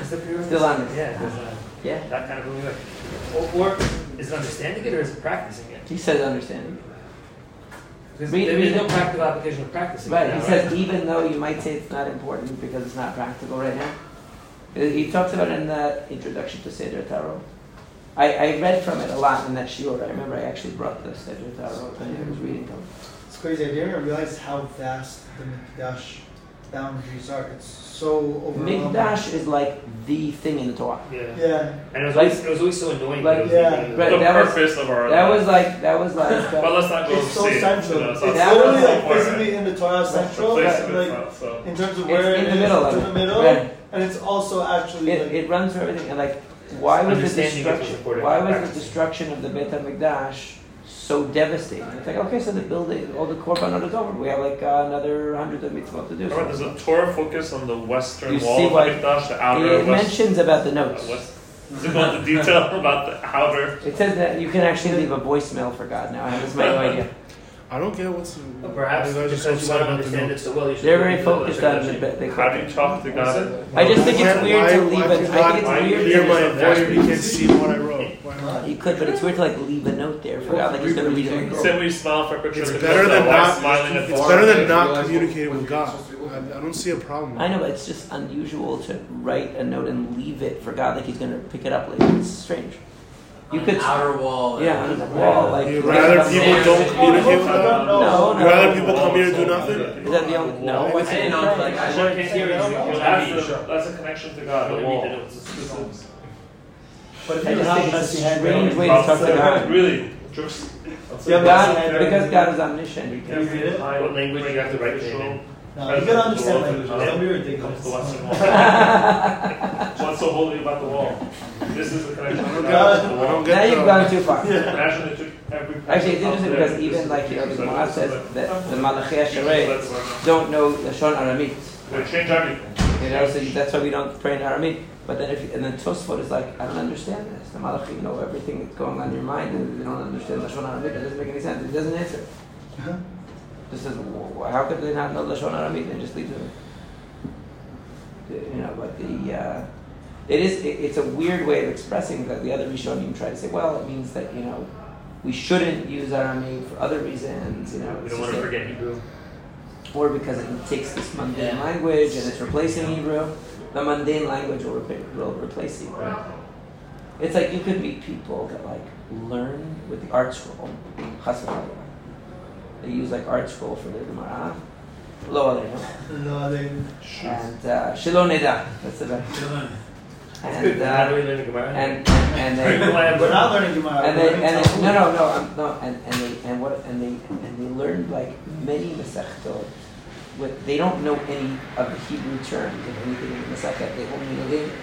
Is the prerequisite? Still on it. Yeah. a- Yeah, That kind of way. Or, or is it understanding it or is it practicing it? he says understanding. Because Read- there read is no practical application of practicing Right, it. he now, says even though you might say it's not important because it's not practical right now. He talks about it in the introduction to Seder Taharot. I, I read from it a lot in that shiur. I remember I actually brought the Seder Taharot when I was reading them. It's crazy. I didn't realize how vast the Mikdash boundaries are. It's so overwhelming. Mikdash is like the thing in the Torah. Yeah. Yeah. And it was, Like- always, it was always so annoying. like- was yeah, leaving. right, the that was- purpose of our That life. was like that was like But let's not go It's so it, central. you know, It's so That literally was like important. physically in the Torah central, the place like, of like so. in terms of where It's where in it the is, middle it's of in it. the middle, Right. and it's also actually it, like it runs through everything. And like, why was the destruction? Why was the destruction of the Beit Hamikdash so devastating? It's like okay, so the building, all the korbanot is over. We have like uh, another hundred of mitzvot to do. Remember, there's So a Torah focus on the western You wall see of what- Hamikdash, the outer it west, mentions about the uh, notes. west. Does it go into detail about the outer? It says that you can actually leave a voicemail for God now. I have no idea. I don't get what's. But perhaps why you guys because are so you want to about the understand it notes. so well, you should They're very focused on the. Shemashim. How do you talk to God? Uh, I just think it's Why- weird to leave why it. I God think why it's you weird. Hear to- my voice, but you can't see what I wrote. Why? You could, but it's weird to like leave a note there for God, like he's gonna read it. later. Say we smile for a picture It's better than not- smiling at It's better than not communicating with God. supposed to do. I, I don't see a problem. I know, but it's just unusual to write a note and leave it for God, like he's gonna pick it up later. It's strange. You On could, an outer wall. yeah, on the wall, like. You'd rather people don't communicate with God? No, no. You'd rather people come here and do nothing? Is that the only? No, I what's didn't it? know, like, I Sure, can't hear you. That's, the, that's a connection to God, the Read wall. the notes. It's- it's- But if I you just have think it's a strange way to talk to God. Really? Just, Yeah, God, because God is omniscient. He Can you can. read it? What language you have to write it in? No, you gotta understand language. Don't be ridiculous. the western wall. What's so holy about the wall? This is the connection to God. God, the I wall. don't Now get you've gone too far. Imagine it took every. Actually, it's interesting because even like you know, the So Gemara says that the Malachei Hashareit don't know Lashon Aramit. They change everything. You know, so that's why we don't pray in Aramaic. But then if and then Tosfot is like, I don't understand this. The Malachim know everything that's going on in your mind, and they don't understand Lashon Aramaic. It doesn't make any sense. It doesn't answer. Uh-huh. Says, "Wh- how could they not know Lashon Aramaic? They just leave it. You know, but the uh, it is it, it's a weird way of expressing that the other Rishonim try to say, well, it means that you know we shouldn't use Aramaic for other reasons. You know, We don't want to forget Hebrew. or because it takes this mundane Yeah. language and it's replacing Hebrew, the mundane language will, repla- will replace Hebrew. It's like you could meet people that like learn with the ArtScroll, chas v'challah. They use like ArtScroll for their Gemara. Lo aleinu. No, they. And uh, Shelo Neda. That's the best. And, uh, really learning Gemara. and, and, and they, We're not learning Gemara. and we're they, learning and they, no, no, no, I'm, no, and, and they, and what, and they, and they learned like many Masechtot. With, they don't know any of the Hebrew terms of anything in the Masechet. They only know the English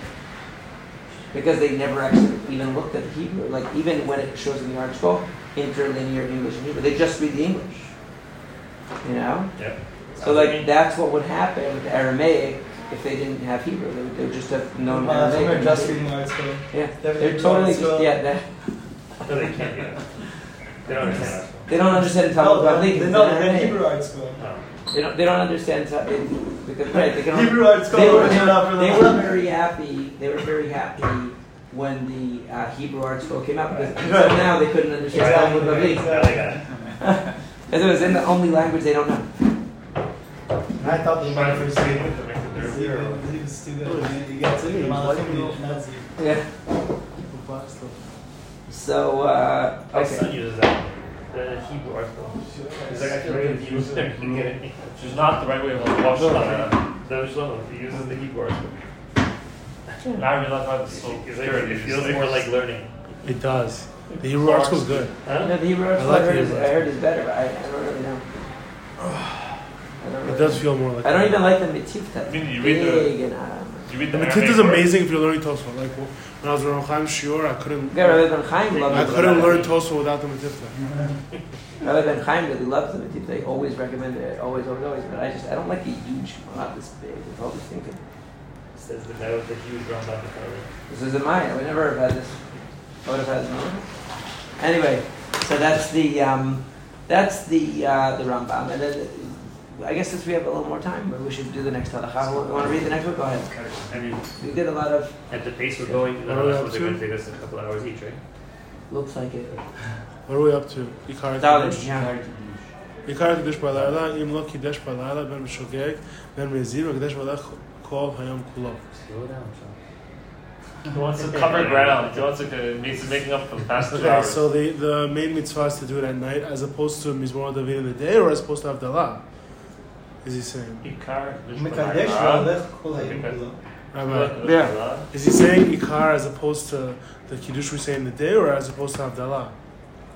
because they never actually even looked at the Hebrew. Like even when it shows in the ArtScroll, interlinear English and Hebrew, they just read the English. You know. Yep. So like that's what would happen with Aramaic if they didn't have Hebrew. They would, they would just have known Wow, that's Aramaic. what we're just reading ArtScroll. Yeah, They're they're totally just School. yeah. That, No, they can't do that. They don't understand us. they don't understand No, Talmud they, Bavli. they, no, they're Hebrew ArtScroll. No. They don't. They don't understand. Ta- it- because right, they can. Hebrew ArtScroll They were, opened it for they them. were very happy. They were very happy when the uh, Hebrew ArtScroll came out because Right. until now they couldn't understand Talmud Bavli Yeah, they got it. because it was in the only language they don't know. And I thought they might Trying to first see see it to make it He zero. was too good. You got to the Malachim, Yeah. So uh, My okay. son uses that. The Hebrew ArtScroll. He's like, I feel like if you use it, you can get it. Which is not the right way of wash No, Shana. no, Shlomo, he uses the Hebrew ArtScroll. Now I realize why it's so He's like, scary. it feels more like learning. It does. The Hebrew ArtScroll is good. Huh? No, the Hebrew art I like I, heard the is, I heard is better. I, I don't really know. I don't It does know. feel more like. I don't even like the Mitzvah. I mean, you read the- Big and uh, You read the The Matit Aramaic is amazing if you're learning Tosfot. Like when I was around Chaim Shiur, I couldn't. yeah, Rabbi Ben Chaim loves I couldn't learn Tosfot without the Metivta. Rabbi Ben Chaim really loves the Metivta. They always recommend it, always, always, always. But I just I don't like the huge, not this big. It's always thinking. Says the guy with the huge Rambam B'Kali. This isn't mine. I would never have had this. Anyway, so that's the um, that's the uh, the Rambam, and then I guess since we have a little more time, we should do the next halacha. You want to read the next one? Go ahead. I mean, we did a lot of. At the pace we're going, the halacha was going to take us a couple hours each, right? Looks like it. What are we up to? Ikar Kiddush. Yeah. Ikar Kiddush Balayla, Im Lo Kiddush Balayla, Ben Shogeg, Ben Mezid, Kiddush Balayla, Kol Hayom Kulo. Slow down, Sean. He wants to cover ground. He wants to uh, make making up for the past two okay, hours. So the, the main mitzvah is to do it at night as opposed to Mizmor David in the day or as opposed to Havdalah? Is he saying? Ikar. Yeah. Is he saying Ikar as opposed to the Kiddush we say in the day or as opposed to Havdalah?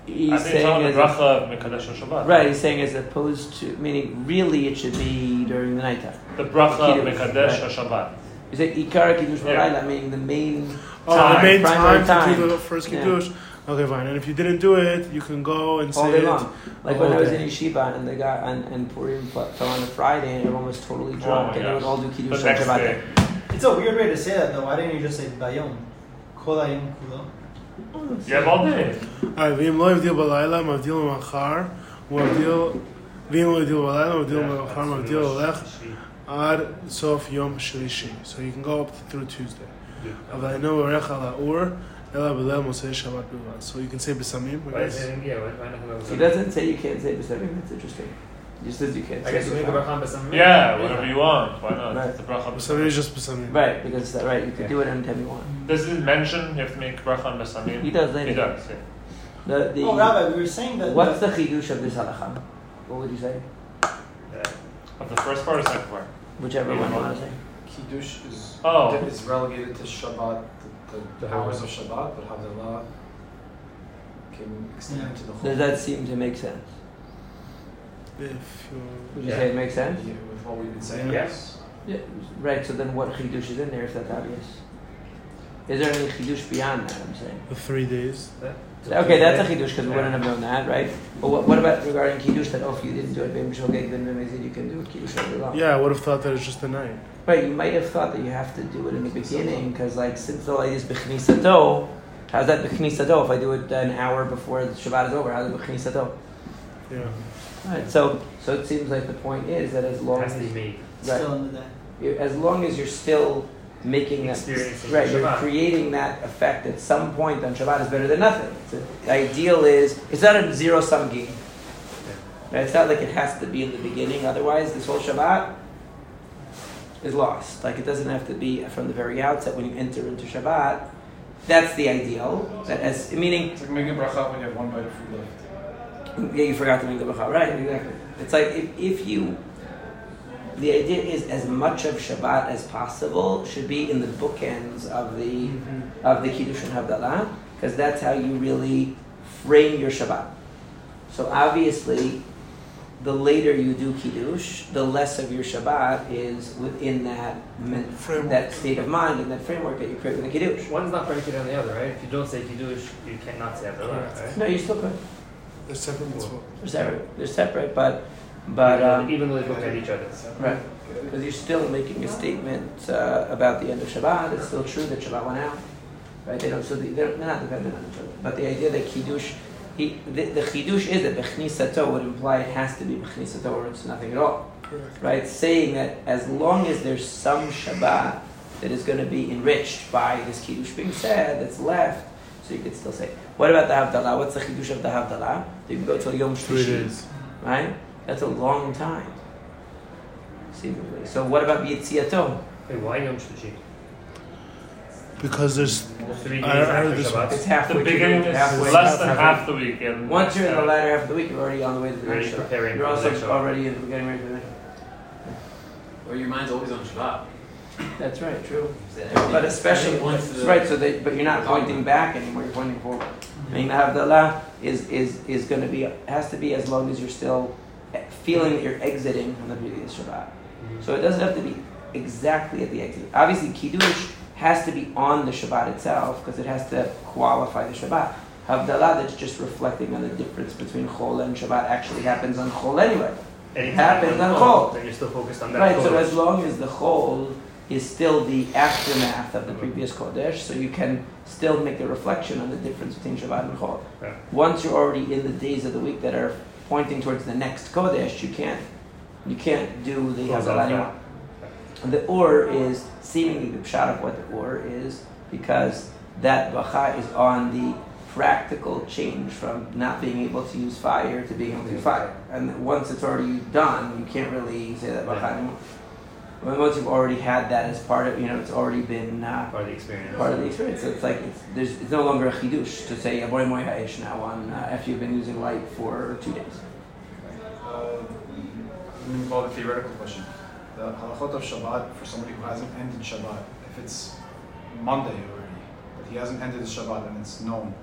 He's saying, as a, right, he's saying as opposed to, meaning really it should be during the night time. The bracha of Mekadesh right. You say Ikara Kiddush Malayla, meaning the main oh, time, the main time, time, to do the first Kiddush. Yeah. Okay, fine. And if you didn't do it, you can go and all say day long. Like all when all I was in Yeshiva and the guy and, and Purim fell on a Friday and everyone was totally oh drunk oh and they would all do Kiddush on Shabbat. Day. It's a weird way to say that though. Why didn't you just say Bayom? Kol Ayom Kulo? You have all day. Alright, Vim Lo Yavdil Balayla, Mavdil Machar, Mavdil... Vim Lo Yavdil Balayla, Mavdil Machar, Mavdil Lech. Ad Sof Yom Shlishi. So you can go up through Tuesday. Yeah. So you can say B'Samim. He doesn't say you can't say B'Samim. That's interesting. You said you can't. I guess you make bracha b'samim. Yeah, whatever you want. Why not? Right. The bracha b'samim is just b'samim. Right, because that, right, you can yeah. do it anytime you want. Does it mention you have to make bracha b'samim? He does later. He does. Yeah. The, the, oh, Rabbi, we were saying that. What's the, the chidush of this halacha? What would you say? Yeah. Of the first part or second part? Whichever one you want to say. Kiddush is Oh. is relegated to Shabbat, the, the, The hours of Shabbat, but Havdalah can extend Yeah. into the whole. Does that seem to make sense? If. Would you Yeah. say it makes sense? Yeah, with what we've been saying. Yes. Yeah, right. So then, what chidush is in there if that's obvious? Is there any chidush beyond that? I'm saying. The three days. Okay, that's a chidush because we wouldn't have known that, right? But what, what about regarding kiddush that oh, if you didn't do it, ben shogeg, then b'mezid, you can do it kiddush all day long. Yeah, I would have thought that it's just a night. Right, you might have thought that you have to do it in the beginning because, like, since the light is b'chnisato, how's that b'chnisato? If I do it an hour before the Shabbat is over, how's it b'chnisato? Yeah. Right. So, so it seems like the point is that as long Has to be as made. right, Still in the day. as long as you're still making that Experiencing right, you're Shabbat. creating that effect at some point on Shabbat is better than nothing. So the ideal is it's not a zero sum game. Right? It's not like it has to be in the beginning. Otherwise, this whole Shabbat is lost. Like it doesn't have to be from the very outset when you enter into Shabbat. That's the ideal. That as meaning It's like making bracha when you have one bite of food left. yeah, you forgot to make the bracha. Right, exactly. It's like if, if you, the idea is as much of Shabbat as possible should be in the bookends of the mm-hmm. of the Kiddush and Havdalah, because that's how you really frame your Shabbat. So obviously, the later you do Kiddush, the less of your Shabbat is within that Framework. that state of mind and that framework that you create with the Kiddush. One's not predicated on the other, right? If you don't say Kiddush, you cannot say Havdalah, Correct. right? No, you still could. They're separate. They're separate. They're separate, but But even, um, though, even though they look at each other. right, because you're still making a statement uh, about the end of Shabbat. It's still true that Shabbat went out. Right? They don't. So they- they're, they're not dependent on each other. But the idea that kiddush, he, the, the chidush is that bechnisato would imply it has to be bechnisato or it's nothing at all. Right? Saying that as long as there's some Shabbat that is going to be enriched by this kiddush being said that's left, so you could still say. What about the Havdalah? What's the chidush of the Havdalah? You can go till Yom Three Shlishi, right? That's a long time. Seemingly. So what about Yitziato? Wait, why Yom Shlishi? Because there's Three I- I heard after this Shabbat. It's half The halfway. beginning is halfway. less than half the week. And Once you're in the latter half of the week, you're already on the way to the Already next Shabbat. preparing You're for the also next Shabbat. already in, getting ready for the next. Or your mind's always on Shabbat. That's right, true. Everything- But especially everything points to the- right, so they, but you're not pointing back anymore. You're pointing forward. I mean, the Havdalah is is is going to be has to be as long as you're still feeling that you're exiting from the previous Shabbat. Mm-hmm. So it doesn't have to be exactly at the exit. Obviously, Kiddush has to be on the Shabbat itself because it has to qualify the Shabbat. Havdalah that's just reflecting on the difference between Chol and Shabbat actually happens on Chol anyway. Anytime happens on on Chol, Chol. Then you're still focused on that. Right, so as long as the Chol is still the aftermath of the previous Kodesh, so you can still make the reflection on the difference between Shabbat and Chol. Yeah. Once you're already in the days of the week that are pointing towards the next Kodesh, you can't you can't do the off anymore. The Ur is seemingly the pshat of what the Ur is because that Bacha is on the practical change from not being able to use fire to being able to use fire. And once it's already done, you can't really say that Bacha anymore. When once you've already had that as part of, you know, it's already been uh, part of the experience. part of the experience. So it's like it's, there's, it's no longer a chidush to say Borei Me'orei Ha'esh now on uh, after you've been using light for two days. Uh, let me call it a theoretical question. The halachot of Shabbat for somebody who hasn't ended Shabbat, if it's Monday already, but he hasn't ended his Shabbat and it's known,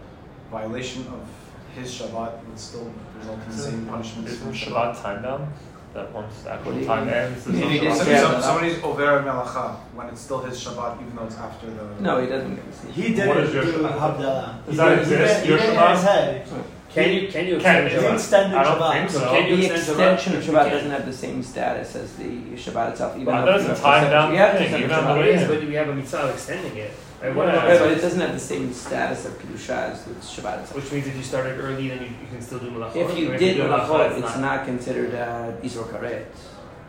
violation of his Shabbat would still result in the same punishment Isn't Shabbat time down? That once the What actual time ends, Yeah, there's no he didn't Shabbat. Some- somebody's over melacha when it's still his Shabbat, even though it's after the. No, he doesn't get to see. He didn't What is your do Shabbat? Havdalah. Does He that did- exist? He did it in Shabbat? head. Can you can you Can extend you? He Shabbat? extended I don't Shabbat. think so. Can you the extend extension Shabbat? of You Shabbat can't. doesn't have the same status as the Shabbat itself. Even Well, though that doesn't have time to- down you have to thing, even on the Shabbat. way Yes, but we have a mitzvah of extending it. Right? What Yeah. Right, but it doesn't have the same status of kedusha as the Shabbat itself. Which means if you started early, then you, you can still do malachot. If you or did do malachot, it's it's not considered uh, isur karet.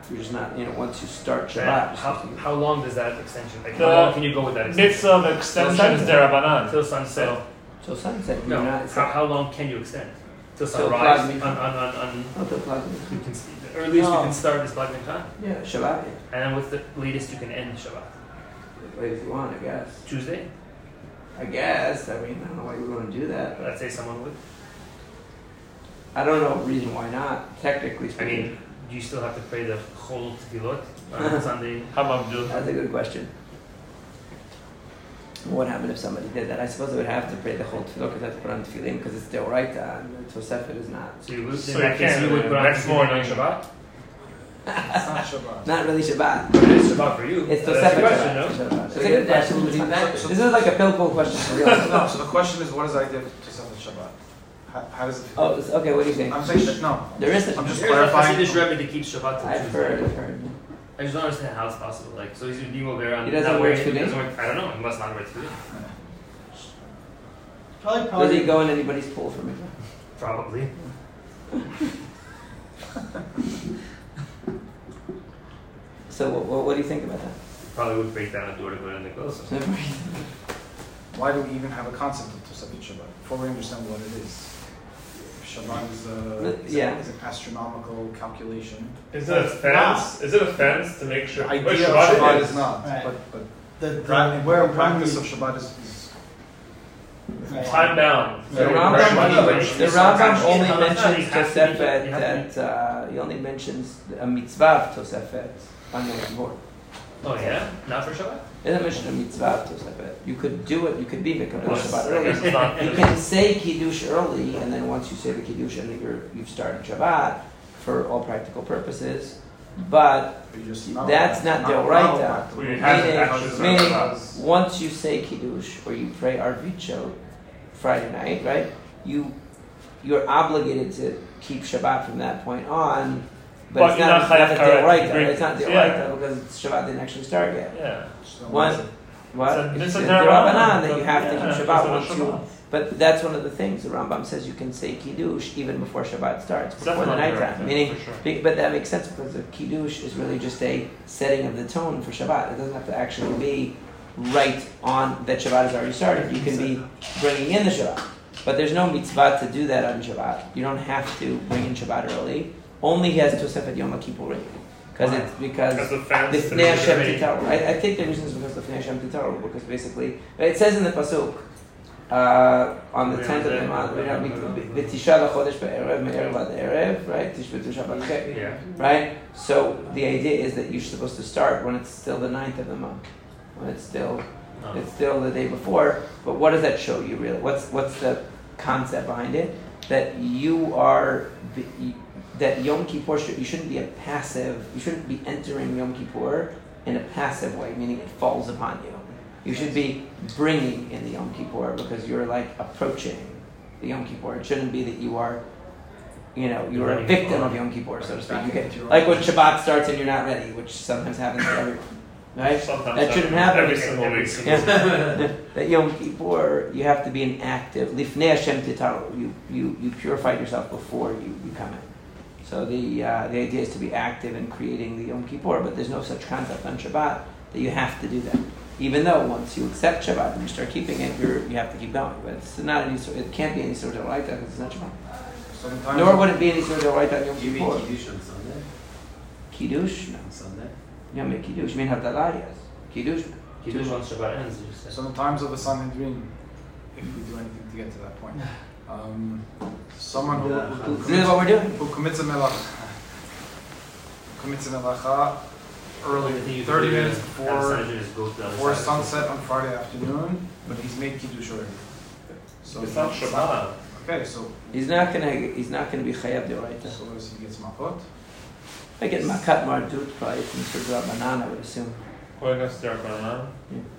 You're just not, you know, once you start Then Shabbat. How, how long does that extension? Like The how long can you go with that extension? Mitzvah of extension is derabanan. Till sunset. So sunset, No. you're not. How, not how long can you extend? Till Till sunrise. Plag On, Mincha. on, on, on, not the plug. you can, the earliest No. you can start is Plag Mincha, Yeah, Shabbat. and then what's the latest you can end Shabbat? Yeah. Wait, if you want, I guess. Tuesday. I guess. I mean, I don't know why you would want to do that. I'd say someone would. I don't know a reason why not. Technically I speaking, mean, do you still have to pray the Chol Tefillot on Sunday? How about do? that's a good question. What happened if somebody did that? I suppose they would have to pray the whole tefillah because they have to put on tefillin because it's deoraita and the Tosefet is not. So you would, So in you that case, you would uh, put on next Tefillin morning. on Shabbat? It's not Shabbat. Not really Shabbat. It is Shabbat for you. It's That's Tosefet the question, no? Shabbat. It's a good question. Absolutely. This is like a pilpul question for real. no, so the question is, what is the idea of Tosefet Shabbat? How, how does it feel? Oh, okay. What do you think? I'm saying that, no. There isn't. I'm just Here's a clarifying. Hasidic Rebbe that keeps Shabbat till I've Tuesday. heard. I've heard. I just don't understand how it's possible. Like, so he's being over on. He doesn't wear wearing- he tefillin? doesn't wear- I don't know. He must not wear tefillin. Probably, Does he go in anybody's pool for me? Probably. So what, what, what do you think about that? Probably would break down a door to go in the clothes. Why do we even have a concept of Tosefet Shabbat? Before we understand what it is. Shabbat is a, is, Yeah. a, is an astronomical calculation. Is it a fence? Is it a fence to make sure? The idea Wait, of Shabbat Shabbat is. is not, Right. but, but The, the, pra- where the practice of Shabbat is, is we- Time down. The So Rambam, Shabbat- the It's Rambam not- only it's not- mentions you have to be- Tosefet you that uh, he only mentions a mitzvah of Tosefet on Yom Oh yeah, not for Shabbat. It doesn't mention a mitzvah of Tosefet. You could do it. You could be Mikabel Well, Shabbat early. guess it's not- You can say Kiddush early, and then once you say the Kiddush, and you're, you've started Shabbat for all practical purposes. But not That's not the right have Meaning- actually meaning- once you say Kiddush or you pray Arvicho Friday night, right? You you're obligated to keep Shabbat from that point on but, But it's not, not it's not a karet, deoraita. agree. It's not Yeah. deoraita because Shabbat didn't actually start yet. Yeah. So One, what? It's a- It's it's a a derabanan derabanan, that you have to keep Shabbat a once you. But that's one of the things the Rambam says you can say kiddush even before Shabbat starts, It's before the definitely nighttime. right, Meaning, sure. be- but that makes sense because the kiddush is really just a setting of the tone for Shabbat. It doesn't have to actually be right on that Shabbat has already started. You can be bringing in the Shabbat, but there's no mitzvah to do that on Shabbat. You don't have to bring in Shabbat early. Only he has Tosefet Yom Kippurim because it's because the Fnei Hashem Titaru. I, I think the reason is because the Fnei Hashem Titaru, because basically, it says in the Pasuk, uh, on the 10th of the month, V'tisha l'chodesh be'erev, me'erev ad erev, right? Tishbetu Shabbatchem, right? So the idea is that you're supposed to start when it's still the 9th of the month. When it's still, it's still the day before. But what does that show you really? What's, what's the concept behind it? That you are, that Yom Kippur, should, you shouldn't be a passive, you shouldn't be entering Yom Kippur in a passive way, meaning it falls upon you. You should be bringing in the Yom Kippur because you're like approaching the Yom Kippur. It shouldn't be that you are, you know, you're a victim of Yom Kippur, so to speak. You get, into like when Shabbat starts and you're not ready, which sometimes happens to everyone, right? Sometimes That shouldn't happen. Every single week. Yeah. that Yom Kippur, you have to be an active lifnei Hashem titaru. You you you purified yourself before you, you come in. So the uh, the idea is to be active in creating the Yom Kippur, but there's no such concept on Shabbat that you have to do that. Even though once you accept Shabbat and you start keeping it, you're, you have to keep going. But it's not any sort. It can't be any sort of like that because it's not Shabbat. Sometimes Nor would it be any sort of like that on Yom You mean Kippur. Kiddush on Sunday? Kiddush, no. On Sunday? You don't make kiddush. You mean Havdalah, yes. Kiddush. Kiddush on Shabbat ends, you said. Sometimes of a Sanhedrin, if we do anything to get to that point. Um, someone who, who, This is what we're doing. who commits a melach, commits a melacha early, 30 minutes before, Sanhedrin is go to the other before sunset on Friday afternoon, but he's made kiddush already. So It's not Shabbat. Okay, so He's not gonna. He's not gonna be chayav deoraita. so what is he gets machot? I get makat mardut probably from Surdra banana. I would assume. What against derabanan?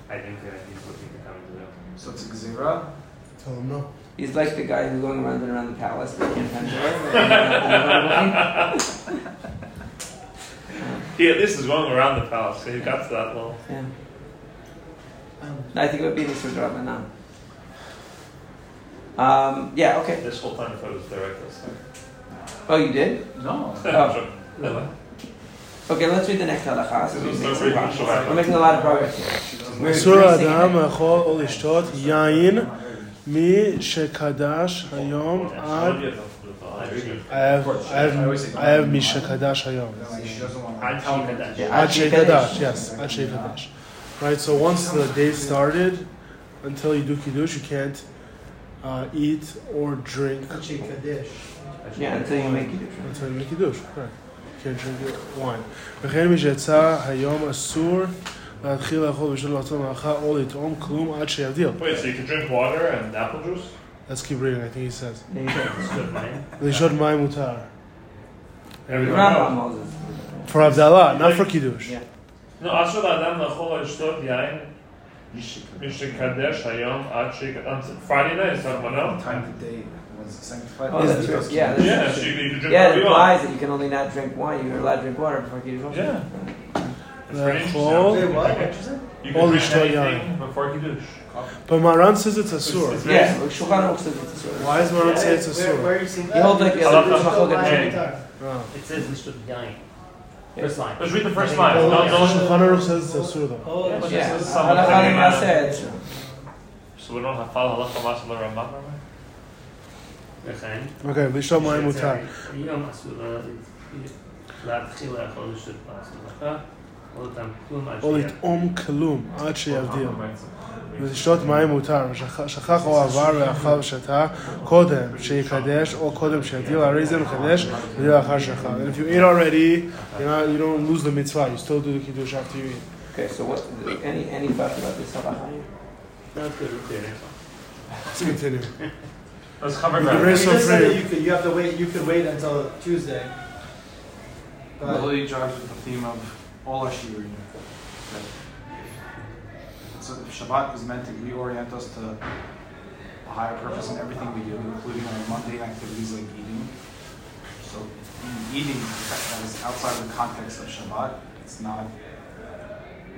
I think that he's looking to come to them. So it's a gzira. Tell him no. He's like the guy who's going around and around the palace yeah, this is going around the palace, so you got to that level. Yeah. Um, I think it would be the Sudrava now. Um, yeah, okay. This whole time I thought it was direct. Oh, you did? No. Oh. oh. Okay, let's read the next halacha. So we're, making we're making a lot of progress. Surah Adam, Achol, Olishtot, Yain. Mishakadash Hayom Ad. I have, I have, I have Mishakadash Hayom. Ad Shekadash, yes, Ad Shekadash. Right, so once the day started, until you do Kiddush, you can't uh, eat or drink. Yeah, until you make Kiddush. Until you make Kiddush, correct. You can't drink wine. וכן מי שיצא היום אסור להתחיל לאכול בשביל לעצום מלאכה או לטעום כלום עד שיבדיל. Wait, so you can drink water and apple juice? Let's keep reading, I think he says. There you go. It's good, man. לשתות מים מותר. Everyone Rambam knows. Moses. For Havdalah, not for kiddush. Yeah. No, אסור לאדם לאכול או לשתות יין משקדש היום עד ש... on Friday night, it's talking about now? time to date was sanctified. Oh, that's right. Yeah, that's Yeah, right. so you, you can drink Yeah, whatever it you want. implies that you can only not drink wine. You're allowed to drink water before Kiddush. also. Yeah. The whole or But Maran says it's asur. Yeah, Shulchan Aruch says it's asur. Why does Maran say it's asur? You he holds like the other It says we should. First line. Let's read the first line. No, says it's a though. Yeah. We. Okay. היום אסור להתחיל לאכול לשתות בהסמכה, או לטעם כלום עד או שיהיה. לטעום כלום עד שיבדיל. ולשתות מים מותר, ושכח שכח או עבר ואכל ושתה קודם שיקדש או קודם שיבדיל, הרי זה מקדש ודיל לאחר שכח. And if you ate already, you're not, you don't lose the mitzvah, you still do the kiddush after you eat. Okay, so what? Any any thoughts about this halacha? here? That's good, we're clear. Let's continue. Let's cover You ground. can raise He some just said that frame. you could, you have to wait, you could wait until Tuesday. But Lily jives with the theme of all our shiur here. So Shabbat is meant to reorient us to a higher purpose in everything we do, including our mundane activities like eating. So eating that is outside the context of Shabbat, it's not,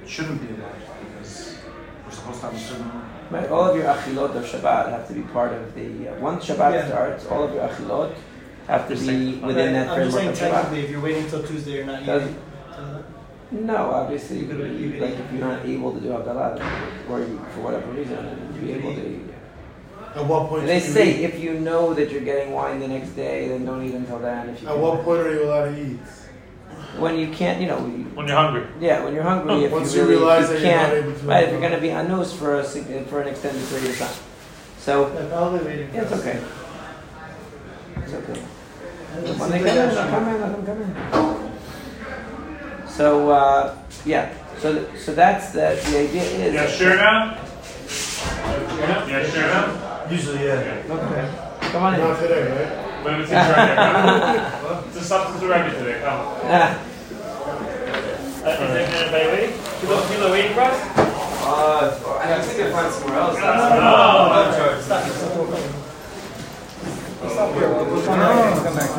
it shouldn't be allowed because we're supposed to have a certain. Right, all of your achilot of Shabbat have to be part of the. Uh, once Shabbat Yeah. starts, all of your achilot have to Just be like- within Right, that I'm just saying of Shabbat. technically, if you're waiting until Tuesday, you're not Does- eating. Uh, No, obviously, You could- you like if you're not able to do Havdalah, or you, for whatever reason, you'd be able to eat. eat. At what point? And they say eat? if you know that you're getting wine the next day, then don't eat until then. If you At what point are you allowed to eat? when you can't, you know, when you, When you're hungry. yeah, when you're hungry, if Once you you really realize you that you're not can't, able to right? If have you're going to be anus for a for an extended period of time, so yeah, probably waiting. yeah, it's for us. okay. It's okay. Let's When see they if come in, they they'll have come in, come in. So uh, yeah, so so that's the the idea is. Yeah, sure now? Yeah, sure now? Usually, yeah. Okay. Come on in. Not today, right? When it's in right. It's a substance around today, come. Ah, Uh, is there anybody waiting? People, people are waiting for us? Uh, I think I find somewhere else.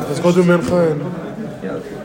Let's go do Mincha and yeah, let's do that.